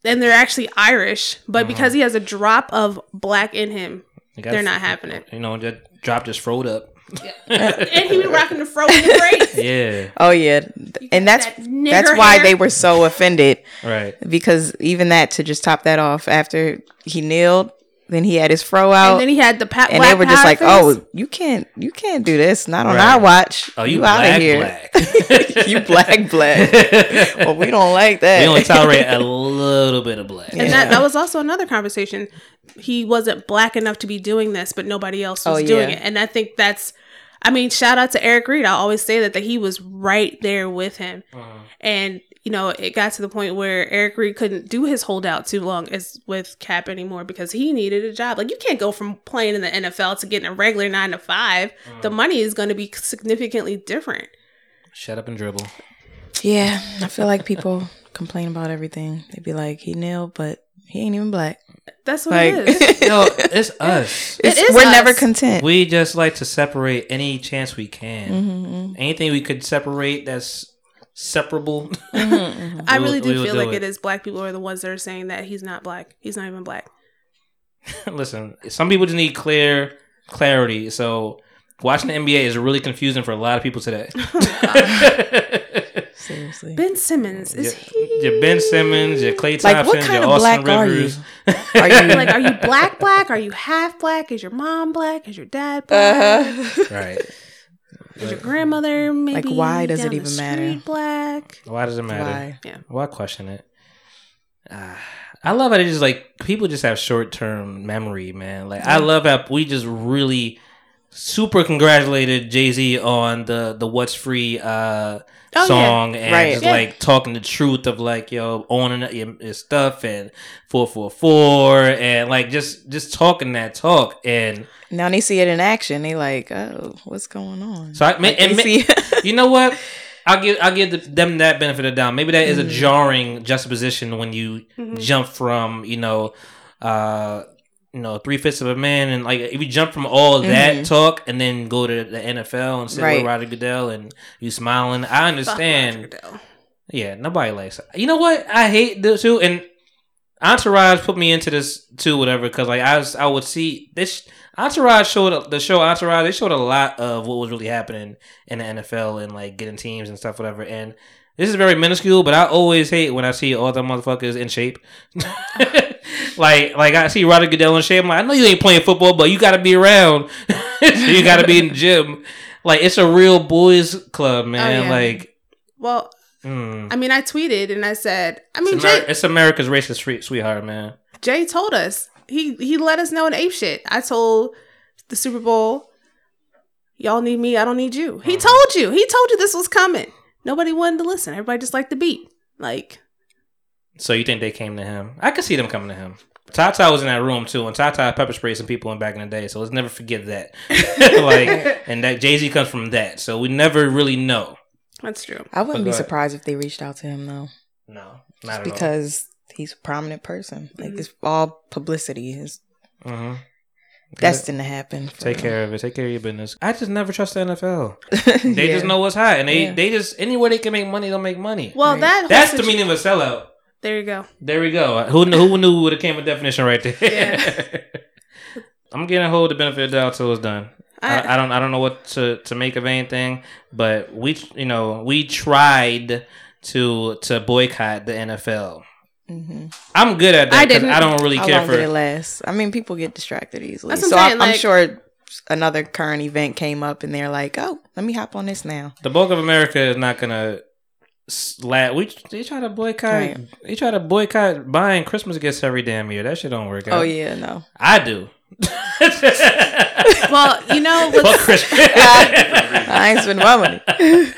and they're actually Irish, but Uh-huh. because he has a drop of black in him, they're not having it. You know, that drop just froed up. And he be rocking the fro in the braids. Yeah. Oh yeah, and that's that that's why hair. they were so offended Right. because even that to just top that off after he kneeled, then he had his fro out, And then he had the pa- and they were just like, face. "Oh, you can't, you can't do this. Not on Right. our watch. Oh, you, out black of here. black. *laughs* you black black. *laughs* well, we don't like that. We only tolerate a little bit of black. And that, that was also another conversation. He wasn't black enough to be doing this, but nobody else oh, was Oh, doing yeah. it. And I think that's, I mean, shout out to Eric Reid. I always say that, that he was right there with him. Mm-hmm. And, you know, it got to the point where Eric Reid couldn't do his holdout too long as with Cap anymore because he needed a job. Like, you can't go from playing in the NFL to getting a regular nine to 5 The mm. money is going to be significantly different. Shut up and dribble. Yeah, I feel like people *laughs* complain about everything. They'd be like, "He nailed, but he ain't even black." That's what Like, it is. *laughs* Yo, it's us. it's, is we're us. never content. We just like to separate any chance we can. Mm-hmm, Anything we could separate that's separable. mm-hmm. I *laughs* We'll- really do feel do like it. it is black people are the ones that are saying that he's not black. He's not even black. *laughs* Listen, some people just need clear clarity. So watching the NBA is really confusing for a lot of people today. Seriously. Ben Simmons is he? your Ben Simmons, your Klay Like, Thompson, what kind your of Austin black are you? Rivers. Are you *laughs* like, are you black? Black? Are you half black? Is your mom black? Is your dad black? Uh-huh. *laughs* right. Is your grandmother maybe? why does it down the even matter? street Black. Why does it matter? Why? Yeah. Why question it? Ah, I love how they just like people just have short term memory, man. Like I love how we just really super congratulated Jay Z on the the What's Free uh Oh, song and Right. just Yeah. like talking the truth of like yo owning your, your stuff and four four four and like just just talking that talk and now they see it in action. They like, oh, what's going on? so I Like, and, see- *laughs* you know what? I'll give I'll give them that benefit of the doubt. Maybe that Mm. a jarring juxtaposition when you Mm-hmm. jump from you know, uh, you know, three fifths of a man, and like if you jump from all that talk and then go to the NFL and sit Mm-hmm. Right. with Roger Goodell and you smiling, I understand. Yeah, nobody likes. You know what? I hate this too, and Entourage put me into this too, whatever. Because like I was, I would see this. Entourage showed the show Entourage. They showed a lot of what was really happening in the NFL and like getting teams and stuff, whatever. And this is very minuscule, but I always hate when I see all the motherfuckers in shape. *laughs* like, like I see Roger Goodell and shape. I'm like, I know you ain't playing football, but you got to be around. so *laughs* you got to be in the gym. Like it's a real boys club, man. yeah. Like. Well, Mm. I mean, I tweeted and I said, I mean, It's, Amer- Jay, it's America's racist sweet- sweetheart, man. Jay told us he he let us know in ape shit. I told the Super Bowl, y'all need me, I don't need you. He Uh-huh. told you. He told you this was coming. Nobody wanted to listen. Everybody just liked the beat. Like So you think they came to him? I could see them coming to him. Tata was in that room too, and Tata pepper sprayed some people in back in the day. So let's never forget that. *laughs* like, and that Jay Z comes from that, so we never really know. That's true. I wouldn't But be surprised if they reached out to him though, No, not at because he's a prominent person. Like it's all publicity. It's all. hmm destined to happen. Take him. care of it. Take care of your business. I just never trust the NFL. they *laughs* They just know what's hot, and they Yeah. they just anywhere they can make money, they'll make money. Well, Right. that That's the situ- meaning of a sellout. There you go. There we go. Who kn- who knew would have came a definition right there? *laughs* I'm getting a hold of the benefit of the doubt till it's done. I, I- I don't I don't know what to, to make of anything, but we you know we tried to to boycott the NFL. hmm I'm good at that I didn't. I don't really care for did it for. last? I mean, people get distracted easily. That's so I'm I'm, saying, I'm sure another current event came up, and they're like, "Oh, let me hop on this now." The bulk of America is not gonna. Slat, we they try to boycott. Right. They try to boycott buying Christmas gifts every damn year. That shit don't work out. Oh yeah, no. I do. *laughs* Well, you know, Fuck what's, Christmas. *laughs* I ain't spending my money. *laughs*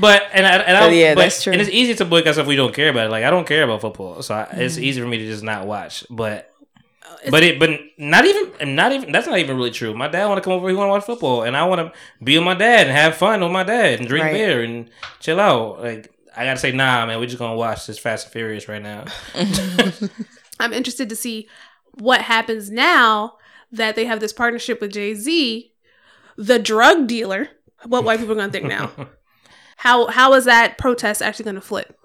But and I, and I But yeah, but- that's true. And it's easy to boycott stuff we don't care about. It. Like I don't care about football, so I, it's Mm-hmm. easy for me to just not watch. But It's- but it but not even not even that's not even really true. My dad want to come over. He want to watch football, and I want to be with my dad and have fun with my dad and drink Right. beer and chill out. Like I gotta say, nah, man, we're just gonna watch this Fast and Furious right now. *laughs* I'm interested to see what happens now that they have this partnership with Jay Z, the drug dealer. What white people are going to think now? *laughs* How how is that protest actually going to flip?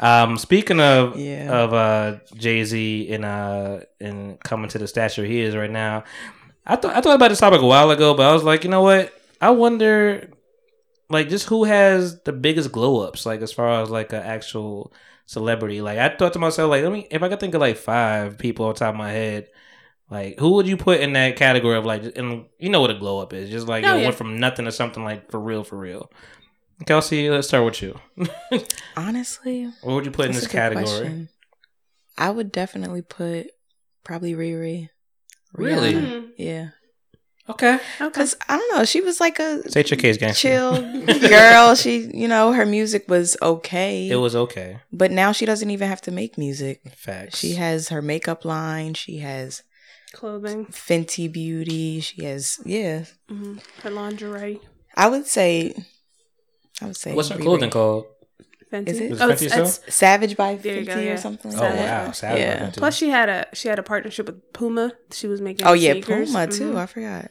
Um, speaking of Yeah. of uh Jay Z and uh and coming to the stature he is right now, I thought I thought about this topic a while ago, but I was like, you know what? I wonder, like, just who has the biggest glow ups, like as far as like an actual celebrity. Like, I thought to myself, like, let me if I could think of like five people on top of my head. Like who would you put in that category of like, and you know what a glow up is? Just like Oh, you know, yeah. went from nothing to something like for real, for real. Kelsi, let's start with you. *laughs* Honestly, what would you put in this category? question. I would definitely put probably Riri. Really? Rihanna. Mhm. Yeah, Okay. Okay. because I don't know. She was like a State your gangster. chill *laughs* girl. She, you know, her music was okay, It was okay. but now she doesn't even have to make music. Facts. She has her makeup line. She has Clothing, Fenty Beauty. She has yeah. hmm her lingerie. I would say, I would say. What's her clothing called? Fenty. Is it? Oh, it it's, still? it's, Savage by There Fenty go, yeah. or something like Oh Savage. that. wow, Savage Yeah. Fenty. plus she had a she had a partnership with Puma. She was making. Oh yeah, sneakers. Puma too. Mhm. I forgot.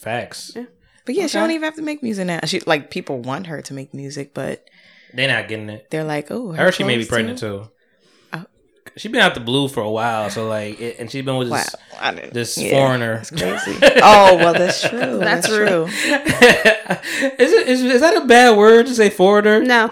Facts. Yeah. But yeah, she don't even have to make music now. She like people want her to make music, but They're not getting it. they're like, oh, I heard she may be pregnant too. Oh. She been out the blue for a while, so like, it, and she's been with Wow, this, I didn't- this yeah, foreigner. That's crazy. oh well, that's true. *laughs* That's That's, true. true. *laughs* is it is, is that a bad word to say foreigner? No,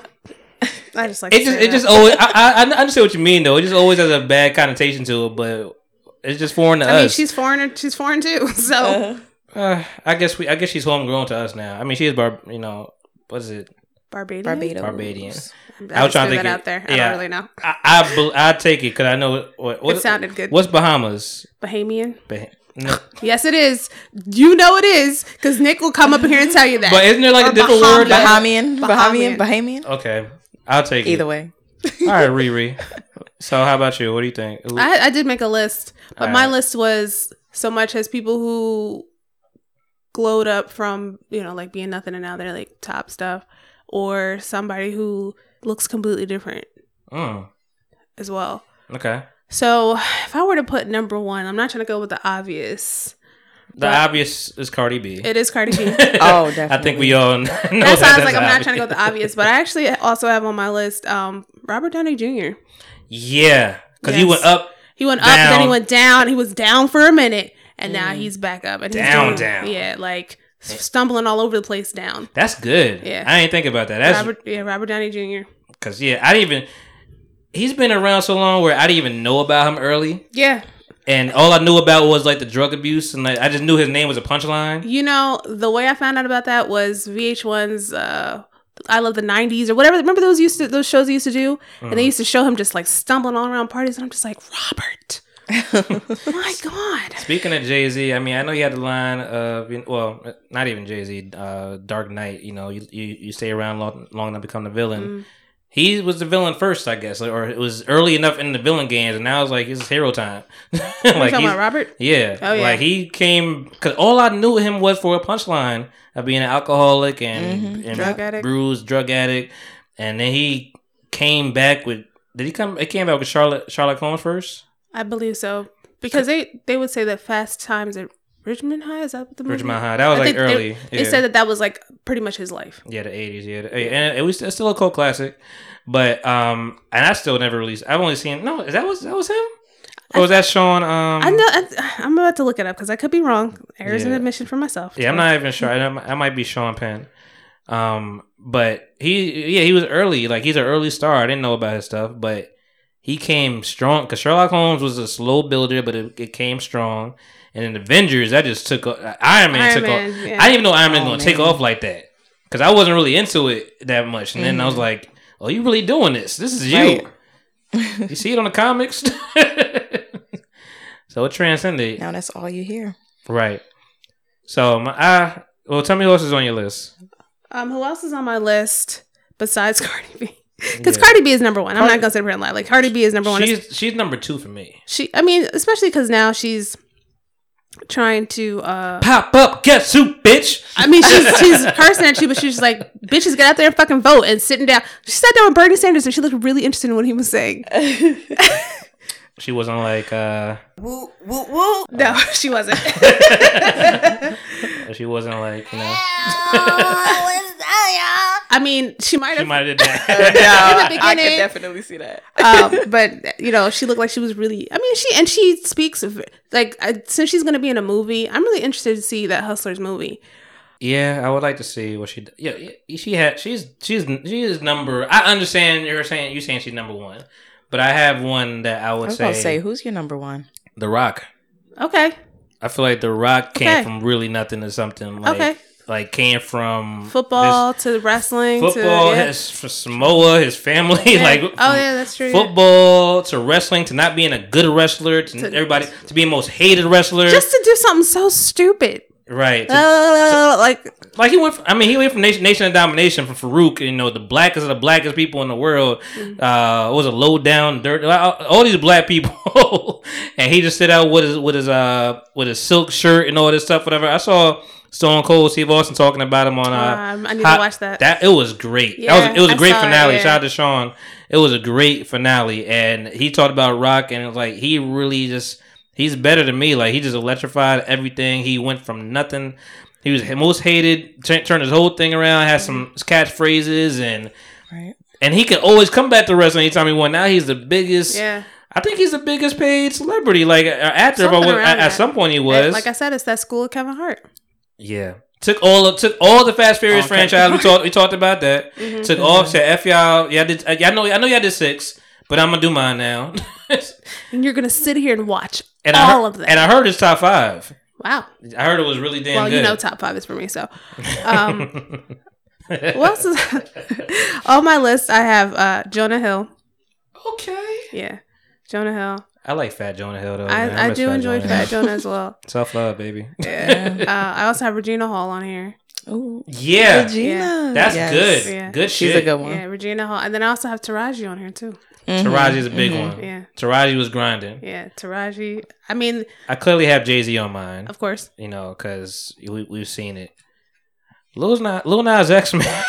I just like It to just say it just always I, I I understand what you mean though. It just always has a bad connotation to it, but it's just foreign to I mean, she's foreigner. She's foreign too. *laughs* So Uh, Uh, I guess we. I guess she's homegrown to us now. I mean, she is bar. You know, what is it? Barbadian. Barbados. Barbadian. I, I was was trying to that out it- there. I don't really know. I I, bel- I take it because I know what, what it sounded good. What's Bahamas? Bahamian. Bah- no. *laughs* Yes, it is. You know it is because Nick will come up here and tell you that. But isn't there like Or a different word? Bahamian, Bahamian. Bahamian, Bahamian. okay, I'll take Either it. Either way, *laughs* All right, Riri. So how about you? What do you think? I, I did make a list, but All my right. list was so much as people who glowed up from you know like being nothing and now they're like top stuff, or somebody who looks completely different Mm, as well. okay. So if I were to put number one, I'm not trying to go with the obvious. The obvious is Cardi B. It is Cardi B. *laughs* Oh, definitely. I think we all *laughs* know That's that why I was that's like, I'm not trying to go with the obvious, but I actually also have on my list um, Robert Downey Jr. Yeah, because he went up. He went up, and then he went down. He was down for a minute, and now he's back up. And he's Down, doing- down. Yeah, like stumbling all over the place down. That's good. Yeah. I ain't think about that. That's Robert, yeah, Robert Downey Jr. because yeah, I didn't even. He's been around so long where I didn't even know about him early, Yeah, and all I knew about was like the drug abuse, and like I just knew his name was a punchline. you know the way I found out about that was VH1's uh, I love the '90s or whatever. Remember those used to those shows they used to do, and Mm. they used to show him just like stumbling all around parties, and I'm just like Robert. My God. Speaking of Jay Z, I mean, I know you had the line of well, not even Jay Z, uh, Dark Knight. You know, you, you you stay around long, long enough to become the villain. Mm. he was the villain first, I guess, or it was early enough in the villain games, and now it's like it's hero time. *laughs* Like talking about Robert? Yeah. Oh, yeah. Like he came because all I knew him was for a punchline of being an alcoholic and, and Drug addict. bruised drug addict, and then he came back with. Did he come? It came back with Charlotte Charlotte Holmes first. I believe so because they they would say that Fast Times at Richmond High is that what the movie? Richmond High. That was I like they- early. They, yeah. said that that was like pretty much his life. Yeah, the eighties. Yeah, the- and it was it's still a cult classic, but um, and I still never released. I've only seen no. Is that was that was him? Or was that Sean? Um, I know. I, I'm about to look it up because I could be wrong. There's an admission for myself. Yeah, I'm not even sure. I, I might be Sean Penn. Um, but he, yeah, he was early. Like he's an early star. I didn't know about his stuff, but he came strong because Sherlock Holmes was a slow builder, but it, it came strong. And in Avengers, that just took o- Iron Man Iron took Man, off. yeah. I didn't even know Iron Man Oh, gonna take off like that because I wasn't really into it that much. And then I was like, "Oh, you really doing this? This is you." *laughs* you see it on the comics. *laughs* so it transcended. Now that's all you hear. Right. So my, I well, tell me who else is on your list. Um, who else is on my list besides *laughs* Cardi B? Because Yeah. Cardi B is number one. I'm Cardi- not gonna sit here and lie. Like Cardi B is number one. She's she's number two for me. She, I mean, especially because now she's trying to. uh Pop up, guess who, bitch? I mean, she's *laughs* she's cursing at you, but she's like, "Bitches, get out there and fucking vote!" And sitting down, she sat down with Bernie Sanders, and she looked really interested in what he was saying. She wasn't like uh Woo, woo, woo. No, *laughs* she wasn't. *laughs* she wasn't like you know I mean, she might have. she might have done that. *laughs* *laughs* in the beginning, definitely see that. um, *laughs* but you know, she looked like she was really. I mean, she and she speaks of like I, since she's going to be in a movie. I'm really interested to see that Hustlers movie. yeah, I would like to see what she. d- Yeah, yeah, she had. She's she's she is number. I understand you're saying you saying she's number one, but I have one that I I would was say, say, who's your number one? The Rock. Okay, I feel like The Rock came Okay. from really nothing to something. Like, Okay. Like came from football to wrestling football, to yeah. his for Samoa, his family, Yeah. *laughs* like oh yeah, that's true. yeah. football to wrestling to not being a good wrestler to, To- everybody to being most hated wrestler. Just to do something so stupid, right. like like he went. From, I mean, he went from nation, nation of domination from Faarooq. You know, the blackest of the blackest people in the world. Mm-hmm. Uh, was a low down dirt. All these black people, *laughs* and he just sit out with his with his uh with his silk shirt and all this stuff. Whatever. I saw Stone Cold Steve Austin talking about him on. Uh, Um, I need to watch that. That it was great. Yeah, that was it was a I great saw it, finale. yeah. Shout out to Sean. It was a great finale, and he talked about Rock, and it was like he really just he's better than me. Like he just electrified everything. He went from nothing. He was most hated. T- turned his whole thing around. Had some catchphrases, and Right. and he could always come back to wrestling anytime he won. Now he's the biggest. yeah, I think he's the biggest paid celebrity. Like uh, actor, if I was, at, at some point he was. like I said, it's that school of Kevin Hart. Yeah. Took all of, took all the Fast Furious Okay. franchise. We *laughs* talked we talked about that. Mm-hmm. Took all said F y'all. Yeah, I did. I know I know y'all did six, but I'm gonna do mine now. *laughs* And you're gonna sit here and watch and I all heard, of them. And I heard it's top five. wow. I heard it was really damn Well, good. you know, top five is for me. So, *laughs* um, what else is *laughs* on my list? I have uh, Jonah Hill. okay. Yeah, Jonah Hill. I like Fat Jonah Hill though. man. I, I miss do enjoy Jonah Fat Jonah as *laughs* well. Self love, baby. Yeah. uh, I also have Regina Hall on here. Oh Yeah, Regina. that's Yes. good. Yeah. Good She's shit. a good one. Yeah, Regina Hall, and then I also have Taraji on here too. Mhm, is a big mhm. one. Yeah, Taraji was grinding. yeah, Taraji. I mean, I clearly have Jay Z on mine. of course. You know, because we, we've seen it. Lil Nas, Lil Nas X man.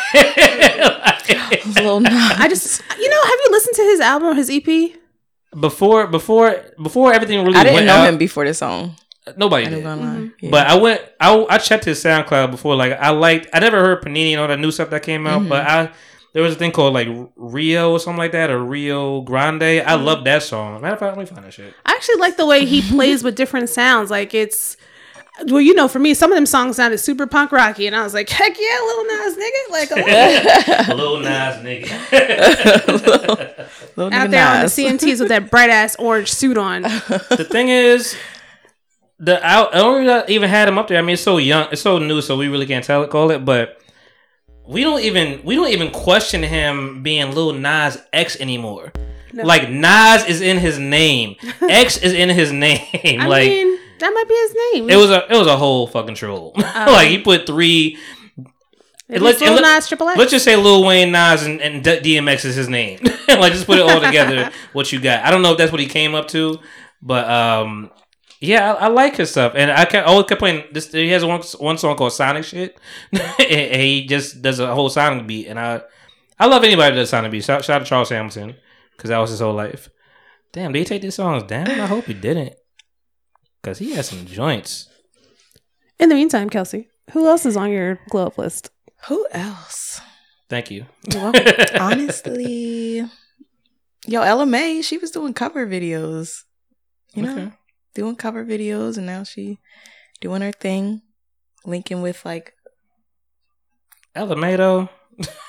Lil *laughs* Nas. I just, you know, have you listened to his album or his E EP? before before before everything really I didn't went know out, him before this song. nobody I did. Mm-hmm. Yeah. But I went I, I checked his SoundCloud before like I liked I never heard Panini and all that new stuff that came out, Mhm. but I there was a thing called like Rio or something like that or Rio Grande. I Mm-hmm. love that song. Matter of fact, let me find that shit. I actually like the way he *laughs* plays with different sounds. Like it's, well, you know, for me, some of them songs sounded super punk rocky, and I was like, heck yeah, little Nas nigga, like a little *laughs* Nas nigga. Lil *laughs* out there on the CMTs with that bright ass orange suit on. the thing is, the I, I don't really even had him up there. I mean, it's so young, it's so new, so we really can't tell it, call it. But we don't even we don't even question him being Lil Nas X anymore. Like Nas is in his name, *laughs* X is in his name. I like mean, that might be his name. it was a it was a whole fucking troll. *laughs* like he put three. It let's- Lil Nas Triple X. Let's just say Lil Wayne, Nas, and, and DMX is his name. *laughs* like just put it all together. What you got? I don't know if that's what he came up to, but um, yeah, I, I like his stuff, and I kept always kept playing. This he has one one song called Sonic Shit, *laughs* and he just does a whole Sonic beat, and I I love anybody that does Sonic beat. Shout, shout out to Charles Hamilton because that was his whole life. Damn, did he take these songs down? I hope he didn't, because he has some joints. In the meantime, Kelsi, who else is on your glow up list? Who else? Thank you. *laughs* Honestly, yo, Ella Mai, she was doing cover videos. You know, Okay. Doing cover videos, and now she doing her thing, linking with like Elemato.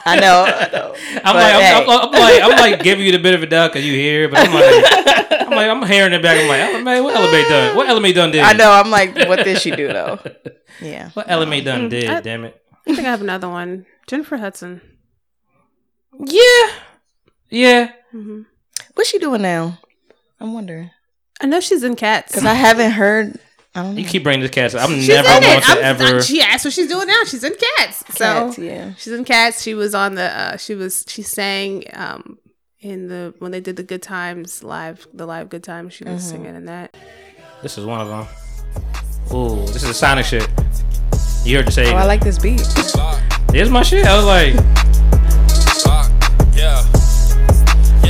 I know, *laughs* I know. I'm But, like, I'm. I'm, I'm like, I'm like giving you the bit of a doubt because you hear, but I'm like, I'm like, I'm hearing it back. I'm like, Element, what Element done? What Element done did? I know. I'm like, what did she do though? *laughs* Yeah. What Element done Mm, did? I- damn it. I think I have another one. Jennifer Hudson. Yeah, yeah. Mm-hmm. What's she doing now? I'm wondering I know she's in Cats. because I haven't heard. I don't know. You keep bringing this cats. I'm She's never in going it. to I'm, ever. She asked what she's doing now. She's in Cats. So Cats, yeah. she's in Cats. She was on the. Uh, she was. She sang um, in the when they did the Good Times live. The live Good Times. She was singing in that. This is one of them. Ooh, this is a Sonic shit. You heard the say. Oh, I like this beat. Here's my shit. I was like, Yeah.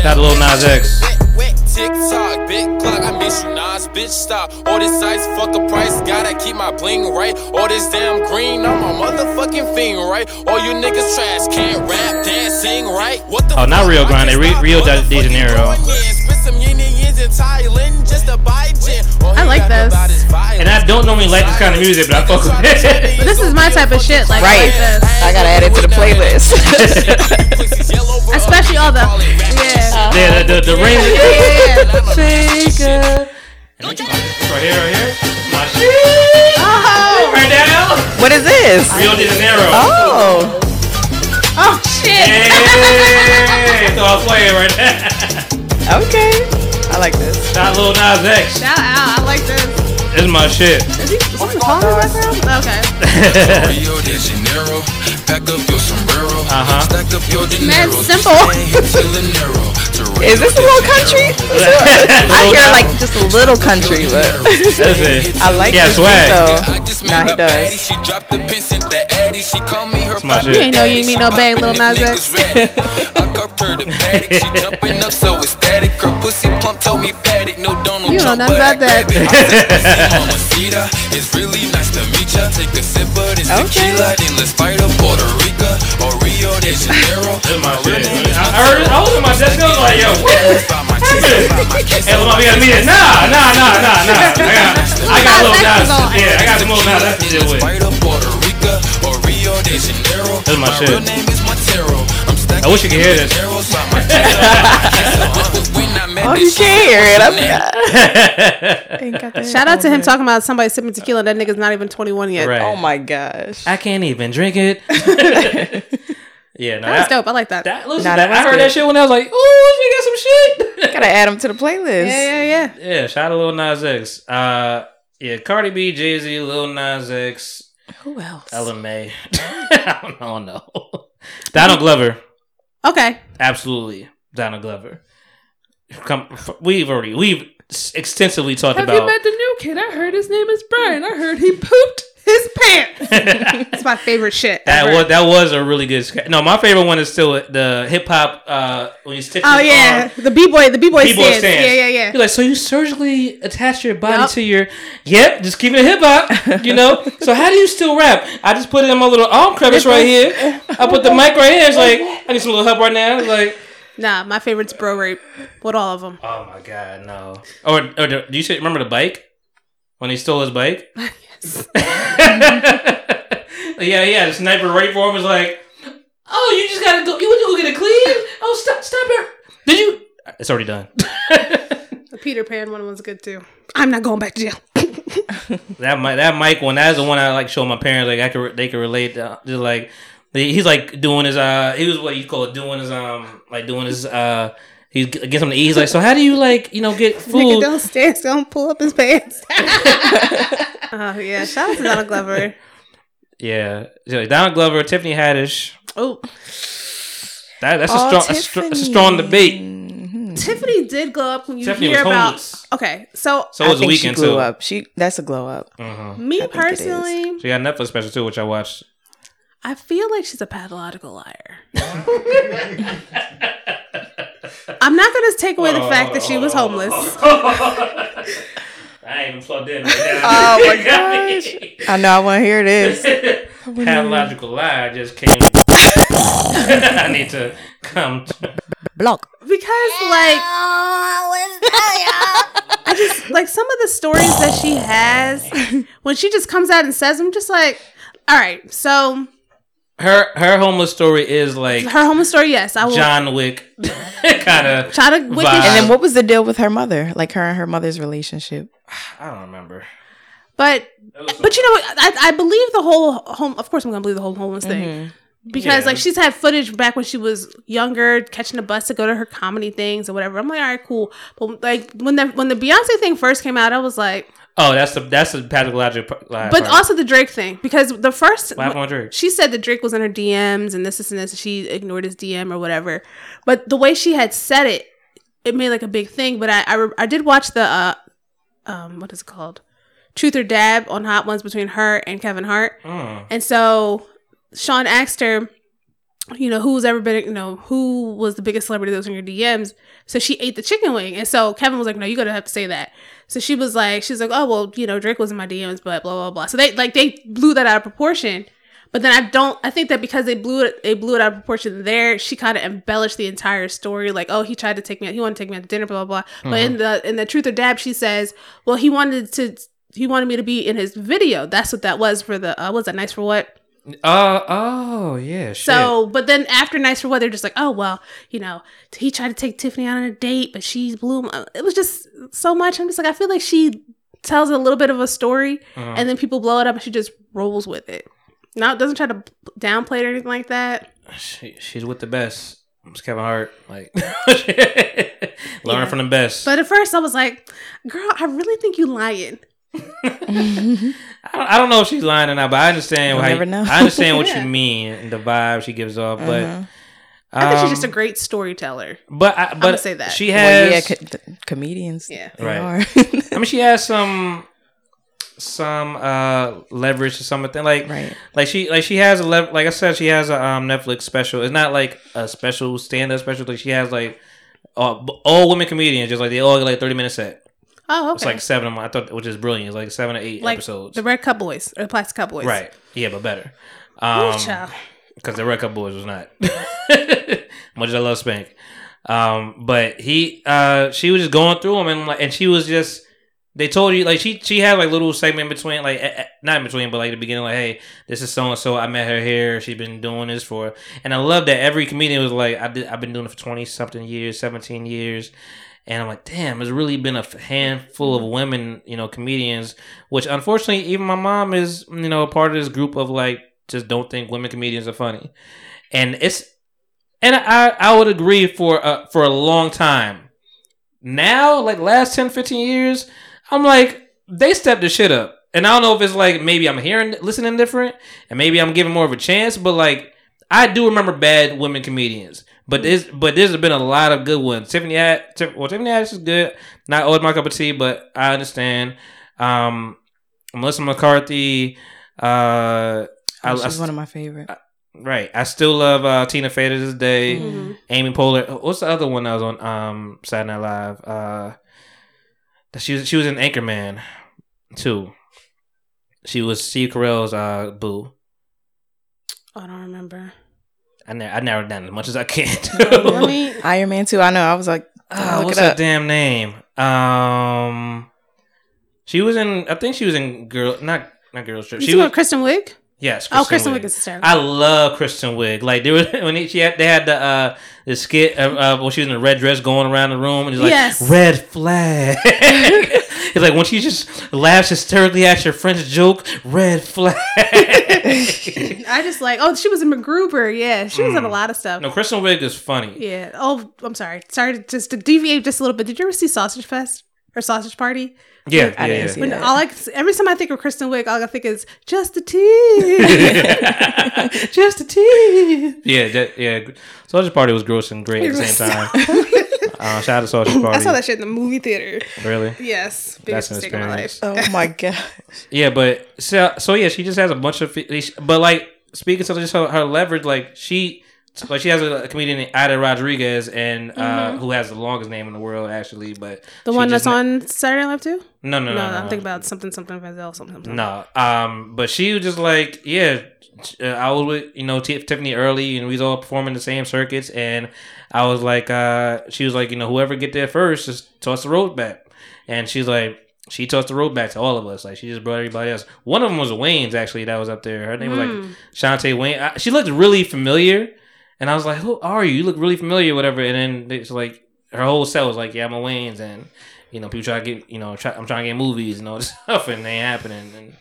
got a little Nas X. Wet, wet, tick tock, big clock. I miss you, Nas, bitch. Stop. All this ice, fuck a price. Gotta keep my bling right. All this damn green, I'm a motherfucking fiend, right? All you niggas trash, can't rap, dance, sing, right? What the Oh, not? Rio Grande, Rio- Rio de Janeiro. Going in. Spit some yin and Thailand just to buy gin. All I like this. And I don't normally like this kind of music, but I fuck with it. But this is my type of shit. Like I Right. like this. I gotta add it to the playlist. *laughs* Especially all the yeah. yeah, the, the, the ring. Yeah, yeah, yeah. Faker. Right here, right here. My shit. Oh, Right now. what is this? Rio de Janeiro. Oh, oh shit. Hey, *laughs* so I was playing right there. okay. I like this. Shout out Lil Nas X. Shout out. I like this. This is my shit. Is he? Is he the background? Okay. Rio de Janeiro, pack up your sombrero, Uh-huh. stack up your Man, dinero, simple. stand here till the narrow. To Is this a little country? *laughs* I hear like just a little country, but That's. I like Yeah, this swag. though. I just Nah, met he does. She dropped the pin, the addy. She called me her my shit. You ain't know you ain't meet no babe, Lil Nas Niggas X. ready. I cupped her the paddock. She jumping up so ecstatic. Her pussy plump told me paddock. No Donald You know Trump, nothing about that. *laughs* grab it. I said, Mamacita, it's really nice to meet ya. Take a sip of this Okay. tequila, then let's fight up Puerto Rico or Rio de Janeiro. This is my shit. I I heard. I was in my desk. I was like, yo, what? Hey, Lil Nas, we gotta meet it. Nah, nah, nah, nah, nah. I got, I got Lil Nas Nas. Yeah, I got some Lil Nas X to deal with. Fight up Puerto Rico or Rio de Janeiro. That's my shit. real name is Montero. I'm stacking I wish you could hear this. arrows by my chest. When I met Oh, you can't hear it. right. Ain't got that Shout out to him talking about somebody sipping tequila. That nigga's not even 21 yet. Oh my gosh. I can't even drink it. *laughs* yeah, no, That was that, dope. I like that. that, listen, Nah, that, that I heard good. that shit when I was like, ooh, she got some shit. *laughs* Gotta add them to the playlist. yeah, yeah, yeah. yeah, shout out to Lil Nas X. Uh, yeah, Cardi B, Jay Z, Lil Nas X, Who else? Ella Mai. *laughs* I don't know. Donald Glover, Okay. absolutely. Donald Glover. Come, we've already we've extensively talked about. Have about. you met the new kid? I heard his name is Brian. I heard he pooped his pants. It's my favorite shit. That ever. was that was a really good. Sketch. No, my favorite one is still the hip hop uh, when you stick. Oh yeah, arm- the b boy, the b boy stance. Yeah, yeah, yeah. You're like, so you surgically attach your body Yup. to your. Yep, just keeping it hip hop. You know. so how do you still rap? I just put it in my little arm crevice right here. I put the mic right here. It's like I need some little help right now. It's like, Nah, my favorite's bro rape with all of them. oh my god, no. Or, or do you say, remember the bike when he stole his bike? *laughs* yes. *laughs* yeah, yeah. The sniper right for him was like, "Oh, you just gotta go. You want to go get it clean? Oh, stop, stop it. Did you? It's already done. *laughs* The Peter Pan one was good too. I'm not going back to jail. *laughs* that mic, that mic one. That's the one I like show my parents. Like I could, they could relate. To, just like he's like doing his uh, he was what you call it, doing his um, like doing his uh. He's getting something to eat. He's like, so how do you like, you know, get food? *laughs* Nigga food? downstairs don't pull up his pants. *laughs* *laughs* Oh yeah, shout out to Donald Glover. Yeah, like Donald Glover, Tiffany Haddish. Oh, That, that's a Oh, strong, that's, str- a strong debate. Mhm. Tiffany did glow up when you Tiffany hear about. Okay, so So was the think weekend she grew too. up. She that's a glow up. Mhm. me I think it is. personally, She got Netflix special too, which I watched. I feel like she's a pathological liar. I'm not going to take away the oh. fact that she was homeless. *laughs* I ain't even plugged in. Right now. Oh my *laughs* gosh. *laughs* I know I want to hear this. Pathological lie just came. I need to come. To, Block. Because, like, I just, like, some of the stories that she has, when she just comes out and says them, just like, all right, so her her homeless story is like her homeless story, yes, I will John Wick *laughs* kind of. try to wick vibe. it. And then what was the deal with her mother? Like her and her mother's relationship. *sighs* I don't remember. But, but you know, what? I, I believe the whole home, of course, I'm going to believe the whole homeless thing. Mm-hmm. because Yeah. like she's had footage back when she was younger, catching a bus to go to her comedy things or whatever. I'm like, all right, cool. But like when the when the Beyonce thing first came out, I was like, Oh, that's the that's the pathological lie. but part. also the Drake thing because the first What happened Drake? she said that Drake was in her DMs and this, this, and this. and She ignored his DM or whatever. But the way she had said it, it made like a big thing. But I I, I did watch the uh um what is it called Truth or Dab on Hot Ones between her and Kevin Hart. Mm. And so Sean asked her, you know, who's ever been, you know, who was the biggest celebrity that was in your DMs? So she ate the chicken wing. And so Kevin was like, no, you gotta have to say that. So she was like, she's like, oh, well, you know, Drake was in my DMs, but blah, blah, blah. So they, like, they blew that out of proportion. But then I don't, I think that because they blew it, they blew it out of proportion there, she kind of embellished the entire story. Like, oh, he tried to take me out, he wanted to take me out to dinner, blah, blah, blah. But in the, in the truth or dab, she says, well, he wanted to, he wanted me to be in his video. That's what that was for the, uh, was that nice for what? Uh oh yeah. Shit. So, but then after Nice for What, they're just like, oh, well, you know, he tried to take Tiffany out on a date, but she blew him. It was just so much. I'm just like, I feel like she tells a little bit of a story Uh-huh. and then people blow it up and she just rolls with it. Now, doesn't try to downplay it or anything like that. she, she's with the best. It's Kevin Hart. Like *laughs* learn Yeah. from the best. But at first, I was like, girl, I really think you lying. *laughs* I don't, I don't know if she's lying or not, but I understand. You'll how never know. I understand what *laughs* Yeah. you mean and the vibe she gives off, but Mhm. I think she's um, just a great storyteller. But I, but say that. she Well, has. yeah, co- th- comedians. Yeah. they Right. are. *laughs* I mean, she has some some uh leverage or something like Right. like she like she has a lev- like I said she has a um Netflix special. It's not like a special stand up special. Like she has like uh, all women comedians, just like they all get like thirty minutes set. Oh, okay. It's like seven of them. I thought, which is brilliant. It's like seven or eight like episodes. the Red Cup Boys or the Plastic Cup Boys. right? Yeah, but better. Um, child. because the Red Cup Boys was not. *laughs* *laughs* Much as I love Spank, um, but he, uh, she was just going through them and like, and she was just. They told you like she she had like little segment between like not in between but like the beginning like hey this is so and so I met her here she's been doing this for and I love that every comedian was like I did I've been doing it for twenty something years seventeen years and I'm like damn there's really been a handful of women you know comedians which unfortunately even my mom is you know a part of this group of like just don't think women comedians are funny and it's and I I would agree for uh, for a long time. Now, like last 10, 15 years, I'm like they stepped the shit up. And I don't know if it's like maybe I'm hearing listening different and maybe I'm giving more of a chance, but like I do remember bad women comedians. But this but there's been a lot of good ones. Tiffany Had Tiff, well Tiffany Haddish is good. Not always my cup of tea, but I understand. Um Melissa McCarthy, uh I, She's I- one of my favorite. Right. I still love uh, Tina Fey to this day. Mhm. Amy Poehler. What's the other one that was on um, Saturday Night Live? Uh, she was she was in Anchorman too. She was Steve Carell's uh, boo. I don't remember. I na- I narrowed down as much as I can. *laughs* Me. Iron Man too. I know. I was like, look what's that damn name? Um, she was in. I think she was in Girl. Not not Girls Trip. You She was. Kristen Wiig? Yes. oh, Kristen Wiig is hysterical. I love Kristen Wiig. Like there was *laughs* when he, she had they had the uh the skit uh, uh when she was in a red dress going around the room and he's like Yes. red flag. *laughs* it's like when she just laughs hysterically at your friend's joke, red flag. *laughs* I just like. Oh, she was in MacGruber. Yeah, she was in a lot of stuff. no, Kristen Wiig is funny. Yeah. Oh, I'm sorry. Sorry, to- just to deviate just a little bit. Did you ever see Sausage Fest? or Sausage Party. Yeah, I yeah, didn't yeah. When that. all I, every time I think of Kristen Wiig, all I think is just a tea, *laughs* just a tea. yeah, that, yeah. Sausage Party was gross and great at the same time. *laughs* uh, shout out to Sausage Party. I saw that shit in the movie theater. Really? Yes, That's biggest an mistake of my life. Oh my *laughs* god. Yeah, but so, so yeah, she just has a bunch of. But like speaking to just her, her leverage, like she, like she has a, a comedian Aida Rodriguez, and uh, who has the longest name in the world actually. But Mm-hmm. The one that's na- on Saturday Night Live too. No, no, no, No, no. I'm no. thinking about something, something, Vanzel, something, something. No, um, but she was just like, yeah, uh, I was with you know T- Tiffany early, and we was all performing the same circuits, and I was like, uh, she was like, you know, whoever get there first, just toss the road back, and she's like. She tossed the road back to all of us. Like she just brought everybody else. One of them was Wayans actually that was up there. Her name was like Chaunté Wayans. I, she looked really familiar, and I was like, "Who are you? You look really familiar, whatever." And then it's like her whole set was like, "Yeah, I'm a Wayans," and you know, people try to get, you know, try, I'm trying to get movies and all this *laughs* stuff, and they ain't happening. And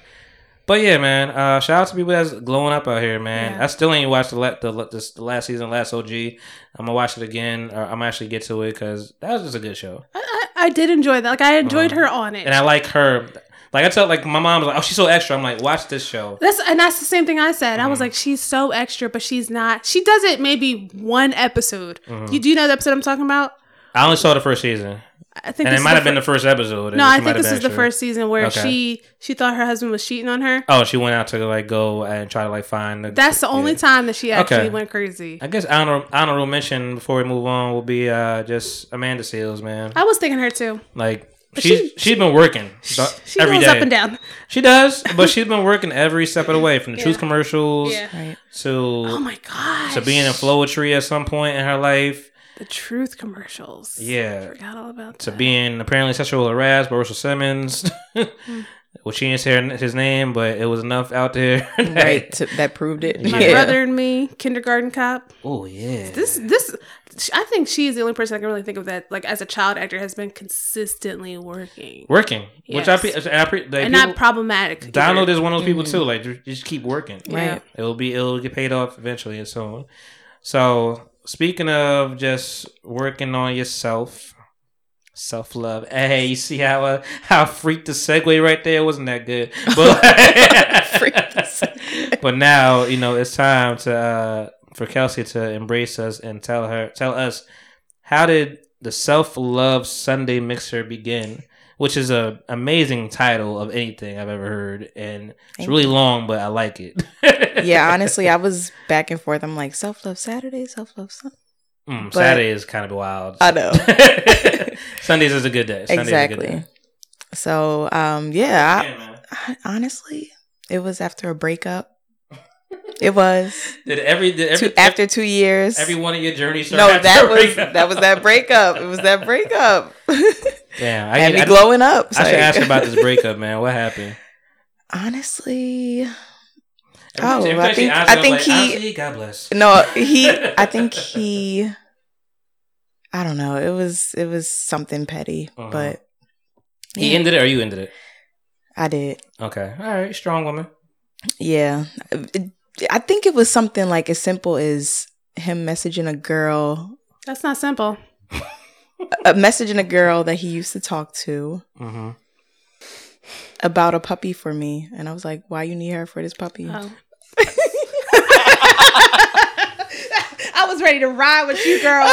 but yeah, man, uh, shout out to people that's glowing up out here, man. Yeah. I still ain't watched the la- the, la- the last season, last OG. I'm gonna watch it again. Or I'm gonna actually get to it because that was just a good show, I, I, I did enjoy that. Like I enjoyed Uh-huh. her on it. and I like her. Like I tell, like my mom was like, "Oh, she's so extra." I'm like, "Watch this show." That's and that's the same thing I said. Mm-hmm. I was like, she's so extra, but she's not. She does it maybe one episode. Mm-hmm. You do you know the episode I'm talking about? I only saw the first season, I think and it might have been the first episode. No, I think this is the first season where Okay. she she thought her husband was cheating on her. Oh, she went out to like go and try to like find. The, That's the only yeah. time that she actually Okay. went crazy. I guess honorable, honorable mention before we move on will be uh just Amanda Seales, man. I was thinking her too. Like she's she- she's been working She every goes day. up and down. She does, but she's been working every step of the way from the *laughs* Yeah. truth commercials Yeah. Right. to Oh my gosh. to being in Flowetry at some point in her life. the truth commercials. Yeah. Forgot all about To that. being apparently sexual harassed by Russell Simmons. *laughs* Hmm. well, she didn't say his name, but it was enough out there. *laughs* Right. That proved it. My Yeah. brother and me, kindergarten cop. Oh yeah. This this I think she is the only person I can really think of that like as a child actor has been consistently working. working, which I, Yes. pre- and I pre- like, and people- not problematic. Donald either. is one of those people too. Like, ju- just keep working. Yeah. It'll be it'll get paid off eventually and so on. So speaking of just working on yourself, self love. Hey, you see how uh, how freaked the segue right there wasn't that good, *laughs* but *laughs* but now you know it's time to uh, for Kelsi to embrace us and tell her tell us how did the self love Sunday mixer begin. Which is a amazing title of anything I've ever heard, and it's really you. long, but I like it. *laughs* yeah, honestly, I *laughs* was back and forth. I'm like self love Saturday, self love Sunday. Mm, But- Saturday is kind of wild. I know. *laughs* Sundays is a good day. Sundays a good exactly. day. So, um, yeah, Yeah. I, I, honestly, it was after a breakup. It was Did every did every two, after two years. every one of your journeys? no, that was breakup? that was that breakup. It was that breakup. *laughs* Damn, I, Had get- me I- glowing up. I should ask you about this *laughs* breakup, man. What happened? Honestly, Oh, every I think- I think like, he- God bless. no, he. *laughs* I think he. I don't know. It was it was something petty, Uh-huh. but He yeah, ended it, or you ended it? I did. Okay, all right, strong woman. Yeah. It- I think it was something like as simple as him messaging a girl, That's not simple. uh, messaging a girl that he used to talk to Mm-hmm. about a puppy for me. And I was like, why you need her for this puppy? Oh. *laughs* I was ready to ride with you, girl.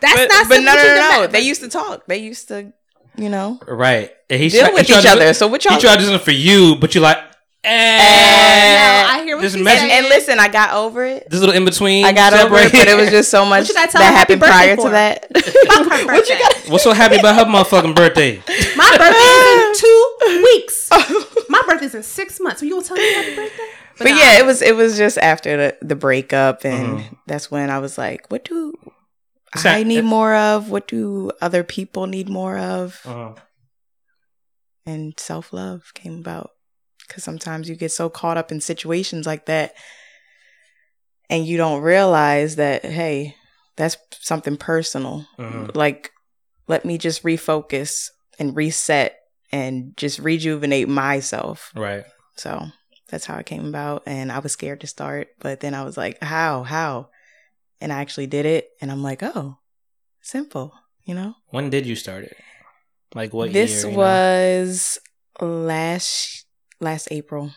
That's but, not but simple no, no, no, no. They used to talk. They used to, you know, Right. And he deal tried- with he tried each to- other. So what y'all He tried to do something for you, but you're like, And- I hear what Just she's message- and, and listen, I got over it. This little in between. I got over it, but it was just so much you gotta that her happened prior birthday to that. *laughs* Fuck her what you birthday. got? What's so happy about her motherfucking birthday? My birthday is in *laughs* two weeks. *laughs* My birthday's in six months. So you gonna tell me happy birthday? But nah. yeah, it was it was just after the, the breakup, and Mhm. that's when I was like, "What do So- I need more of? What do other people need more of?" Uh-huh. And self love came about because sometimes you get so caught up in situations like that, and you don't realize that hey, that's something personal. Mhm. Like, let me just refocus and reset and just rejuvenate myself. Right. So that's how it came about. And I was scared to start, but then I was like, how? How? And I actually did it. And I'm like, oh, simple, you know? When did you start it? Like what this year? you know? was last last April.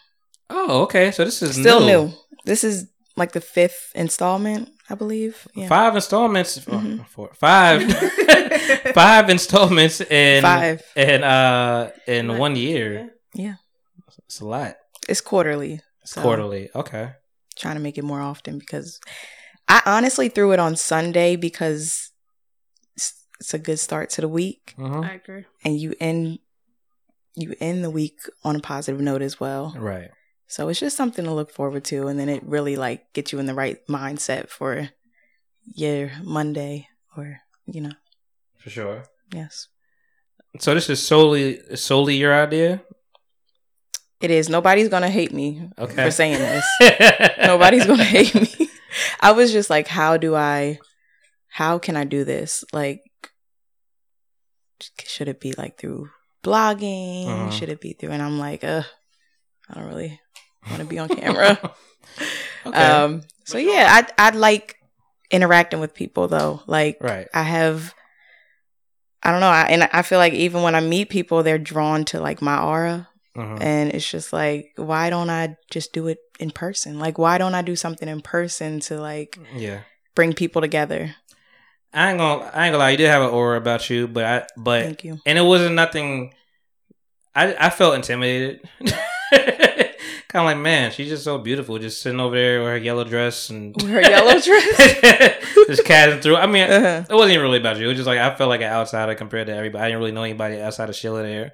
Oh, okay. So this is Still new. new. This is like the fifth installment, I believe. Yeah. Five installments. oh, Mhm. four, five, *laughs* five installments in Five. in uh in one year. Yeah. It's a lot. It's quarterly. It's so quarterly. Okay. Trying to make it more often because I honestly threw it on Sunday because it's, it's a good start to the week, Mhm. I agree. and you end you end the week on a positive note as well. Right. So it's just something to look forward to, and then it really like gets you in the right mindset for your Monday or you know For sure. yes. So this is solely solely your idea. It is. Nobody's gonna hate me Okay. for saying this. *laughs* Nobody's gonna hate me. I was just like, how do I, how can I do this? Like, should it be like through blogging? Uh-huh. Should it be through? And I'm like, uh, I don't really want to be on camera. *laughs* Okay. Um. So yeah, I I like interacting with people though. Like, Right. I have. I don't know, I, and I feel like even when I meet people, they're drawn to like my aura. Mhm. And it's just like, why don't I just do it in person? Like, why don't I do something in person to like Yeah. bring people together? I ain't gonna I ain't gonna lie, you did have an aura about you, but I but Thank you. and it wasn't nothing I I felt intimidated. *laughs* kind of like, man, she's just so beautiful, just sitting over there with her yellow dress and *laughs* With her yellow dress? *laughs* just casting through. I mean, Uh-huh. it wasn't even really about you. It was just like I felt like an outsider compared to everybody. I didn't really know anybody outside of Sheila there.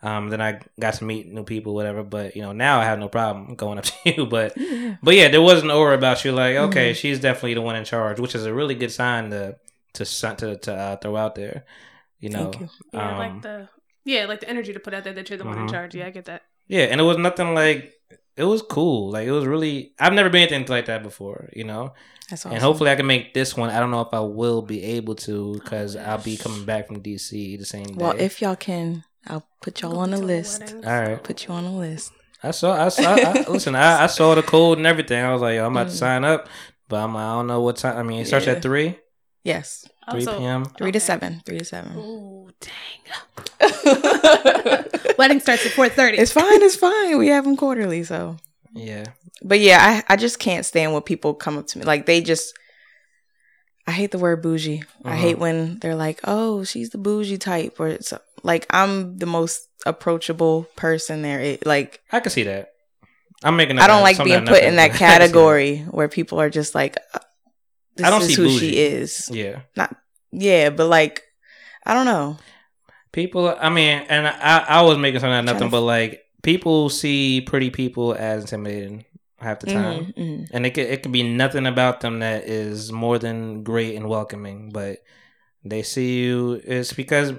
Um, then I got to meet new people, whatever. But you know, now I have no problem going up to you. But but yeah, there was an aura about you. Like, okay, Mhm. she's definitely the one in charge, which is a really good sign to to to to uh, throw out there. You know, Thank you. Yeah, Um, like the yeah, like the energy to put out there that you're the one in Mhm. charge. Yeah, I get that. Yeah, and it was nothing like it was cool. Like it was really I've never been anything like that before, you know. That's And hopefully I can make this one. I don't know if I will be able to because I'll be coming back from DC the same day. Well, if y'all can, I'll put y'all on the list. all right, Put you on the list. I saw I saw I, *laughs* listen. I, I saw the code and everything. I was like, Yo, I'm about to Mm. sign up, but I'm like, I don't know what time. I mean, it starts Yeah. at three, Yes. three Also- p.m. Three to seven. Three to seven. Ooh, dang. *laughs* Wedding starts at four thirty. It's fine. It's fine. We have them quarterly, so. Yeah, But yeah, I I just can't stand when people come up to me like they just. I hate the word bougie. I Uh-huh. hate when they're like, "Oh, she's the bougie type," or it's like I'm the most approachable person there. It, like I can see that. I'm making. I don't like being put in that nothing, *laughs* but I can see category where people are just like, "This I don't is see who bougie. she is." Yeah. Not yeah, but like, I don't know. People, I mean, and I, I was making something out of nothing, but like people see pretty people as intimidating half the time, Mhm, mhm. and it could it could be nothing about them that is more than great and welcoming, but they see you. It's because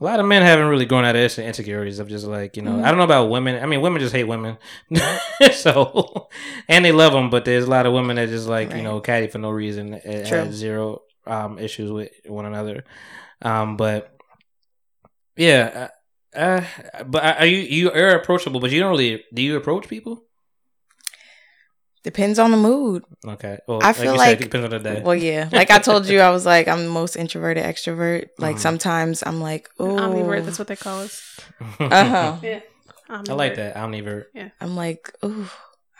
a lot of men haven't really grown out of this insecurities of just like you know. Mhm. I don't know about women. I mean, women just hate women, *laughs* so and they love them, but there's a lot of women that just like you know caddy for no reason, and have zero um issues with one another. Um, but yeah, uh, uh, but are you you are approachable, but you don't really do you approach people? Depends on the mood. Okay, well, I feel you like, said, it depends on the day. well, yeah. *laughs* Like I told you, I was like, I'm the most introverted extrovert. Like Mhm. sometimes I'm like, oh, Omnivert, that's what they call us. uh huh. *laughs* Yeah. I like that omnivert. Yeah. I'm like, ooh,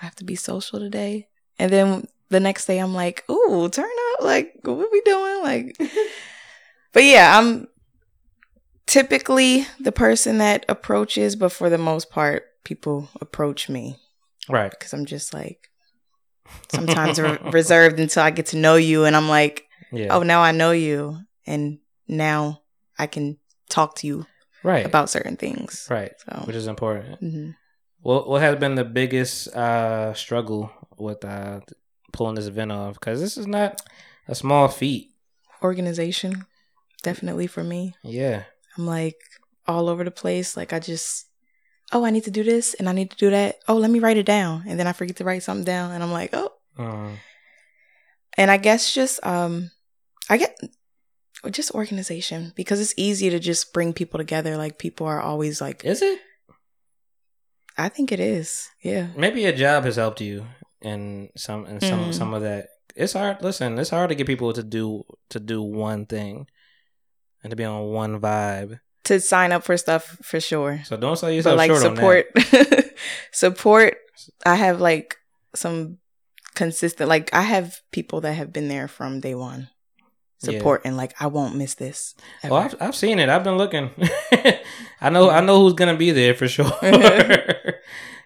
I have to be social today. And then the next day, I'm like, ooh, turn up. Like, what are we doing? Like, *laughs* but yeah, I'm typically the person that approaches, but for the most part, people approach me Right. because I'm just like sometimes re- reserved until I get to know you, and I'm like, Yeah. oh, now I know you, and now I can talk to you right. about certain things. right. So, Which is important. mhm. What what has been the biggest uh struggle with uh pulling this event off? Because this is not a small feat. organization, definitely for me. Yeah. I'm like all over the place. Like I just, oh, I need to do this and I need to do that. Oh, let me write it down, and then I forget to write something down, and I'm like, oh. Um, And I guess just um, I get just organization because it's easy to just bring people together. Like people are always like, is it? I think it is. Yeah. Maybe a job has helped you in some in some Mm. some of that. It's hard. Listen, it's hard to get people to do to do one thing and to be on one vibe. To sign up for stuff for sure. So don't sell But like short support, *laughs* support. I have like some consistent. Like I have people that have been there from day one, Yeah. support, and like I won't miss this. ever. Well, I've, I've seen it. I've been looking. *laughs* I know. I know who's gonna be there for sure. *laughs*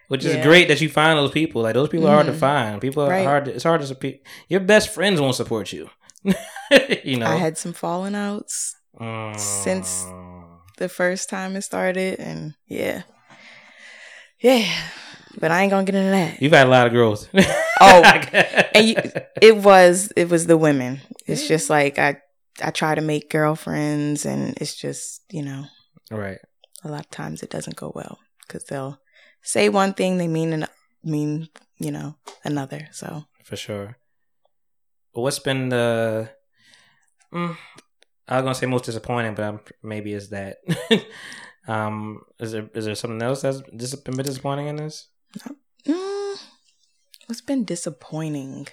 Which is Yeah. great that you find those people. Like those people are hard to Mhm. find. People are Right. hard. To, it's hard to support. Your best friends won't support you. you know. I had some falling outs since Mm. The first time it started, and yeah, yeah. But I ain't gonna get into that. You've had a lot of girls. *laughs* Oh, and you, *laughs* it was it was the women. It's just like I I try to make girlfriends, and it's just you know right. a lot of times it doesn't go well because they'll say one thing they mean an, mean you know another. So for sure. What's been the? Mm, I was gonna say most disappointing, but I'm, maybe it's that. *laughs* um, is there is there something else that's dis- been disappointing in this? mm, what's been disappointing?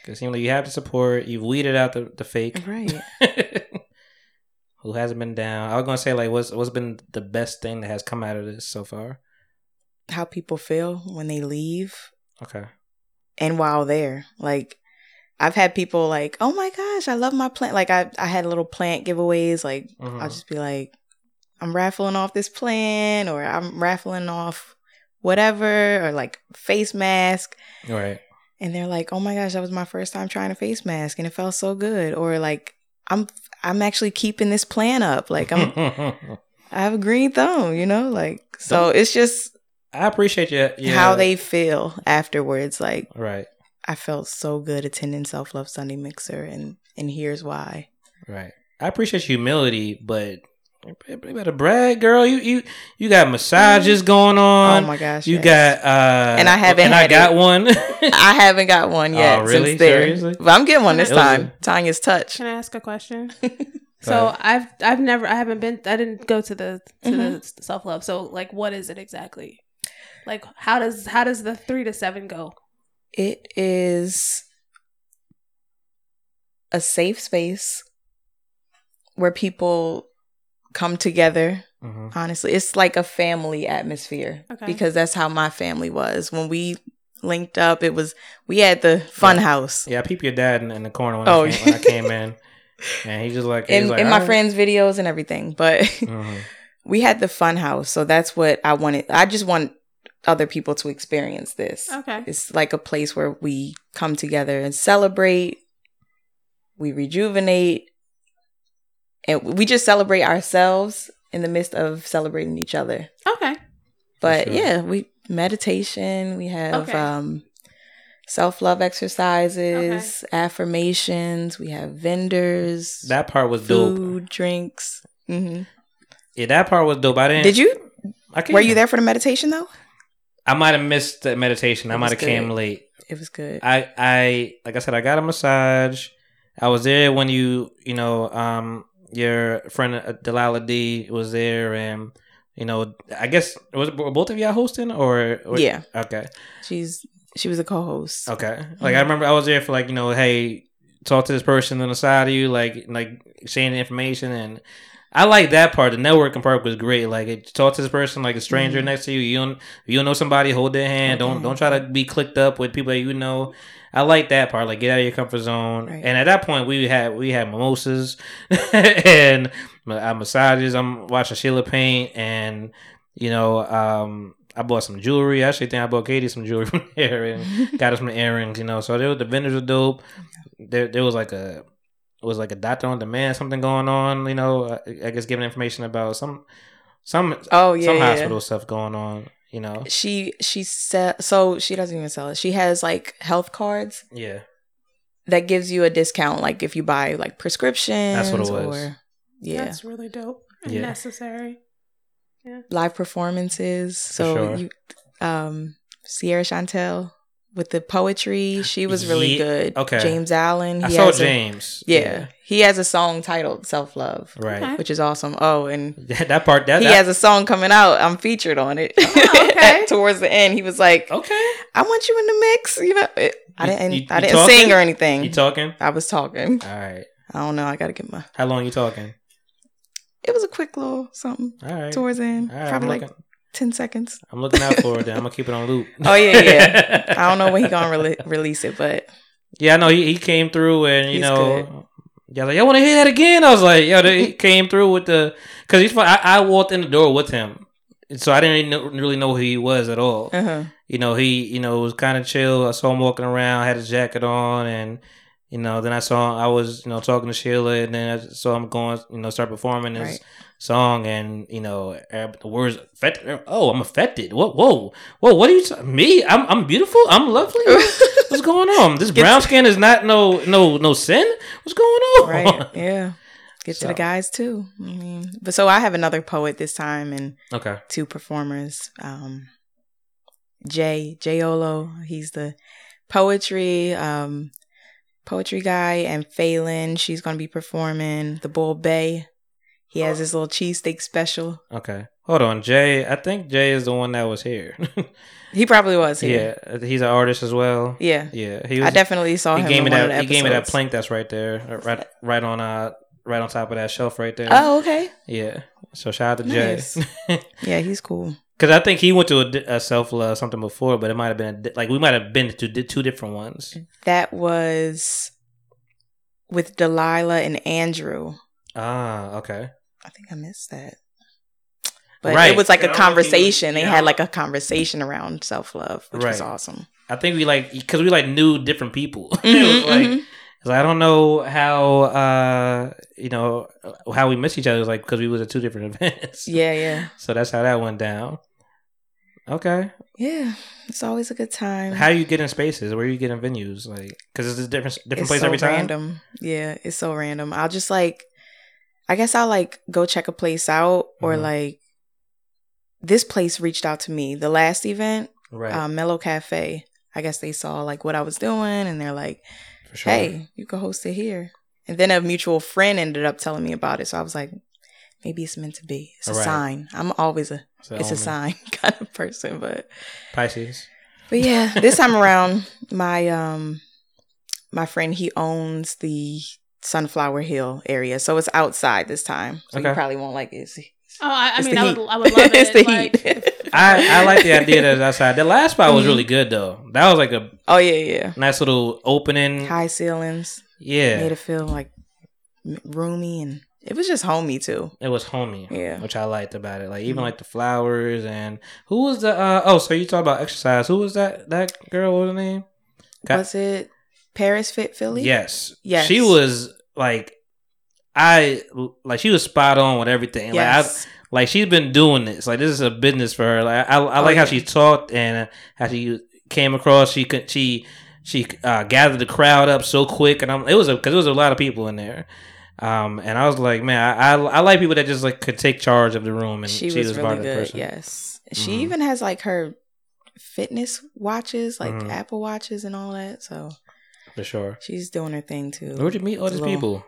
Because you know you have the support, you've weeded out the the fake. Right. *laughs* Who hasn't been down? I was gonna say like what's what's been the best thing that has come out of this so far? How people feel when they leave Okay. and while there. Like I've had people like, "Oh my gosh, I love my plant." Like I I had little plant giveaways. Like Mhm. I'll just be like, "I'm raffling off this plant," or "I'm raffling off whatever," or like face mask. Right. and they're like, "Oh my gosh, that was my first time trying a face mask, and it felt so good." Or like, "I'm I'm actually keeping this plan up. Like I'm *laughs* I have a green thumb, you know, like so. It's just I appreciate you. Yeah. how they feel afterwards. Like Right. I felt so good attending Self Love Sunday Mixer, and and here's why. Right. I appreciate humility, but you better brag, girl. You you you got massages going on. oh my gosh, You yes. got uh And I haven't and I had got it. one. *laughs* *laughs* I haven't got one yet. Oh, really? Since there. Seriously? But I'm getting one this It was a- time. Tanya's touch. Can I ask a question? *laughs* So. I've I've never I haven't been I didn't go to the to Mhm. the self love. So like what is it exactly? Like how does how does the three to seven go? It is a safe space where people come together. Mhm. Honestly, it's like a family atmosphere Okay. because that's how my family was when we linked up. It was we had the fun Yeah. house Yeah, I peep your dad in, in the corner when, Oh, I, came, when I came in, *laughs* and he's just like, he's in like, in my "Alright." friends' videos and everything. But Mhm. *laughs* we had the fun house, so that's what I wanted. I just want other people to experience this. Okay. It's like a place where we come together and celebrate, we rejuvenate, and we just celebrate ourselves in the midst of celebrating each other. Okay. But sure. yeah, we meditation, we have Okay. um self-love exercises, affirmations, we have vendors, That part was dope. food, drinks. hmm Yeah, that part was dope. I didn't. Did you? I came, Were you there for the meditation though? I might have missed the meditation. I might have came late. It was good. I I like I said, I got a massage. I was there when you you know um your friend uh, Delilah D was there, and you know I guess was it both of y'all hosting or, or Yeah. okay She's she was a co-host. okay like I remember I was there for like you know hey talk to this person on the side of you like like sharing information and. I like that part. The networking part was great. Like, it, talk to this person like a stranger Mhm. next to you. You don't, you don't know somebody. Hold their hand. Don't, don't try to be clicked up with people that you know. I like that part. Like, get out of your comfort zone. Right. And at that point, we had we had mimosas *laughs* and uh, massages. I'm watching Sheila paint, and you know, um, I bought some jewelry. I actually think I bought Katie some jewelry *laughs* from there and got her some earrings. You know, so there, was, the vendors were dope. There, there was like a was like a doctor on demand, something going on. You know, I, I guess giving information about some some Oh yeah, some yeah. hospital stuff going on. You know, She she said so she doesn't even sell it. She has like health cards yeah, that gives you a discount, like if you buy like prescriptions. That's what it was. Or, yeah, That's really dope and Yeah. necessary. live performances. So sure. you, um, Sierra Chantel with the poetry, she was really Ye- good. okay. James Allen, I saw has a- James. yeah, he has a song titled "Self Love," right. Okay. which is awesome. Oh, and *laughs* That, that part. That, he that- has a song coming out. I'm featured on it. Oh, okay. *laughs* Towards the end, he was like, okay. "I want you in the mix." You know, it, I You- didn't. you- I you didn't talking? sing or anything. You talking? I was talking. All right. I don't know. I gotta get my. How long you talking? it was a quick little something All right. towards the end, All right, probably I'm like looking, ten seconds. I'm looking out for it. Then I'm gonna keep it on loop. Oh yeah, yeah. *laughs* I don't know when he gonna rele- release it, but Yeah, I know he, he came through and you He's know, good. yeah, like I want to hear that again. I was like, yo, he came through with the because he's. I, I walked in the door with him, so I didn't even know, really know who he was at all. uh-huh. You know, he you know was kind of chill. I saw him walking around, had his jacket on, and you know, then I saw I was you know talking to Sheila, and then I saw him going, you know, start performing his Right. song, and you know, the words affected. Oh, I'm affected. What? whoa, whoa! What are you? ta- me? I'm I'm beautiful. I'm lovely. *laughs* What's going on? This brown skin is not no no no sin. What's going on? right, *laughs* yeah. Get to the guys too. I mean, but so I have another poet this time and Okay. two performers. Um, Jay Jayolo. He's the poetry um poetry guy, and Phelan, she's gonna be performing. The Bull Bay, he has his little cheesesteak special. Okay. Hold on, Jay. I think Jay is the one that was here. *laughs* He probably was here. yeah, he's an artist as well. Yeah, Yeah, he I definitely saw he him. gave me that. He gave me that plank that's right there, uh, right, right on uh, right on top of that shelf right there. Oh, okay. yeah. So shout out to Nice. Jay, *laughs* Yeah, he's cool. Because I think he went to a, a self love something before, but it might have been a like we might have been to two different ones. That was with Delilah and Andrew. Ah, okay. I think I missed that. But Right. it was like a a I don't know if he was- conversation. They yeah. had like a conversation around self love, which was awesome. I think we like because we like knew different people. *laughs* it Mhm, was like. mhm. Cause I don't know how uh you know how we missed each other like because we was at two different *laughs* events. Yeah, yeah, So that's how that went down. Okay. yeah. It's always a good time. How you get in spaces? Where you get in venues? Like because it's a different different it's place so every time. random. Yeah, it's so random. I'll just like, I guess I'll like go check a place out, or Mhm. like, this place reached out to me. The last event, Right. uh, Mellow Cafe. I guess they saw like what I was doing, and they're like, for sure. hey, you can host it here. And then a mutual friend ended up telling me about it. So I was like, maybe it's meant to be. It's a Right. sign. I'm always a So, it's a sign *laughs* kind of person. But Pisces. but yeah, this time around, my um my friend he owns the Sunflower Hill area. So it's outside this time. So you probably won't like it. It's, Oh, I, I it's mean, I would. I would love *laughs* it. it's the like, heat. I I like the idea that it's *laughs* outside. The last spot was really good though. That was like a oh yeah, yeah. nice little opening. High ceilings Yeah. made it feel like roomy and it was just homey too. It was homey, Yeah. which I liked about it. Like even Mhm. like the flowers and who was the uh oh so you talk about exercise? Who was that that girl? What was her name? Got- Was it Paris Fit Philly? Yes, Yes. She was like I like she was spot on with everything. Like I, Yes. Like she's been doing this. Like this is a business for her. Like I, I like how yeah. she talked and how she came across. She could she she uh, gathered the crowd up so quick, and I'm it was a because there was a lot of people in there. Um, and I was like, man, I, I I like people that just like could take charge of the room, and she, she, was, was, really part of the good. person. Yes. She Mhm. even has like her fitness watches, like Mhm. Apple watches and all that. So for sure. she's doing her thing too. Where'd you meet all these people?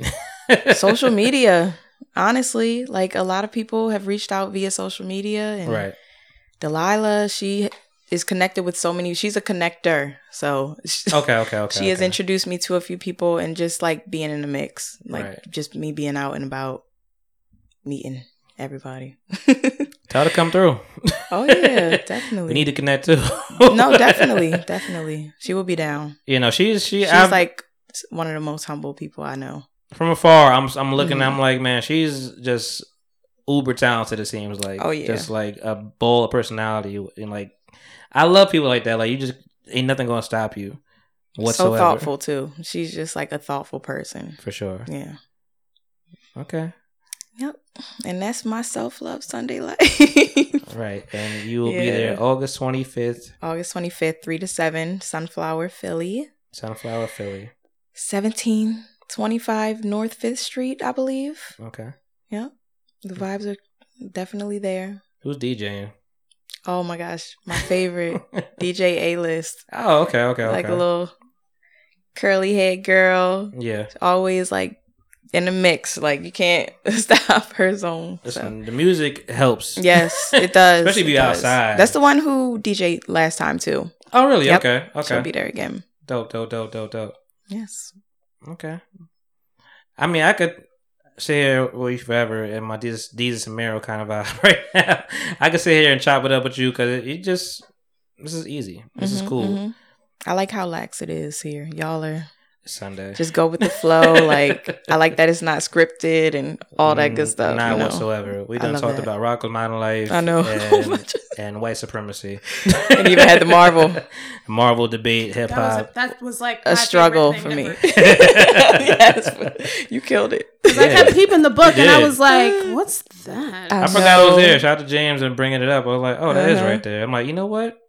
*sighs* social media. Honestly, like a lot of people have reached out via social media and right? Delilah, she is connected with so many. She's a connector. So *laughs* Okay, okay, okay. she has introduced me to a few people and just like being in the mix, like Right. just me being out and about meeting everybody. *laughs* Tell her to come through. oh yeah, *laughs* definitely. we need to connect too. no, definitely, definitely. She will be down. You know, she's she. She's I've- like one of the most humble people I know. From afar. I'm I'm looking. Mhm. I'm like, man, she's just uber talented. It seems like. Oh, yeah. Just like a bowl of personality, and like, I love people like that. Like you just ain't nothing gonna stop you whatsoever. So thoughtful too. She's just like a thoughtful person. for sure. Yeah. Okay, Yep. And that's my self love Sunday *laughs* life. right, and you will be there August twenty fifth, August 25th, 3 to 7, Sunflower, Philly. Sunflower, Philly. 1725 North 5th Street, I believe. Okay, Yeah. The hmm. vibes are definitely there. who's DJing? Oh my gosh. My favorite *laughs* DJ A list. Oh, okay, okay, okay. Like a little curly head girl. yeah. Always like in the mix. Like you can't *laughs* stop her zone. So. The music helps. Yes, *laughs* it does. Especially if you does. outside. That's the one who DJ last time too. Oh, really? Yep. Okay, okay. She'll be there again. Dope, dope, dope, dope, dope. Yes. Okay. I mean, I could sit here with you forever and my Jesus, Desus and Mero kind of vibe *laughs* right now. I could sit here and chop it up with you because it just this is easy. This is Mhm, cool. mhm. I like how lax it is here. Y'all are Sunday. just go with the flow. *laughs* like I like that it's not scripted and all that good Mm, stuff. Not you know? whatsoever. We done talked that. about Rocko's Modern Life. I know. *laughs* And, and white supremacy. *laughs* And even had the Marvel. Marvel debate, hip hop. that was like A struggle for me. yes, you killed it. 'Cause I kept peeping the book and I was like, "What's that?" I forgot it was there. Shout out to James and bringing it up. I was like, oh, that is Uh-huh. right there. I'm like, you know what?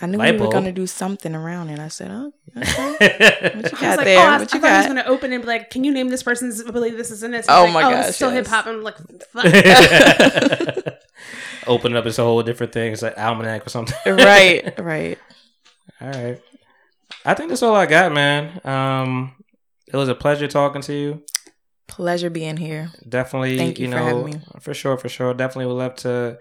I knew Light we were gonna do something around it. I said, "Oh, okay. *laughs* what I you was got like, there? oh, I, what you I thought he was gonna open and be like, "Can you name this person's ability? This is in this." Oh He's my like, gosh, it's still yes. hip hop. I'm like, fuck. *laughs* Open up, it's a whole different thing. It's like almanac or something. *laughs* right, right. All right. I think that's all I got, man. Um, it was a pleasure talking to you. Pleasure being here. Definitely, Thank you you for know, having me. for sure, for sure. Definitely would love to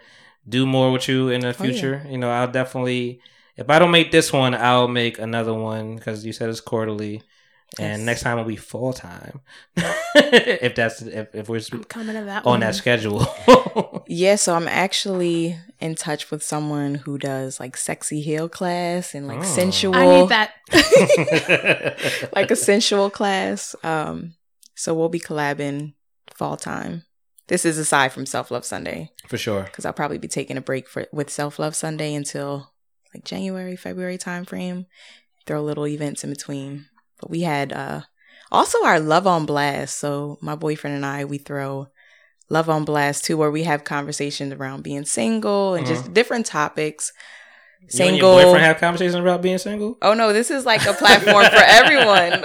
do more with you in the Oh, yeah. future. You know, I'll definitely, if I don't make this one, I'll make another one because you said it's quarterly. And Yes. next time will be full time, *laughs* if that's if, if we're I'm coming to that on one. that schedule. *laughs* Yeah, so I'm actually in touch with someone who does like sexy heel class and like Oh. sensual. I need that. *laughs* like a sensual class. Um, so we'll be collabing fall time. This is aside from Self Love Sunday for sure. because I'll probably be taking a break for with Self Love Sunday until like January, February time frame. Throw little events in between. But we had uh also our Love on Blast. So my boyfriend and I we throw Love on Blast too, where we have conversations around being single and just different topics. You and your boyfriend have conversations about being single. Oh no, this is like a platform for everyone. *laughs*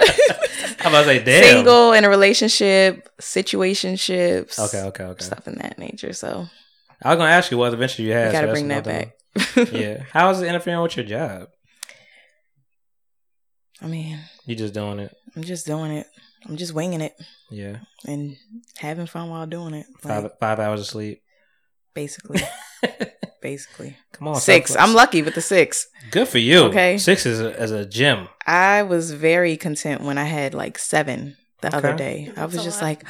I'm about to say, damn. Single in a relationship, situationships. Okay, okay, okay. Stuff in that nature. So I was gonna ask you what adventure you had. we gotta so bring that back. One. yeah. How is it interfering with your job? I mean, You just doing it. I'm just doing it. I'm just winging it Yeah. and having fun while doing it. Five Like, five hours of sleep. basically. *laughs* basically. Come on. Six. self- I'm lucky with the six. Good for you. Okay. Six is a, as a gym. I was very content when I had like seven the other day. I was That's just lot. like,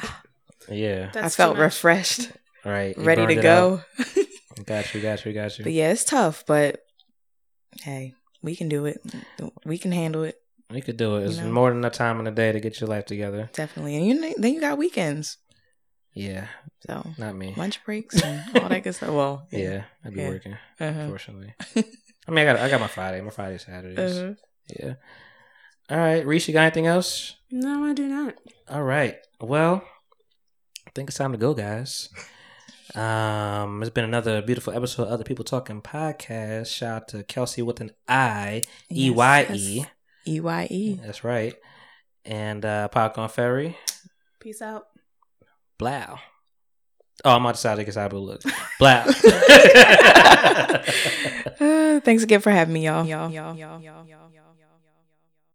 Yeah. That's I felt refreshed, Right. Ready to go. *laughs* out. Got you. Got you. Got you. But yeah, it's tough, but hey, we can do it. We can handle it. We could do it. It's You know? more than enough time in the day to get your life together. Definitely. And you then you got weekends. Yeah. So Not me. lunch breaks and all that good stuff. Well, *laughs* Yeah. I'd be Yeah. working. Uh-huh. Unfortunately. *laughs* I mean, I got I got my Friday. My Friday Saturdays. Uh-huh. Yeah. All right, Reese, you got anything else? No, I do not. All right. Well, I think it's time to go, guys. Um, it's been another beautiful episode of Other People Talking podcast. Shout out to Kelsi with an I, E Y E. E Y E. That's right. And uh, Popcorn Ferry, Peace out. Blow. Oh, I'm outside to get how it looks. Blow. Uh, thanks again for having me. Y'all, y'all, y'all, y'all, y'all, y'all.